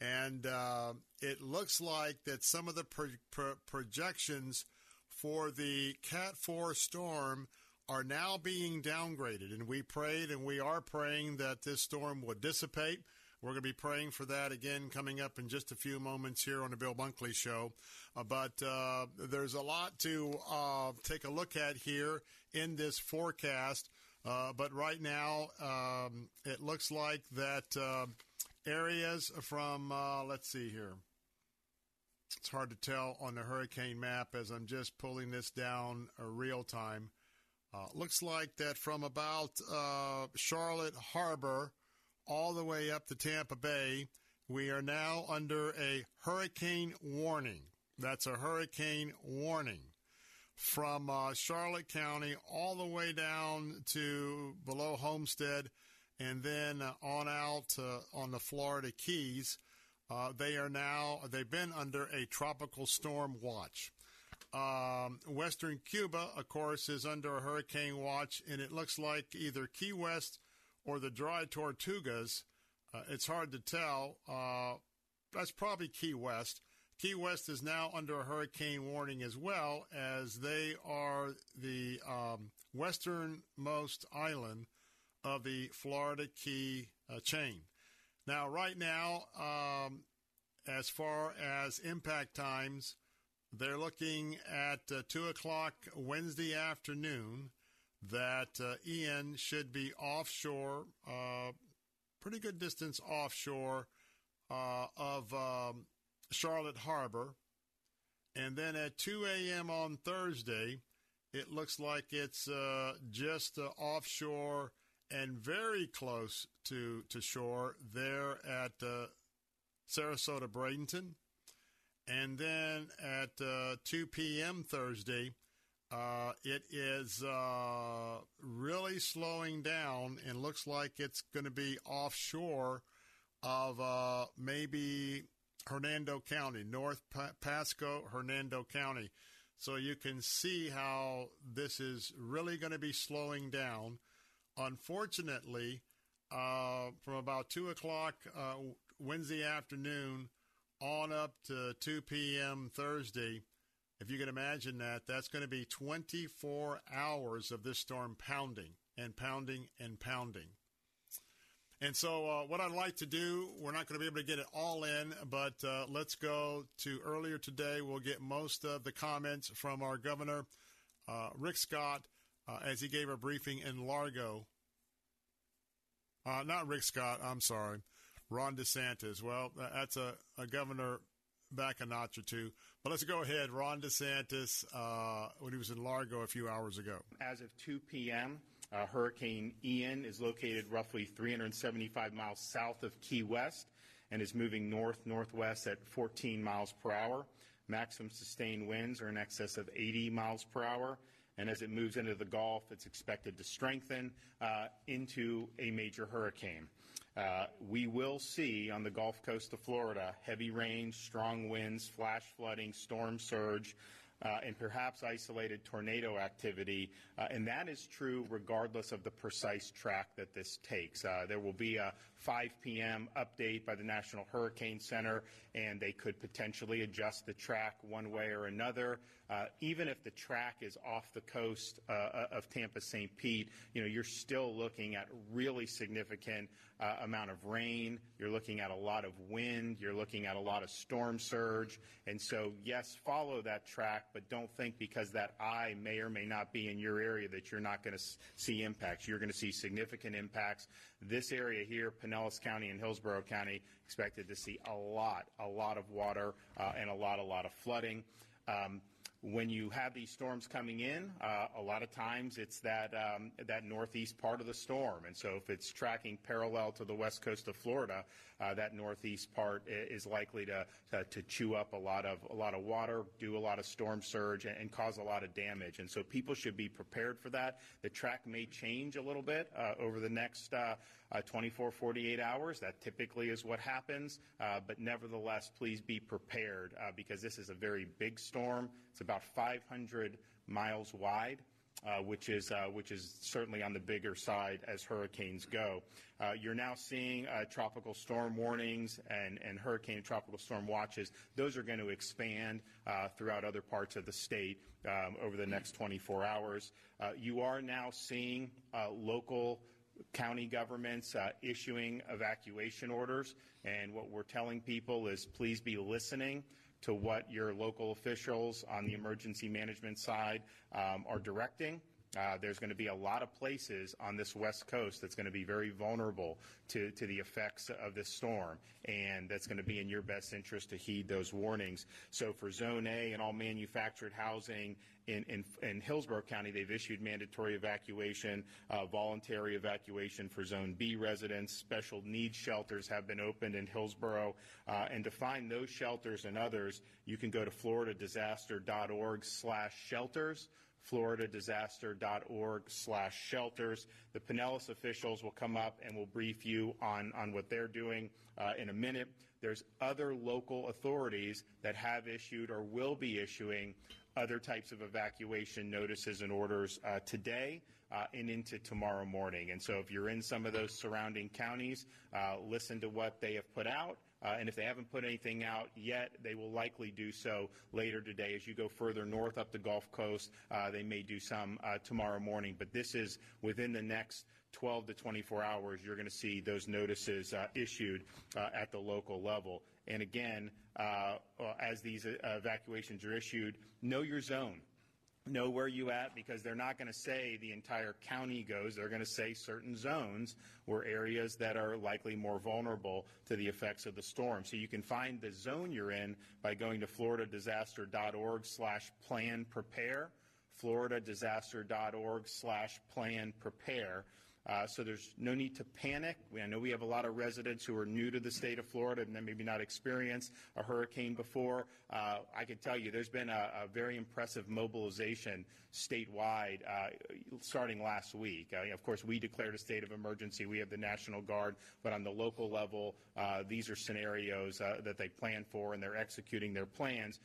and uh, it looks like that some of the pro- pro- projections for the Cat 4 storm are now being downgraded. And we prayed and we are praying that this storm would dissipate. We're going to be praying for that again coming up in just a few moments here on the Bill Bunkley Show. Uh, but uh, there's a lot to uh, take a look at here in this forecast. Uh, but right now, um, it looks like that uh, areas from, uh, let's see here. It's hard to tell on the hurricane map as I'm just pulling this down real time. Looks like that from about Charlotte Harbor all the way up to Tampa Bay. We are now under a hurricane warning. That's a hurricane warning from uh, Charlotte County all the way down to below Homestead and then uh, on out uh, on the Florida Keys. Uh, they are now, they've been under a tropical storm watch. Um, Western Cuba, of course, is under a hurricane watch, and it looks like either Key West or the dry tortugas. Uh, it's hard to tell. Uh, that's probably Key West. Key West is now under a hurricane warning as well, as they are the um, westernmost island of the Florida Key uh, chain. Now, right now, um, as far as impact times, they're looking at uh, 2 o'clock Wednesday afternoon that uh, Ian should be offshore, uh, pretty good distance offshore uh, of um, Charlotte Harbor. And then at 2 a.m. on Thursday, it looks like it's uh, just uh, offshore and very close to, to shore there at Sarasota Bradenton. And then at uh, 2 p.m. Thursday, uh, it is uh, really slowing down and looks like it's going to be offshore of uh, maybe Hernando County, North pa- Pasco, Hernando County. So you can see how this is really going to be slowing down. Unfortunately, uh, from about 2 o'clock uh, Wednesday afternoon on up to 2 p.m. Thursday, if you can imagine that, that's going to be 24 hours of this storm pounding and pounding and pounding. And so, uh, what I'd like to do, we're not going to be able to get it all in, but uh, let's go to earlier today. We'll get most of the comments from our governor, uh, Rick Scott, uh, as he gave a briefing in Largo. Uh, not Rick Scott, I'm sorry, Ron DeSantis. Well, that's a, a governor back a notch or two. But let's go ahead. Ron DeSantis, uh, when he was in Largo a few hours ago. As of 2 p.m., uh, Hurricane Ian is located roughly 375 miles south of Key West and is moving north northwest at 14 miles per hour. Maximum sustained winds are in excess of 80 miles per hour. And as it moves into the Gulf, it's expected to strengthen uh, into a major hurricane. Uh, we will see on the Gulf Coast of Florida heavy rain, strong winds, flash flooding, storm surge, uh, and perhaps isolated tornado activity. Uh, and that is true regardless of the precise track that this takes. Uh, there will be a 5 p.m. update by the National Hurricane Center, and they could potentially adjust the track one way or another. Uh, even if the track is off the coast uh, of Tampa St. Pete, you know, you're still looking at really significant uh, amount of rain. You're looking at a lot of wind. You're looking at a lot of storm surge. And so, yes, follow that track, but don't think because that eye may or may not be in your area that you're not going to see impacts. You're going to see significant impacts. This area here, Pinellas County and Hillsborough County, expected to see a lot, a lot of water uh, and a lot, a lot of flooding. Um, when you have these storms coming in, uh, a lot of times it's that um, that northeast part of the storm, and so if it's tracking parallel to the west coast of Florida, uh, that northeast part is likely to, to, to chew up a lot of a lot of water, do a lot of storm surge, and, and cause a lot of damage. And so people should be prepared for that. The track may change a little bit uh, over the next uh, uh, 24, 48 hours. That typically is what happens. Uh, but nevertheless, please be prepared because this is a very big storm. It's about 500 miles wide. Uh, which is uh, which is certainly on the bigger side as hurricanes go. Uh, you're now seeing uh, tropical storm warnings and, and hurricane and tropical storm watches. Those are going to expand uh, throughout other parts of the state um, over the next 24 hours. Uh, you are now seeing local county governments uh, issuing evacuation orders. And what we're telling people is please be listening to what your local officials on the emergency management side um, are directing. Uh, there's going to be a lot of places on this west coast that's going to be very vulnerable to, to the effects of this storm, and that's going to be in your best interest to heed those warnings. So for Zone A and all manufactured housing in, in, in Hillsborough County, they've issued mandatory evacuation, uh, voluntary evacuation for Zone B residents. Special needs shelters have been opened in Hillsborough, uh, and to find those shelters and others, you can go to floridadisaster.org slash shelters floridadisaster.org slash shelters. The Pinellas officials will come up and will brief you on, on what they're doing uh, in a minute. There's other local authorities that have issued or will be issuing other types of evacuation notices and orders uh, today uh, and into tomorrow morning. And so if you're in some of those surrounding counties, uh, listen to what they have put out. Uh, and if they haven't put anything out yet, they will likely do so later today. As you go further north up the Gulf Coast, uh, they may do some uh, tomorrow morning. But this is within the next 12 to 24 hours, you're going to see those notices issued at the local level. And again, uh, as these evacuations are issued, know your zone. know where you at because they're not going to say the entire county goes. They're going to say certain zones or areas that are likely more vulnerable to the effects of the storm. So you can find the zone you're in by going to floridadisaster.org slash plan prepare, floridadisaster.org slash plan prepare. Uh, so there's no need to panic. I know we have a lot of residents who are new to the state of Florida and maybe not experienced a hurricane before. Uh, I can tell you there's been a, a very impressive mobilization statewide uh, starting last week. Uh, of course, we declared a state of emergency. We have the National Guard, but on the local level, uh, these are scenarios uh, that they plan for and they're executing their plans.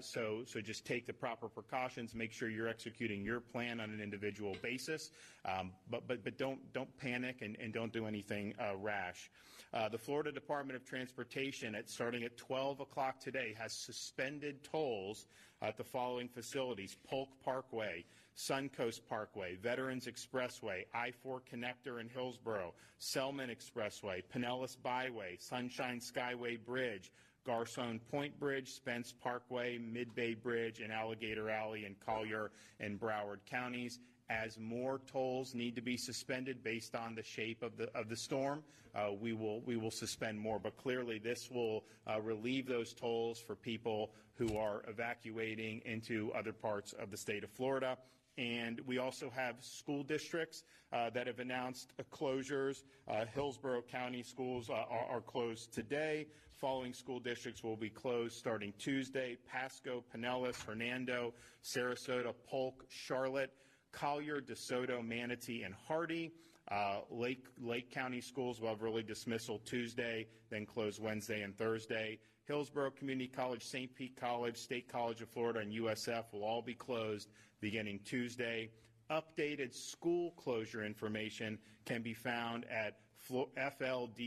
so, so just take the proper precautions. Make sure you're executing your plan on an individual basis, um, but but but don't don't panic and, and don't do anything uh, rash. Uh, the Florida Department of Transportation, at starting at 12 o'clock today, has suspended tolls at the following facilities: Polk Parkway, Suncoast Parkway, Veterans Expressway, I-4 Connector in Hillsborough, Selmon Expressway, Pinellas Bayway, Sunshine Skyway Bridge, Garcon Point Bridge, Spence Parkway, Mid-Bay Bridge, and Alligator Alley in Collier and Broward counties, as more tolls need to be suspended based on the shape of the of the storm, uh, we will we will suspend more. But clearly, this will uh, relieve those tolls for people who are evacuating into other parts of the state of Florida. And we also have school districts uh, that have announced closures. Uh, Hillsborough County schools uh, are, are closed today. Following school districts will be closed starting Tuesday. Pasco, Pinellas, Hernando, Sarasota, Polk, Charlotte. Collier, DeSoto, Manatee, and Hardee. Uh, Lake, Lake County schools will have early dismissal Tuesday, then close Wednesday and Thursday. Hillsborough Community College, St. Pete College, State College of Florida, and USF will all be closed beginning Tuesday. Updated school closure information can be found at fldoe.org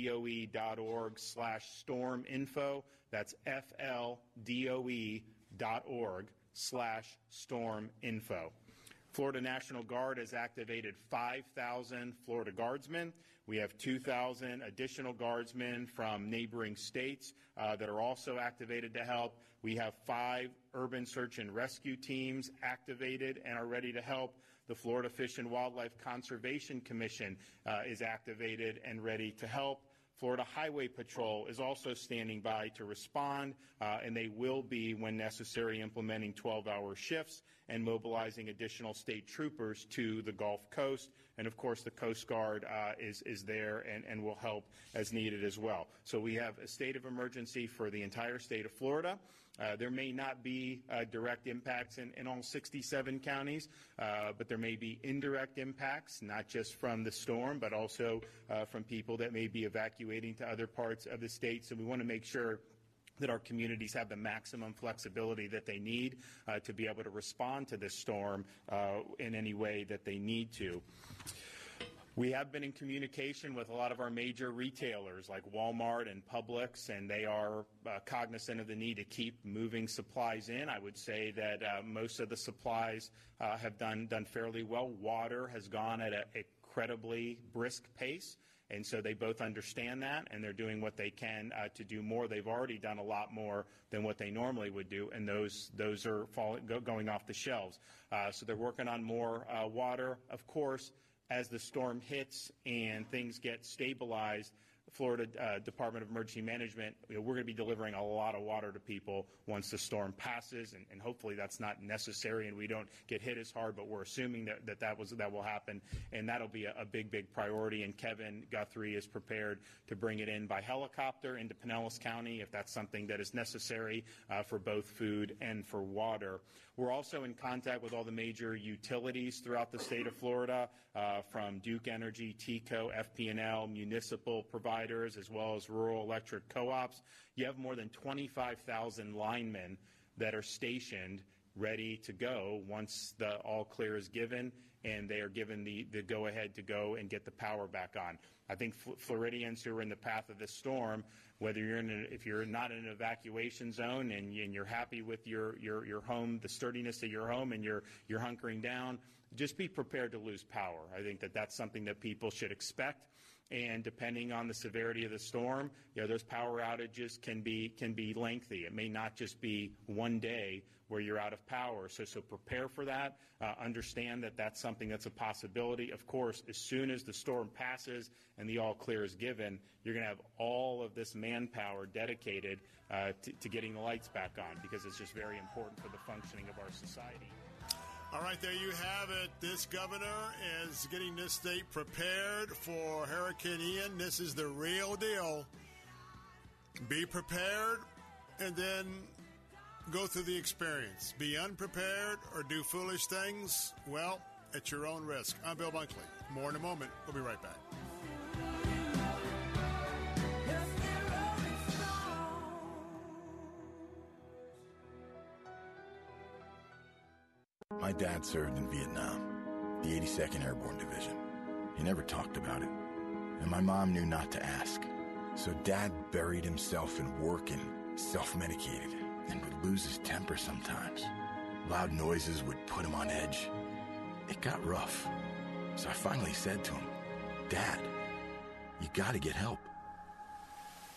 slash storm info. That's fldoe.org slash storm info. Florida National Guard has activated 5,000 Florida Guardsmen. We have 2,000 additional Guardsmen from neighboring states uh, that are also activated to help. We have five urban search and rescue teams activated and are ready to help. The Florida Fish and Wildlife Conservation Commission uh, is activated and ready to help. Florida Highway Patrol is also standing by to respond, uh, and they will be, when necessary, implementing 12 hour shifts and mobilizing additional state troopers to the Gulf Coast. And of course, the Coast Guard uh, is, is there and, and will help as needed as well. So we have a state of emergency for the entire state of Florida. Uh, there may not be uh, direct impacts in, in, all 67 counties, uh, but there may be indirect impacts, not just from the storm, but also uh, from people that may be evacuating to other parts of the state. So we want to make sure that our communities have the maximum flexibility that they need uh, to be able to respond to this storm uh, in any way that they need to. We have been in communication with a lot of our major retailers like Walmart and Publix, and they are uh, cognizant of the need to keep moving supplies in. I would say that uh, most of the supplies uh, have done done fairly well. Water has gone at an incredibly brisk pace. And so they both understand that, and they're doing what they can uh, to do more. They've already done a lot more than what they normally would do, and those those are falling, go, going off the shelves. Uh, so they're working on more uh, water. Of course, as the storm hits and things get stabilized, Florida uh, Department of Emergency Management, you know, we're going to be delivering a lot of water to people once the storm passes, and, and, hopefully that's not necessary and we don't get hit as hard. But we're assuming that that, that was that will happen, and that'll be a, a, big, big priority. And Kevin Guthrie is prepared to bring it in by helicopter into Pinellas County if that's something that is necessary uh, for both food and for water. We're also in contact with all the major utilities throughout the state of Florida, uh, from Duke Energy, TECO, FP&L, municipal providers, as well as rural electric co-ops. You have more than 25,000 linemen that are stationed ready to go once the all clear is given and they are given the, the go ahead to go and get the power back on. I think Floridians who are in the path of this storm whether you're in a, if you're not in an evacuation zone and, and you're happy with your, your, your home, the sturdiness of your home, and you're, you're hunkering down, just be prepared to lose power. I think that that's something that people should expect. And depending on the severity of the storm, you know, those power outages can be can be lengthy. It may not just be one day where you're out of power. So so prepare for that. Uh, understand that that's something that's a possibility. Of course, as soon as the storm passes and the all clear is given, you're going to have all of this manpower dedicated uh, to, to getting the lights back on because it's just very important for the functioning of our society. All right, there you have it. This governor is getting this state prepared for Hurricane Ian. This is the real deal. Be prepared and then go through the experience. Be unprepared or do foolish things, well, at your own risk. I'm Bill Bunkley. More in a moment. We'll be right back. My dad served in Vietnam, the 82nd Airborne Division. He never talked about it, and my mom knew not to ask. So dad buried himself in work and self-medicated and would lose his temper sometimes. Loud noises would put him on edge. It got rough. So I finally said to him, Dad, you gotta get help.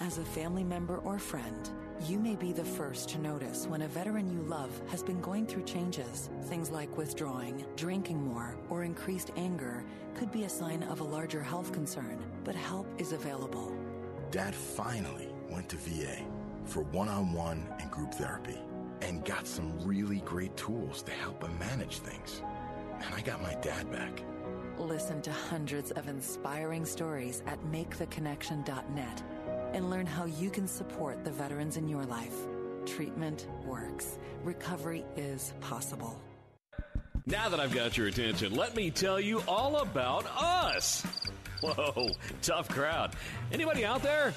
As a family member or friend, you may be the first to notice when a veteran you love has been going through changes. Things like withdrawing, drinking more, or increased anger could be a sign of a larger health concern, but help is available. Dad finally went to VA for one on one and group therapy and got some really great tools to help him manage things. And I got my dad back. Listen to hundreds of inspiring stories at maketheconnection.net and learn how you can support the veterans in your life. Treatment works. Recovery is possible. Now that I've got your attention, let me tell you all about us. Whoa, tough crowd. Anybody out there?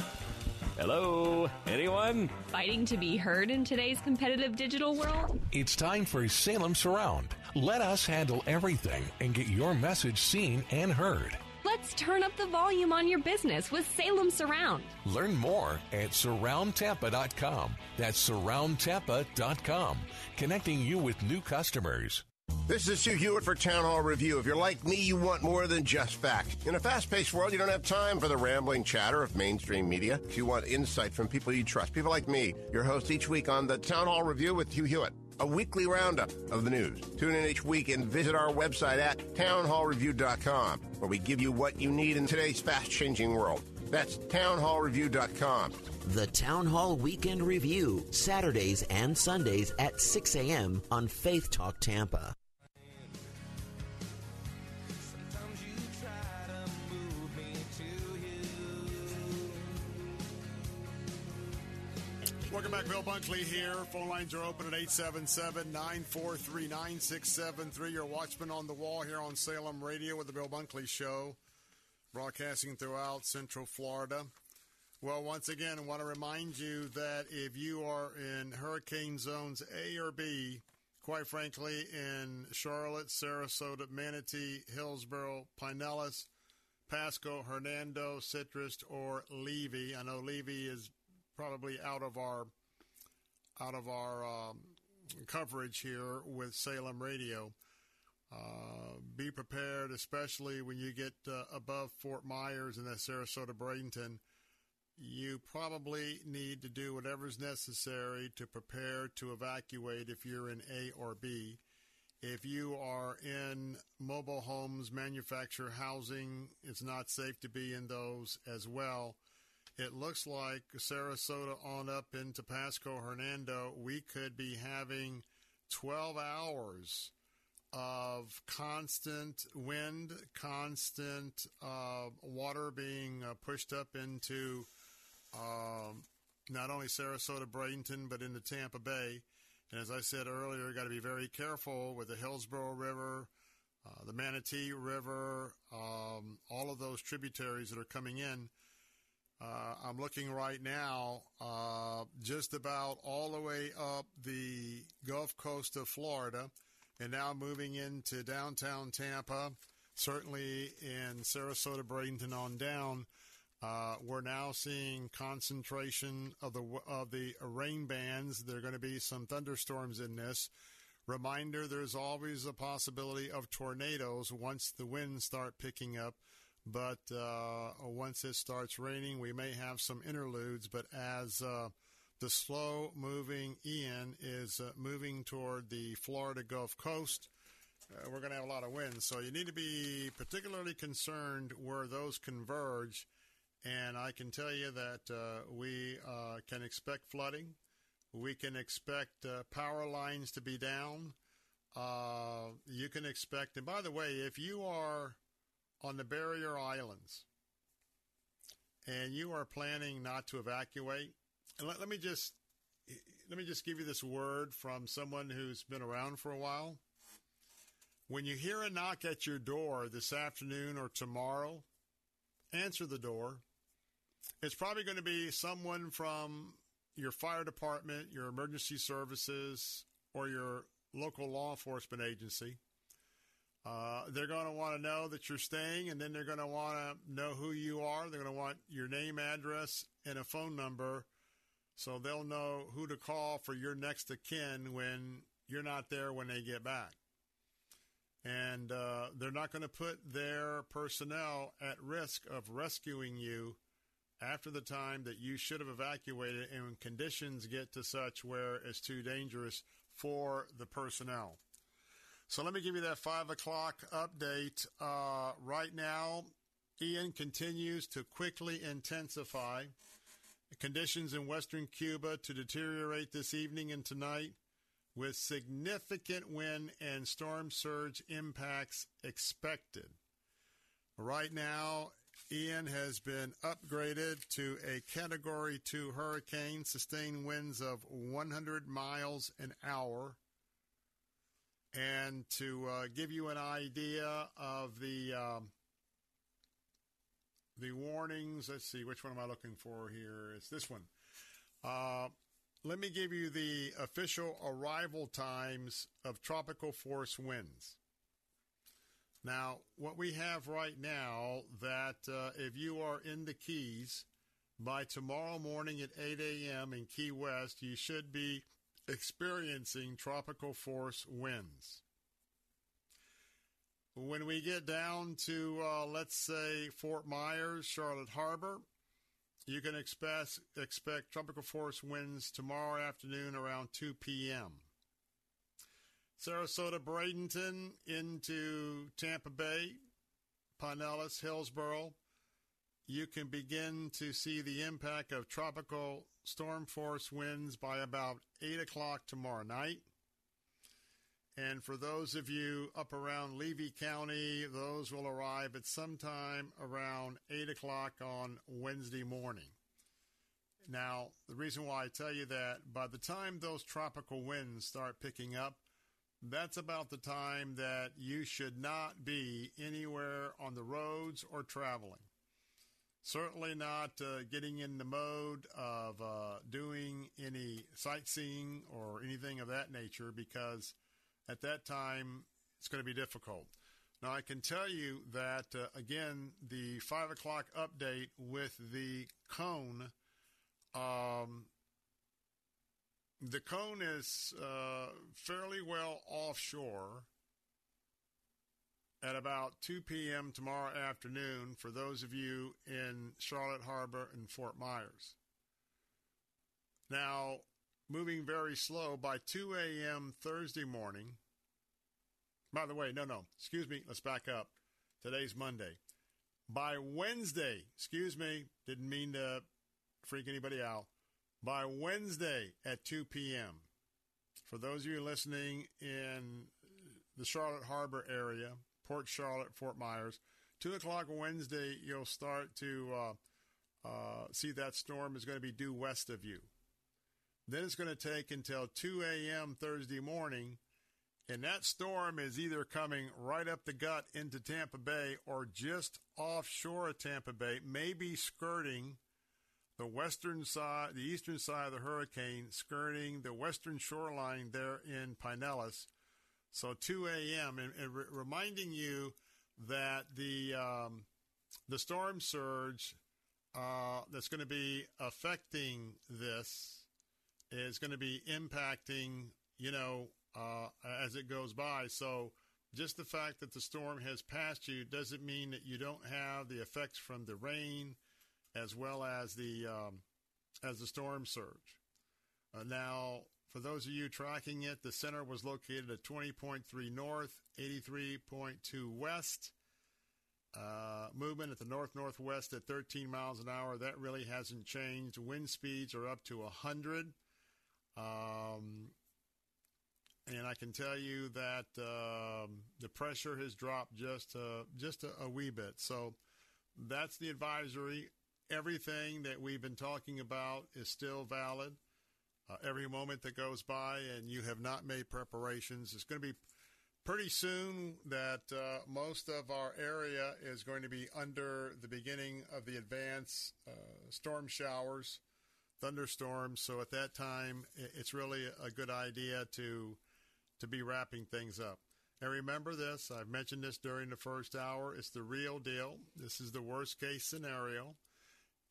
Hello? Anyone? Fighting to be heard in today's competitive digital world? It's time for Salem Surround. Let us handle everything and get your message seen and heard. Let's turn up the volume on your business with Salem Surround. Learn more at surroundtampa.com. That's surroundtampa.com, connecting you with new customers. This is Hugh Hewitt for Town Hall Review. If you're like me, you want more than just fact. In a fast paced world, you don't have time for the rambling chatter of mainstream media. If you want insight from people you trust, people like me, your host each week on the Town Hall Review with Hugh Hewitt, a weekly roundup of the news. Tune in each week and visit our website at townhallreview.com, where we give you what you need in today's fast changing world. That's townhallreview.com. The Town Hall Weekend Review, Saturdays and Sundays at 6 a.m. on Faith Talk Tampa. Back, Bill Bunkley here. Phone lines are open at 877-943-9673. Your watchman on the wall here on Salem Radio with the Bill Bunkley Show, broadcasting throughout Central Florida. Well, once again, I want to remind you that if you are in hurricane zones A or B, quite frankly, in Charlotte, Sarasota, Manatee, Hillsborough, Pinellas, Pasco, Hernando, Citrus, or Levy. I know Levy is probably out of our out of our um, coverage here with Salem Radio. Uh, be prepared, especially when you get uh, above Fort Myers and that Sarasota Bradenton. You probably need to do whatever's necessary to prepare to evacuate if you're in A or B. If you are in mobile homes, manufactured housing, it's not safe to be in those as well. It looks like Sarasota on up into Pasco Hernando, we could be having 12 hours of constant wind, constant uh, water being uh, pushed up into um, not only Sarasota, Bradenton, but into Tampa Bay. And as I said earlier, got to be very careful with the Hillsborough River, uh, the Manatee River, um, all of those tributaries that are coming in. Uh, I'm looking right now, uh, just about all the way up the Gulf Coast of Florida, and now moving into downtown Tampa, certainly in Sarasota, Bradenton on down. Uh, we're now seeing concentration of the of the rain bands. There are going to be some thunderstorms in this. Reminder: There's always a possibility of tornadoes once the winds start picking up But uh, once it starts raining, we may have some interludes. But as uh, the slow moving Ian is uh, moving toward the Florida Gulf Coast, uh, we're going to have a lot of winds. So you need to be particularly concerned where those converge. And I can tell you that uh, we can expect flooding. We can expect power lines to be down. Uh, you can expect, and by the way, if you are on the barrier islands and you are planning not to evacuate, and let, let me just let me just give you this word from someone who's been around for a while. When you hear a knock at your door this afternoon or tomorrow, answer the door. It's probably going to be someone from your fire department, your emergency services, or your local law enforcement agency. Uh, they're going to want to know that you're staying, and then they're going to want to know who you are. They're going to want your name, address, and a phone number so they'll know who to call for your next of kin when you're not there when they get back and uh, they're not going to put their personnel at risk of rescuing you after the time that you should have evacuated and when conditions get to such where it's too dangerous for the personnel. So let me give you that 5 o'clock update. Uh, right now, Ian continues to quickly intensify. Conditions in western Cuba to deteriorate this evening and tonight with significant wind and storm surge impacts expected. Right now, Ian has been upgraded to a Category 2 hurricane, sustained winds of 100 miles an hour. And to uh, give you an idea of the um, the warnings, let's see, which one am I looking for here? It's this one. Uh, let me give you the official arrival times of tropical force winds. Now, what we have right now that uh, if you are in the Keys by tomorrow morning at 8 a.m. in Key West, you should be experiencing tropical force winds. When we get down to, uh, let's say, Fort Myers, Charlotte Harbor, you can expect, expect tropical force winds tomorrow afternoon around 2 p.m. Sarasota, Bradenton into Tampa Bay, Pinellas, Hillsborough. You can begin to see the impact of tropical storm force winds by about 8 o'clock tomorrow night. And for those of you up around Levy County, those will arrive at sometime around 8 o'clock on Wednesday morning. Now, the reason why I tell you that, by the time those tropical winds start picking up, that's about the time that you should not be anywhere on the roads or traveling. Certainly not uh, getting in the mode of uh, doing any sightseeing or anything of that nature because at that time, it's going to be difficult. Now, I can tell you that, uh, again, the 5 o'clock update with the cone, um, the cone is uh, fairly well offshore at about 2 p.m. tomorrow afternoon for those of you in Charlotte Harbor and Fort Myers. Now, moving very slow by 2 a.m. Thursday morning. By the way, no, no, excuse me, let's back up. Today's Monday. By Wednesday, excuse me, didn't mean to freak anybody out. By Wednesday at 2 p.m., for those of you listening in the Charlotte Harbor area, Port Charlotte, Fort Myers, 2 o'clock Wednesday, you'll start to uh, uh, see that storm is going to be due west of you. Then it's going to take until 2 a.m. Thursday morning, and that storm is either coming right up the gut into Tampa Bay or just offshore of Tampa Bay, maybe skirting the western side, the eastern side of the hurricane, skirting the western shoreline there in Pinellas. So 2 a.m. and, and re- reminding you that the um, the storm surge uh, that's going to be affecting this is going to be impacting, you know, uh, as it goes by. So just the fact that the storm has passed you doesn't mean that you don't have the effects from the rain as well as the um, as the storm surge. Uh, now, for those of you tracking it, the center was located at 20.3 north, 83.2 west. Uh, movement at the north northwest at 13 miles an hour. That really hasn't changed. Wind speeds are up to 100. Um, and I can tell you that um, the pressure has dropped just uh, just a, a, wee bit. So that's the advisory. Everything that we've been talking about is still valid. Uh, every moment that goes by and you have not made preparations, it's going to be pretty soon that uh, most of our area is going to be under the beginning of the advance uh, storm showers, thunderstorms. So at that time, it's really a good idea to to be wrapping things up. And remember this, I've mentioned this during the first hour, it's the real deal. This is the worst case scenario.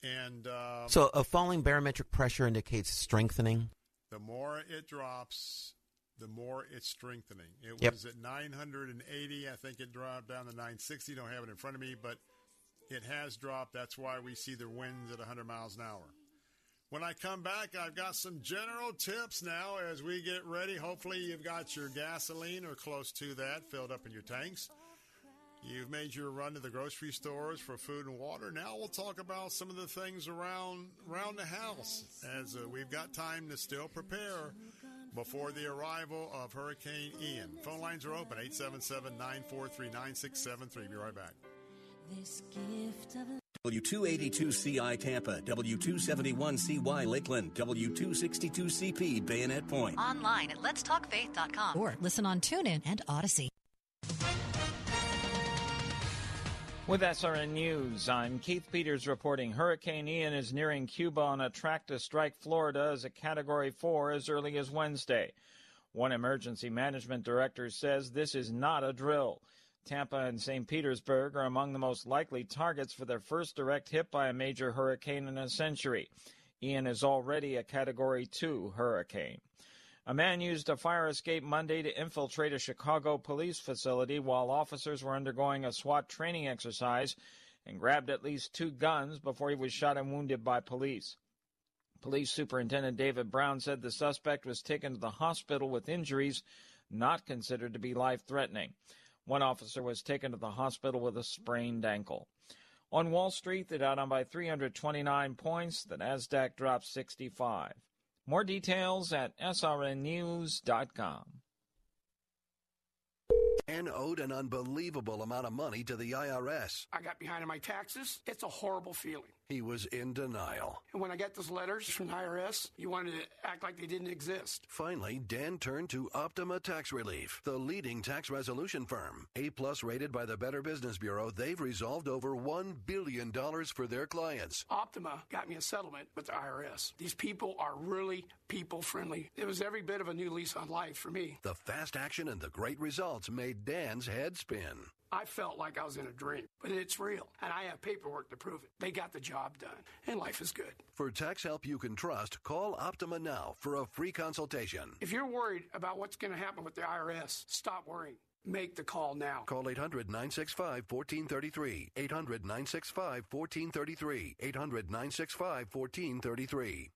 And uh, so a falling barometric pressure indicates strengthening. The more it drops, the more it's strengthening. It yep. was at 980. I think it dropped down to 960. Don't have it in front of me, but it has dropped. That's why we see the winds at 100 miles an hour. When I come back, I've got some general tips now as we get ready. Hopefully, you've got your gasoline or close to that filled up in your tanks. You've made your run to the grocery stores for food and water. Now we'll talk about some of the things around around the house as uh, we've got time to still prepare before the arrival of Hurricane Ian. Phone lines are open 877-943-9673. Be right back. W282CI Tampa, W271CY Lakeland, W262CP Bayonet Point. Online at letstalkfaith.com or listen on TuneIn and Audacy. With SRN News, I'm Keith Peters reporting Hurricane Ian is nearing Cuba on a track to strike Florida as a Category 4 as early as Wednesday. One emergency management director says this is not a drill. Tampa and St. Petersburg are among the most likely targets for their first direct hit by a major hurricane in a century. Ian is already a Category 2 hurricane. A man used a fire escape Monday to infiltrate a Chicago police facility while officers were undergoing a SWAT training exercise and grabbed at least two guns before he was shot and wounded by police. Police Superintendent David Brown said the suspect was taken to the hospital with injuries not considered to be life threatening. One officer was taken to the hospital with a sprained ankle. On Wall Street, the Dow down by 329 points. The Nasdaq dropped 65. More details at srnnews.com. Dan owed an unbelievable amount of money to the IRS. I got behind on my taxes. It's a horrible feeling. He was in denial. When I got those letters from the IRS, you wanted to act like they didn't exist. Finally, Dan turned to Optima Tax Relief, the leading tax resolution firm. A plus rated by the Better Business Bureau, they've resolved over $1 billion for their clients. Optima got me a settlement with the IRS. These people are really people friendly. It was every bit of a new lease on life for me. The fast action and the great results made Dan's head spin. I felt like I was in a dream, but it's real, and I have paperwork to prove it. They got the job done, and life is good. For tax help you can trust, call Optima now for a free consultation. If you're worried about what's going to happen with the IRS, stop worrying. Make the call now. Call 800 965 1433. 800 965 1433. 800 965 1433.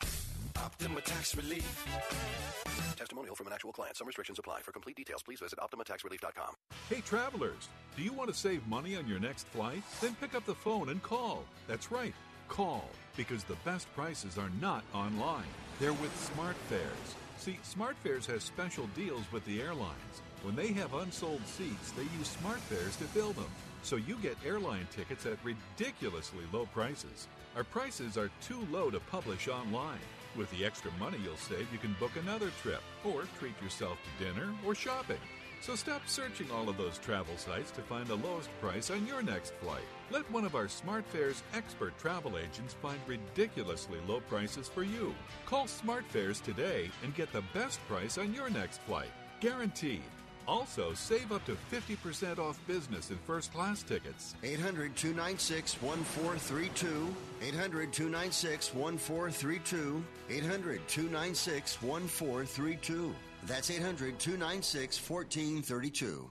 Optima Tax Relief. Testimonial from an actual client. Some restrictions apply. For complete details, please visit OptimaTaxRelief.com. Hey, travelers, do you want to save money on your next flight? Then pick up the phone and call. That's right, call, because the best prices are not online. They're with SmartFares. See, SmartFares has special deals with the airlines. When they have unsold seats, they use SmartFares to fill them. So you get airline tickets at ridiculously low prices. Our prices are too low to publish online. With the extra money you'll save, you can book another trip or treat yourself to dinner or shopping. So stop searching all of those travel sites to find the lowest price on your next flight. Let one of our SmartFares expert travel agents find ridiculously low prices for you. Call SmartFares today and get the best price on your next flight. Guaranteed. Also, save up to 50% off business and first class tickets. 800 296 1432. 800 296 1432. 800 296 1432. That's 800 296 1432.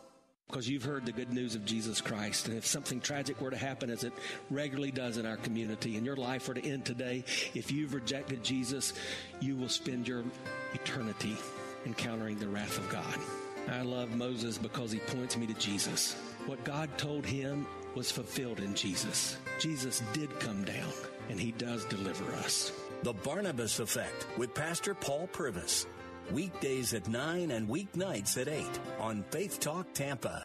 Because you've heard the good news of Jesus Christ. And if something tragic were to happen, as it regularly does in our community, and your life were to end today, if you've rejected Jesus, you will spend your eternity encountering the wrath of God. I love Moses because he points me to Jesus. What God told him was fulfilled in Jesus. Jesus did come down, and he does deliver us. The Barnabas Effect with Pastor Paul Purvis. Weekdays at 9 and weeknights at 8 on Faith Talk Tampa.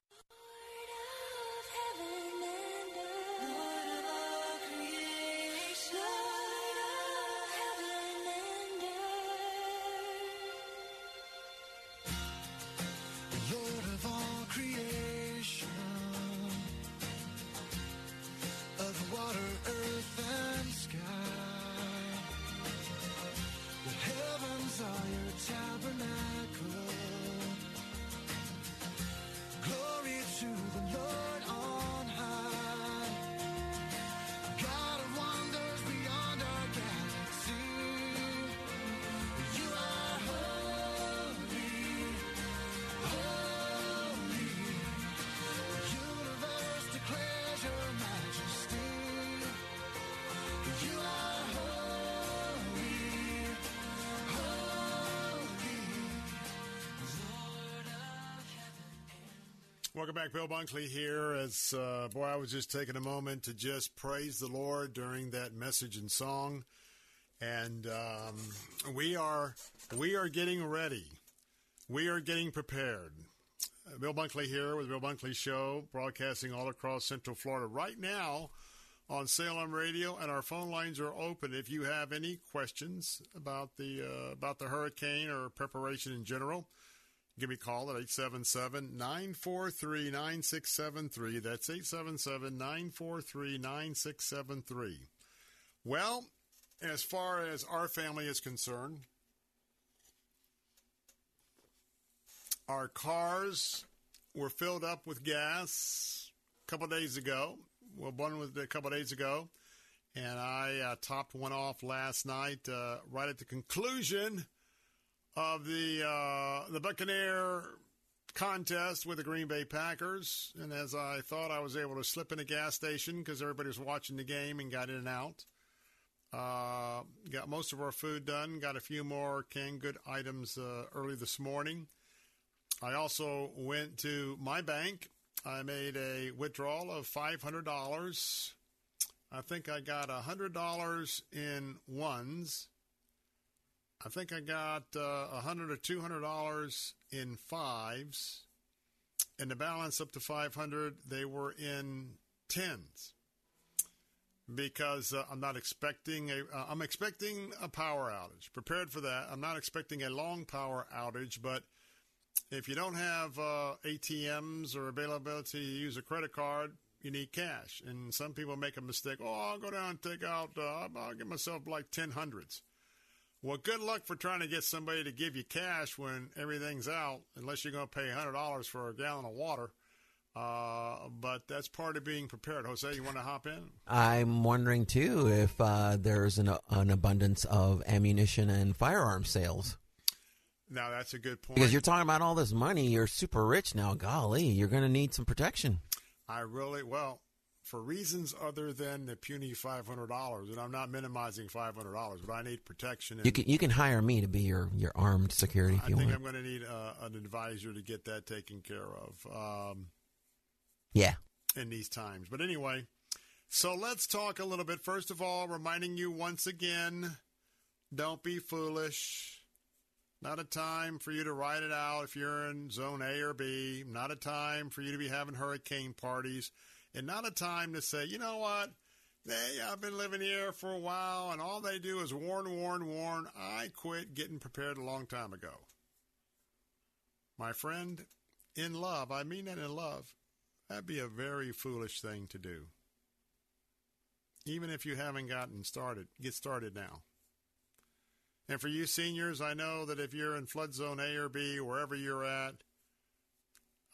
Back, Bill Bunkley here. As uh, boy, I was just taking a moment to just praise the Lord during that message and song, and um, we are we are getting ready. We are getting prepared. Bill Bunkley here with Bill Bunkley Show, broadcasting all across Central Florida right now on Salem Radio, and our phone lines are open. If you have any questions about the uh, about the hurricane or preparation in general, give me a call at 877-943-9673. That's 877-943-9673. Well, as far as our family is concerned, our cars were filled up with gas a couple days ago. Well, one was a couple days ago, and I uh, topped one off last night, uh, right at the conclusion of the uh, the Buccaneer contest with the Green Bay Packers. And as I thought, I was able to slip in a gas station because everybody was watching the game and got in and out. Uh, got most of our food done. Got a few more canned good items uh, early this morning. I also went to my bank. I made a withdrawal of $500. I think I got $100 in ones. I think I got uh, 100 or $200 in fives. And the balance up to 500 they were in tens. Because uh, I'm not expecting a, uh, I'm expecting a power outage. Prepared for that. I'm not expecting a long power outage, but if you don't have uh, ATMs or availability to use a credit card, you need cash. And some people make a mistake. Oh, I'll go down and take out, uh, I'll get myself like 10 hundreds. Well, good luck for trying to get somebody to give you cash when everything's out, unless you're going to pay $100 for a gallon of water. Uh, but that's part of being prepared. Jose, you want to hop in? I'm wondering too if uh, there's an, an abundance of ammunition and firearm sales. Now that's a good point. Because you're talking about all this money, you're super rich now. Golly, you're going to need some protection. I really well for reasons other than the puny five hundred dollars, and I'm not minimizing five hundred dollars, but I need protection. You can you can hire me to be your, your armed security if I think want. I'm going to need uh, an advisor to get that taken care of. Um, yeah. in these times. But anyway, so let's talk a little bit. First of all, reminding you once again don't be foolish. Not a time for you to ride it out if you're in zone A or B. Not a time for you to be having hurricane parties. And not a time to say, you know what? Hey, I've been living here for a while, and all they do is warn, warn, warn. I quit getting prepared a long time ago. My friend, in love, I mean that in love, that'd be a very foolish thing to do. Even if you haven't gotten started, get started now. And for you seniors, I know that if you're in flood zone A or B, wherever you're at,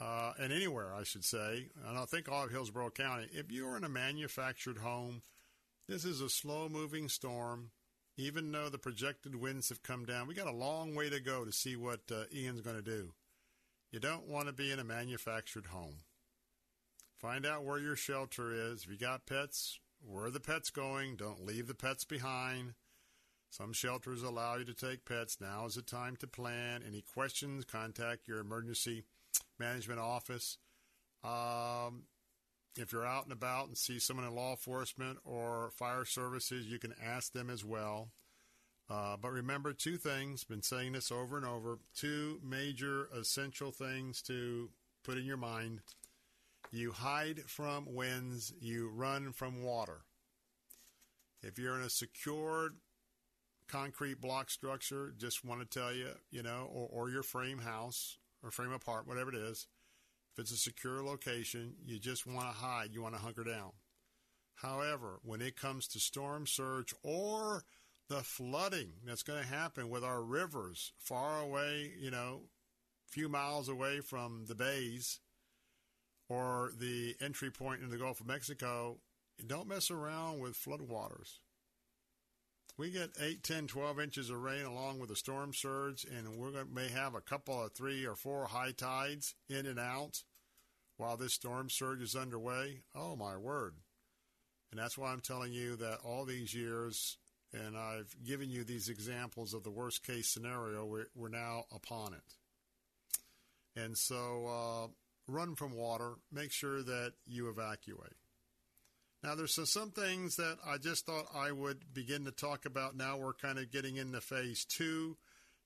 uh, and anywhere, I should say, and I think all of Hillsborough County, if you're in a manufactured home, this is a slow moving storm. Even though the projected winds have come down, we got a long way to go to see what uh, Ian's going to do. You don't want to be in a manufactured home. Find out where your shelter is. If you got pets, where are the pets going? Don't leave the pets behind. Some shelters allow you to take pets. Now is the time to plan. Any questions, contact your emergency management office. Um, if you're out and about and see someone in law enforcement or fire services, you can ask them as well. Uh, but remember two things, been saying this over and over, two major essential things to put in your mind. You hide from winds, you run from water. If you're in a secured concrete block structure, just want to tell you, you know, or, or your frame house or frame apart, whatever it is, if it's a secure location, you just want to hide, you want to hunker down. However, when it comes to storm surge or the flooding that's going to happen with our rivers far away, you know, few miles away from the bays or the entry point in the Gulf of Mexico, don't mess around with floodwaters. We get 8, 10, 12 inches of rain along with a storm surge, and we may have a couple of three or four high tides in and out while this storm surge is underway. Oh, my word. And that's why I'm telling you that all these years, and I've given you these examples of the worst case scenario, we're, we're now upon it. And so uh, run from water, make sure that you evacuate. Now, there's some things that I just thought I would begin to talk about. Now we're kind of getting into phase two.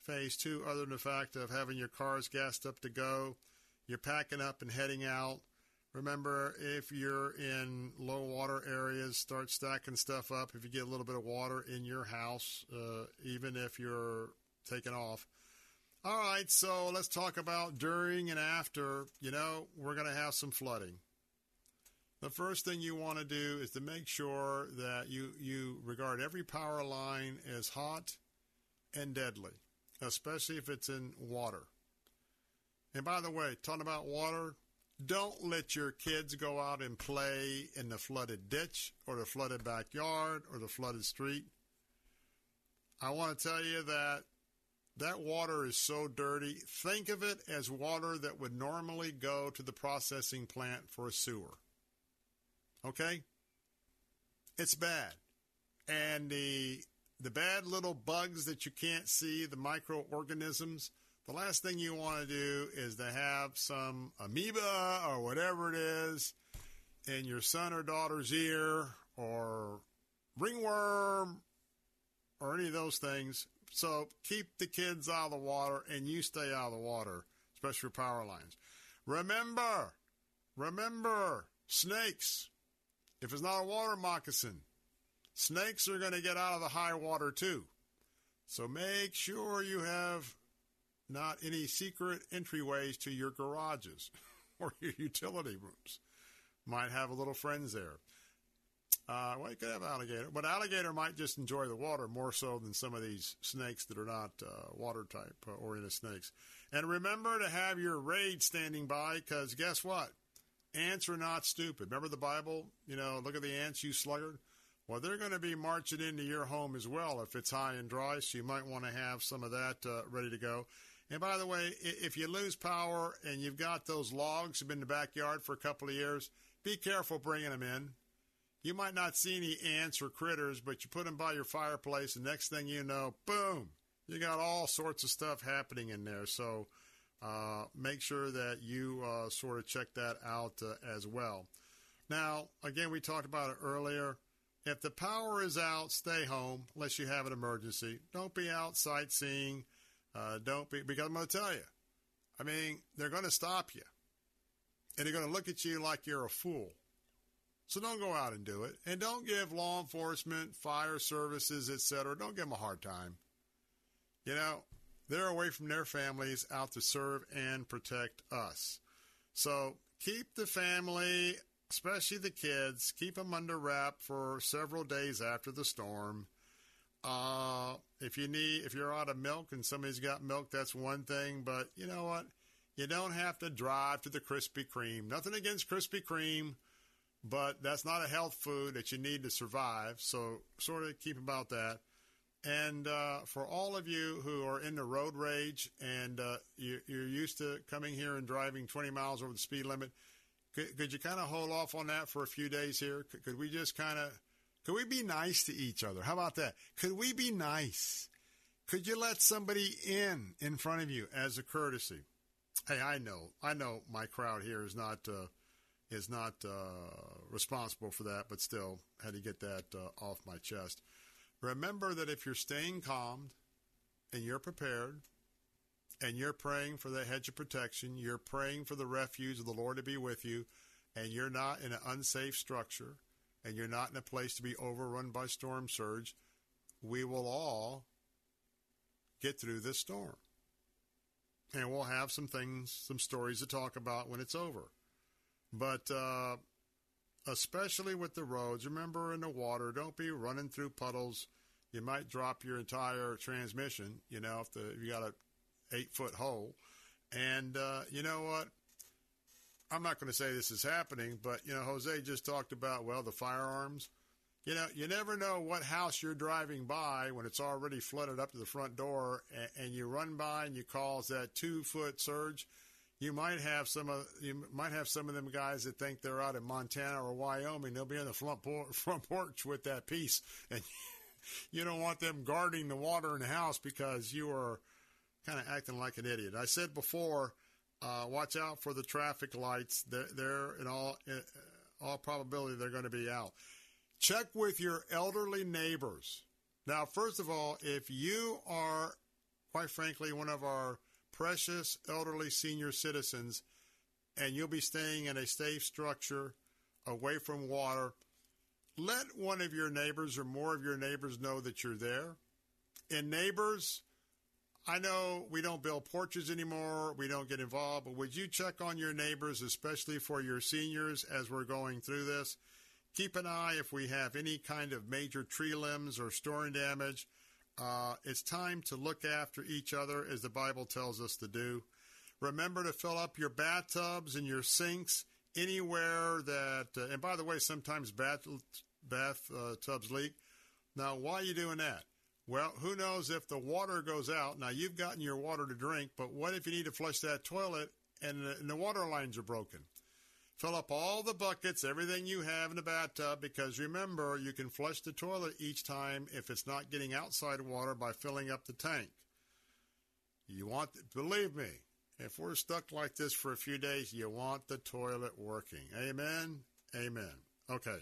Phase two, other than the fact of having your cars gassed up to go, you're packing up and heading out. Remember, if you're in low water areas, start stacking stuff up. If you get a little bit of water in your house, uh, even if you're taking off. All right, so let's talk about during and after. You know, we're going to have some flooding the first thing you want to do is to make sure that you, you regard every power line as hot and deadly, especially if it's in water. And by the way, talking about water, don't let your kids go out and play in the flooded ditch or the flooded backyard or the flooded street. I want to tell you that that water is so dirty. Think of it as water that would normally go to the processing plant for a sewer. Okay? It's bad. And the the bad little bugs that you can't see, the microorganisms, the last thing you want to do is to have some amoeba or whatever it is in your son or daughter's ear or ringworm or any of those things. So keep the kids out of the water and you stay out of the water, especially power lines. Remember, remember, snakes. If it's not a water moccasin, snakes are going to get out of the high water too. So make sure you have not any secret entryways to your garages or your utility rooms. Might have a little friends there. Uh, well, you could have alligator, but alligator might just enjoy the water more so than some of these snakes that are not uh, water type uh, oriented snakes. And remember to have your raid standing by because guess what? Ants are not stupid. Remember the Bible? You know, look at the ants, you sluggard. Well, they're going to be marching into your home as well if it's high and dry, so you might want to have some of that uh, ready to go. And by the way, if you lose power and you've got those logs have been in the backyard for a couple of years, be careful bringing them in. You might not see any ants or critters, but you put them by your fireplace, and next thing you know, boom, you got all sorts of stuff happening in there. So uh, make sure that you uh, sort of check that out uh, as well. Now, again, we talked about it earlier. If the power is out, stay home unless you have an emergency. Don't be out sightseeing. Uh, don't be, because I'm going to tell you, I mean, they're going to stop you. And they're going to look at you like you're a fool. So don't go out and do it. And don't give law enforcement, fire services, etc., don't give them a hard time. You know, they're away from their families out to serve and protect us. So keep the family, especially the kids, keep them under wrap for several days after the storm. Uh, if you need, if you're out of milk and somebody's got milk, that's one thing. But you know what? You don't have to drive to the Krispy Kreme. Nothing against Krispy Kreme, but that's not a health food that you need to survive. So sort of keep about that. And uh, for all of you who are into road rage and uh, you, you're used to coming here and driving 20 miles over the speed limit, could, could you kind of hold off on that for a few days here? Could, could we just kind of, could we be nice to each other? How about that? Could we be nice? Could you let somebody in in front of you as a courtesy? Hey, I know, I know, my crowd here is not uh, is not uh, responsible for that, but still had to get that uh, off my chest. Remember that if you're staying calm and you're prepared and you're praying for the hedge of protection, you're praying for the refuge of the Lord to be with you, and you're not in an unsafe structure and you're not in a place to be overrun by storm surge, we will all get through this storm. And we'll have some things, some stories to talk about when it's over. But uh, especially with the roads, remember in the water, don't be running through puddles. You might drop your entire transmission, you know, if, the, if you got a eight foot hole. And uh, you know what? I'm not going to say this is happening, but you know, Jose just talked about well the firearms. You know, you never know what house you're driving by when it's already flooded up to the front door, and, and you run by and you cause that two foot surge. You might have some of you might have some of them guys that think they're out in Montana or Wyoming. They'll be on the front por- front porch with that piece, and you don't want them guarding the water in the house because you are kind of acting like an idiot. I said before, uh, watch out for the traffic lights. They're, they're in all in all probability they're going to be out. Check with your elderly neighbors. Now, first of all, if you are, quite frankly, one of our precious elderly senior citizens, and you'll be staying in a safe structure away from water, let one of your neighbors or more of your neighbors know that you're there. And neighbors, I know we don't build porches anymore, we don't get involved, but would you check on your neighbors, especially for your seniors as we're going through this? Keep an eye if we have any kind of major tree limbs or storm damage. Uh, it's time to look after each other as the Bible tells us to do. Remember to fill up your bathtubs and your sinks anywhere that, uh, and by the way, sometimes bath, bath uh, tubs leak. Now, why are you doing that? Well, who knows if the water goes out? Now, you've gotten your water to drink, but what if you need to flush that toilet and the, and the water lines are broken? Fill up all the buckets, everything you have in the bathtub, because remember, you can flush the toilet each time if it's not getting outside water by filling up the tank. You want, believe me, if we're stuck like this for a few days, you want the toilet working. Amen? Amen. Okay.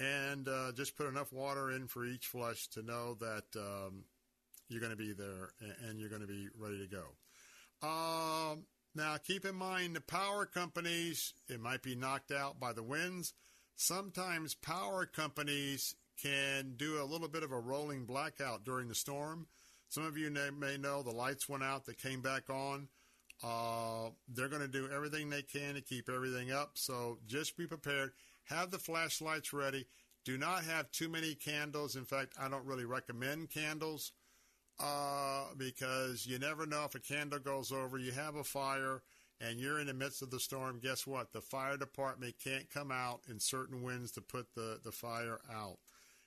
And uh, just put enough water in for each flush to know that um, you're going to be there and you're going to be ready to go. Um, now, keep in mind the power companies, it might be knocked out by the winds. Sometimes power companies can do a little bit of a rolling blackout during the storm. Some of you may know the lights went out they came back on. Uh, they're going to do everything they can to keep everything up. So just be prepared. Have the flashlights ready. Do not have too many candles. In fact, I don't really recommend candles uh, because you never know if a candle goes over. You have a fire and you're in the midst of the storm. Guess what? The fire department can't come out in certain winds to put the, the fire out.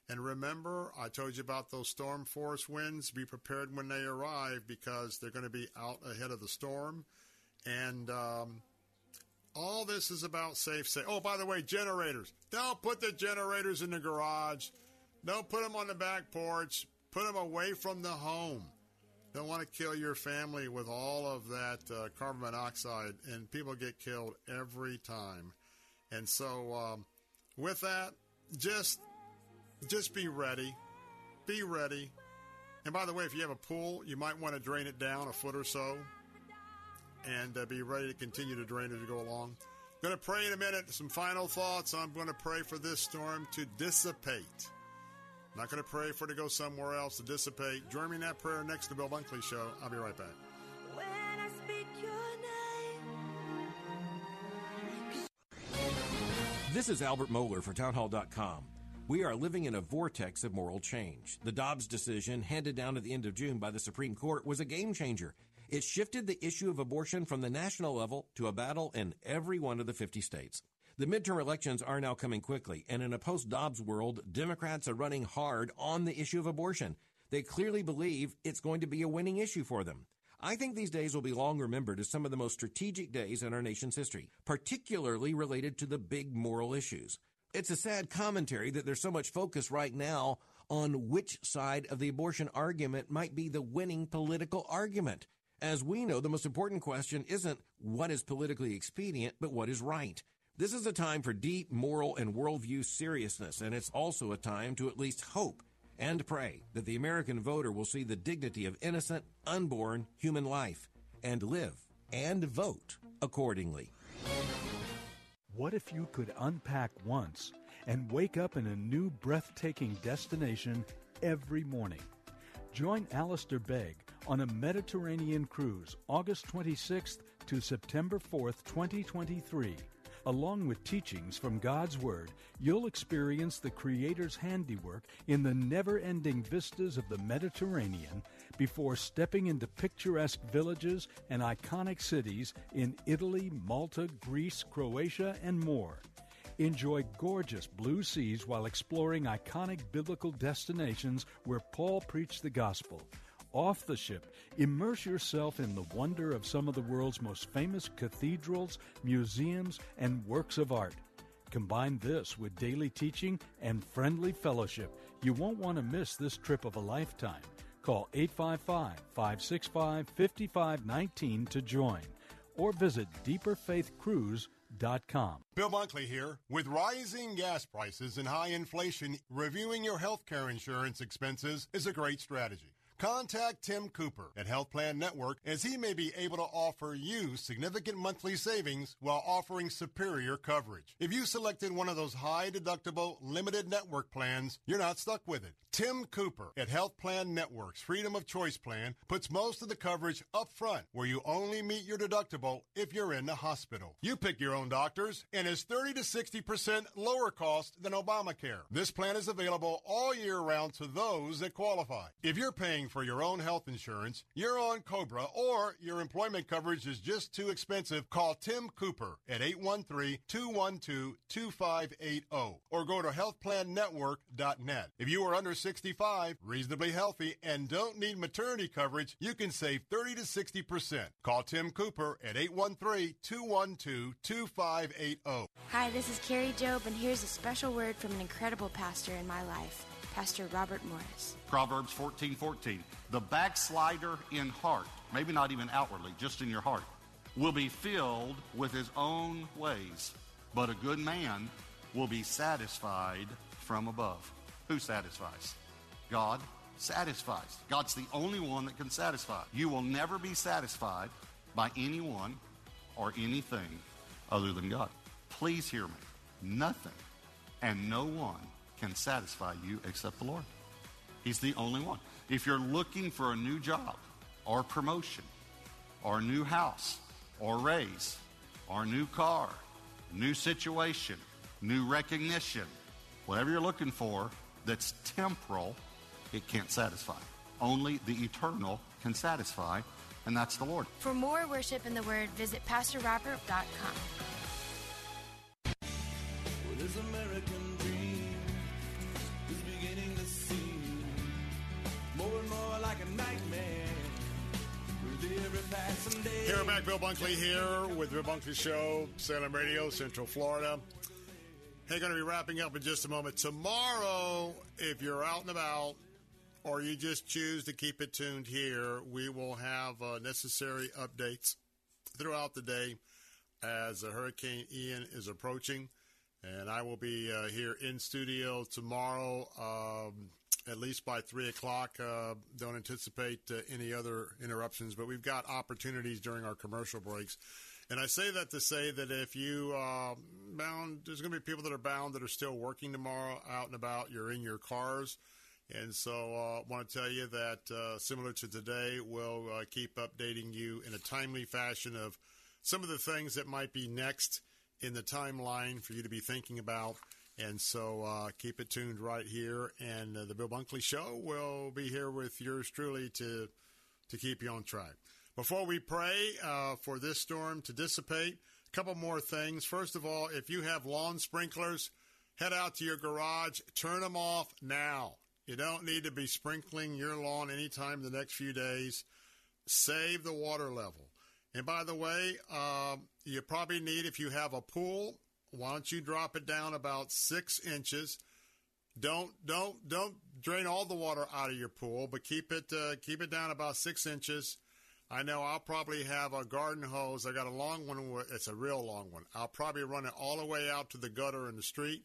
And remember, I told you about those storm force winds. Be prepared when they arrive because they're going to be out ahead of the storm. And um, all this is about safe. Say, oh, by the way, generators. Don't put the generators in the garage. Don't put them on the back porch. Put them away from the home. Don't want to kill your family with all of that uh, carbon monoxide, and people get killed every time. And so, um, with that, just just be ready. Be ready. And by the way, if you have a pool, you might want to drain it down a foot or so and uh, be ready to continue to drain as we go along. Going to pray in a minute. Some final thoughts. I'm going to pray for this storm to dissipate. Not going to pray for it to go somewhere else to dissipate. Join me in that prayer next to the Bill Bunkley Show. I'll be right back. When I speak your name, This is Albert Mohler for Townhall.com. We are living in a vortex of moral change. The Dobbs decision, handed down at the end of June by the Supreme Court, was a game changer. It shifted the issue of abortion from the national level to a battle in every one of the 50 states. The midterm elections are now coming quickly, and in a post Dobbs world, Democrats are running hard on the issue of abortion. They clearly believe it's going to be a winning issue for them. I think these days will be long remembered as some of the most strategic days in our nation's history, particularly related to the big moral issues. It's a sad commentary that there's so much focus right now on which side of the abortion argument might be the winning political argument. As we know, the most important question isn't what is politically expedient, but what is right. This is a time for deep moral and worldview seriousness, and it's also a time to at least hope and pray that the American voter will see the dignity of innocent, unborn human life and live and vote accordingly. What if you could unpack once and wake up in a new breathtaking destination every morning? Join Alistair Begg on a Mediterranean cruise August 26th to September 4th, 2023. Along with teachings from God's Word, you'll experience the Creator's handiwork in the never ending vistas of the Mediterranean before stepping into picturesque villages and iconic cities in Italy, Malta, Greece, Croatia, and more. Enjoy gorgeous blue seas while exploring iconic biblical destinations where Paul preached the gospel. Off the ship, immerse yourself in the wonder of some of the world's most famous cathedrals, museums, and works of art. Combine this with daily teaching and friendly fellowship. You won't want to miss this trip of a lifetime. Call 855 565 5519 to join or visit deeperfaithcruise.com. Bill Bunkley here. With rising gas prices and high inflation, reviewing your health care insurance expenses is a great strategy. Contact Tim Cooper at Health Plan Network as he may be able to offer you significant monthly savings while offering superior coverage. If you selected one of those high deductible limited network plans, you're not stuck with it. Tim Cooper at Health Plan Network's Freedom of Choice plan puts most of the coverage up front where you only meet your deductible if you're in the hospital. You pick your own doctors and is 30 to 60% lower cost than Obamacare. This plan is available all year round to those that qualify. If you're paying for your own health insurance, you're on Cobra, or your employment coverage is just too expensive, call Tim Cooper at 813-212-2580 or go to healthplannetwork.net. If you are under 65, reasonably healthy, and don't need maternity coverage, you can save 30 to 60%. Call Tim Cooper at 813-212-2580. Hi, this is Carrie Job, and here's a special word from an incredible pastor in my life, Pastor Robert Morris. Proverbs 14 14. The backslider in heart, maybe not even outwardly, just in your heart, will be filled with his own ways, but a good man will be satisfied from above. Who satisfies? God satisfies. God's the only one that can satisfy. You will never be satisfied by anyone or anything other than God. Please hear me. Nothing and no one can satisfy you except the Lord. He's the only one. If you're looking for a new job or promotion or a new house or raise or a new car, new situation, new recognition, whatever you're looking for that's temporal, it can't satisfy. Only the eternal can satisfy, and that's the Lord. For more worship in the Word, visit PastorRobert.com. Well, Here, back. Bill Bunkley here with the Bunkley Show, Salem Radio, Central Florida. Hey, going to be wrapping up in just a moment. Tomorrow, if you're out and about or you just choose to keep it tuned here, we will have uh, necessary updates throughout the day as uh, Hurricane Ian is approaching. And I will be uh, here in studio tomorrow, um, at least by 3 o'clock. Uh, don't anticipate uh, any other interruptions, but we've got opportunities during our commercial breaks. And I say that to say that if you uh, bound, there's going to be people that are bound that are still working tomorrow, out and about. You're in your cars, and so I uh, want to tell you that uh, similar to today, we'll uh, keep updating you in a timely fashion of some of the things that might be next in the timeline for you to be thinking about. And so uh, keep it tuned right here. And uh, the Bill Bunkley Show will be here with yours truly to, to keep you on track. Before we pray uh, for this storm to dissipate, a couple more things. First of all, if you have lawn sprinklers, head out to your garage, turn them off now. You don't need to be sprinkling your lawn anytime the next few days. Save the water level. And by the way, um, you probably need, if you have a pool, why don't you drop it down about six inches? Don't don't don't drain all the water out of your pool, but keep it uh, keep it down about six inches. I know I'll probably have a garden hose. I got a long one. It's a real long one. I'll probably run it all the way out to the gutter in the street.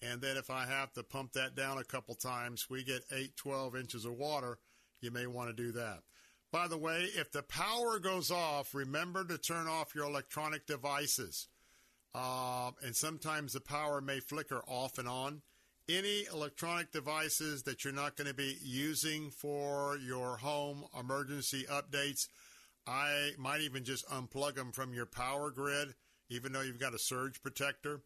And then if I have to pump that down a couple times, we get 8, 12 inches of water. You may want to do that. By the way, if the power goes off, remember to turn off your electronic devices. Uh, and sometimes the power may flicker off and on. Any electronic devices that you're not going to be using for your home emergency updates, I might even just unplug them from your power grid, even though you've got a surge protector.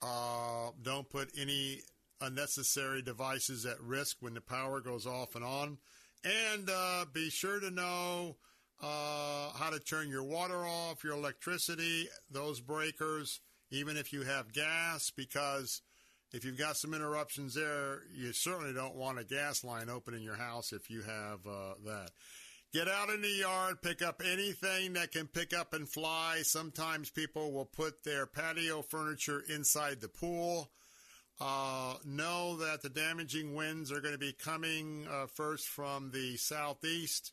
Uh, don't put any unnecessary devices at risk when the power goes off and on. And uh, be sure to know uh, how to turn your water off, your electricity, those breakers, even if you have gas, because if you've got some interruptions there, you certainly don't want a gas line open in your house if you have uh, that. Get out in the yard, pick up anything that can pick up and fly. Sometimes people will put their patio furniture inside the pool. Uh, know that the damaging winds are going to be coming uh, first from the southeast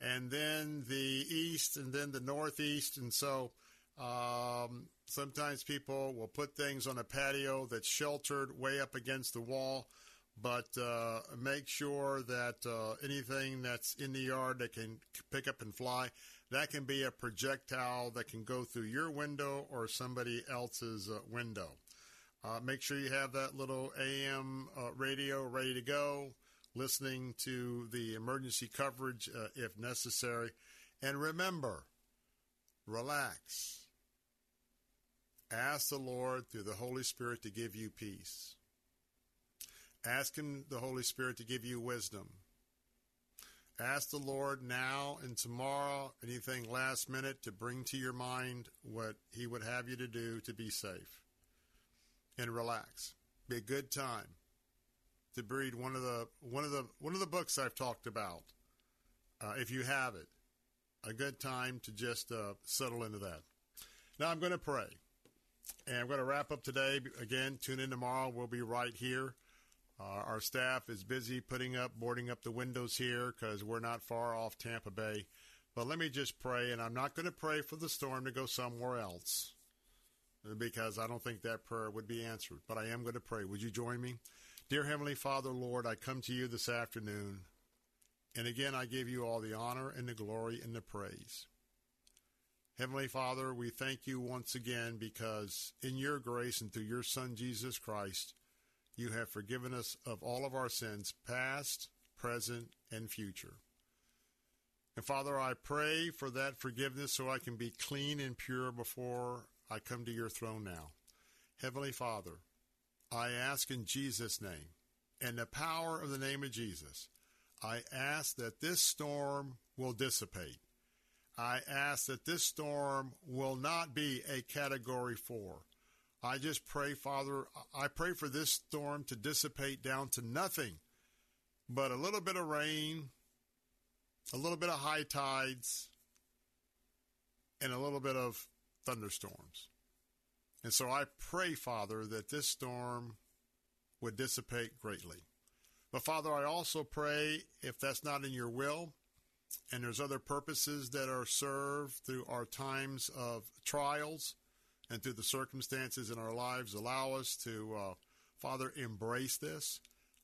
and then the east and then the northeast. And so um, sometimes people will put things on a patio that's sheltered way up against the wall. But uh, make sure that uh, anything that's in the yard that can pick up and fly, that can be a projectile that can go through your window or somebody else's uh, window. Uh, make sure you have that little AM uh, radio ready to go, listening to the emergency coverage uh, if necessary. And remember, relax. Ask the Lord through the Holy Spirit to give you peace. Ask Him, the Holy Spirit, to give you wisdom. Ask the Lord now and tomorrow, anything last minute, to bring to your mind what He would have you to do to be safe and relax. Be a good time to read one of the one of the one of the books I've talked about. Uh, if you have it, a good time to just uh, settle into that. Now I'm going to pray, and I'm going to wrap up today. Again, tune in tomorrow. We'll be right here. Uh, our staff is busy putting up, boarding up the windows here because we're not far off Tampa Bay. But let me just pray, and I'm not going to pray for the storm to go somewhere else because I don't think that prayer would be answered. But I am going to pray. Would you join me? Dear Heavenly Father, Lord, I come to you this afternoon. And again, I give you all the honor and the glory and the praise. Heavenly Father, we thank you once again because in your grace and through your Son, Jesus Christ, you have forgiven us of all of our sins, past, present, and future. And Father, I pray for that forgiveness so I can be clean and pure before I come to your throne now. Heavenly Father, I ask in Jesus' name, and the power of the name of Jesus, I ask that this storm will dissipate. I ask that this storm will not be a category four. I just pray, Father, I pray for this storm to dissipate down to nothing but a little bit of rain, a little bit of high tides, and a little bit of thunderstorms. And so I pray, Father, that this storm would dissipate greatly. But Father, I also pray if that's not in your will, and there's other purposes that are served through our times of trials and through the circumstances in our lives, allow us to, uh, Father, embrace this.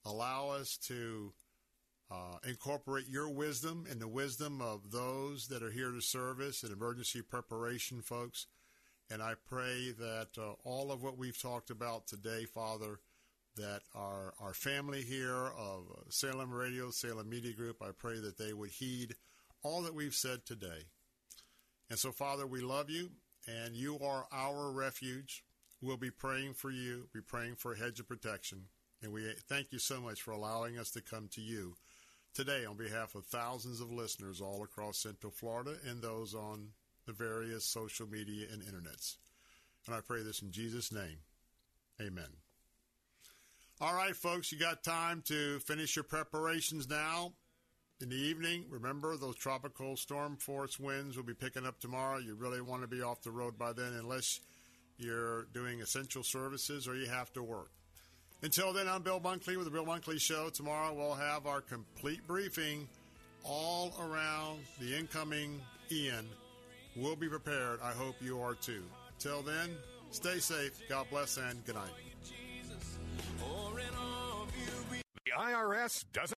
Allow us to uh, incorporate your wisdom and the wisdom of those that are here to service and emergency preparation folks. And I pray that uh, all of what we've talked about today, Father, that our, our family here of Salem Radio, Salem Media Group, I pray that they would heed all that we've said today. And so, Father, we love you and you are our refuge. We'll be praying for you, be praying for a hedge of protection. And we thank you so much for allowing us to come to you today on behalf of thousands of listeners all across Central Florida and those on the various social media and internets. And I pray this in Jesus' name. Amen. All right, folks, you got time to finish your preparations now. In the evening, remember those tropical storm force winds will be picking up tomorrow. You really want to be off the road by then unless you're doing essential services or you have to work. Until then, I'm Bill Bunkley with the Bill Bunkley Show. Tomorrow we'll have our complete briefing all around the incoming Ian. We'll be prepared. I hope you are too. Till then, stay safe. God bless and good night. The IRS doesn't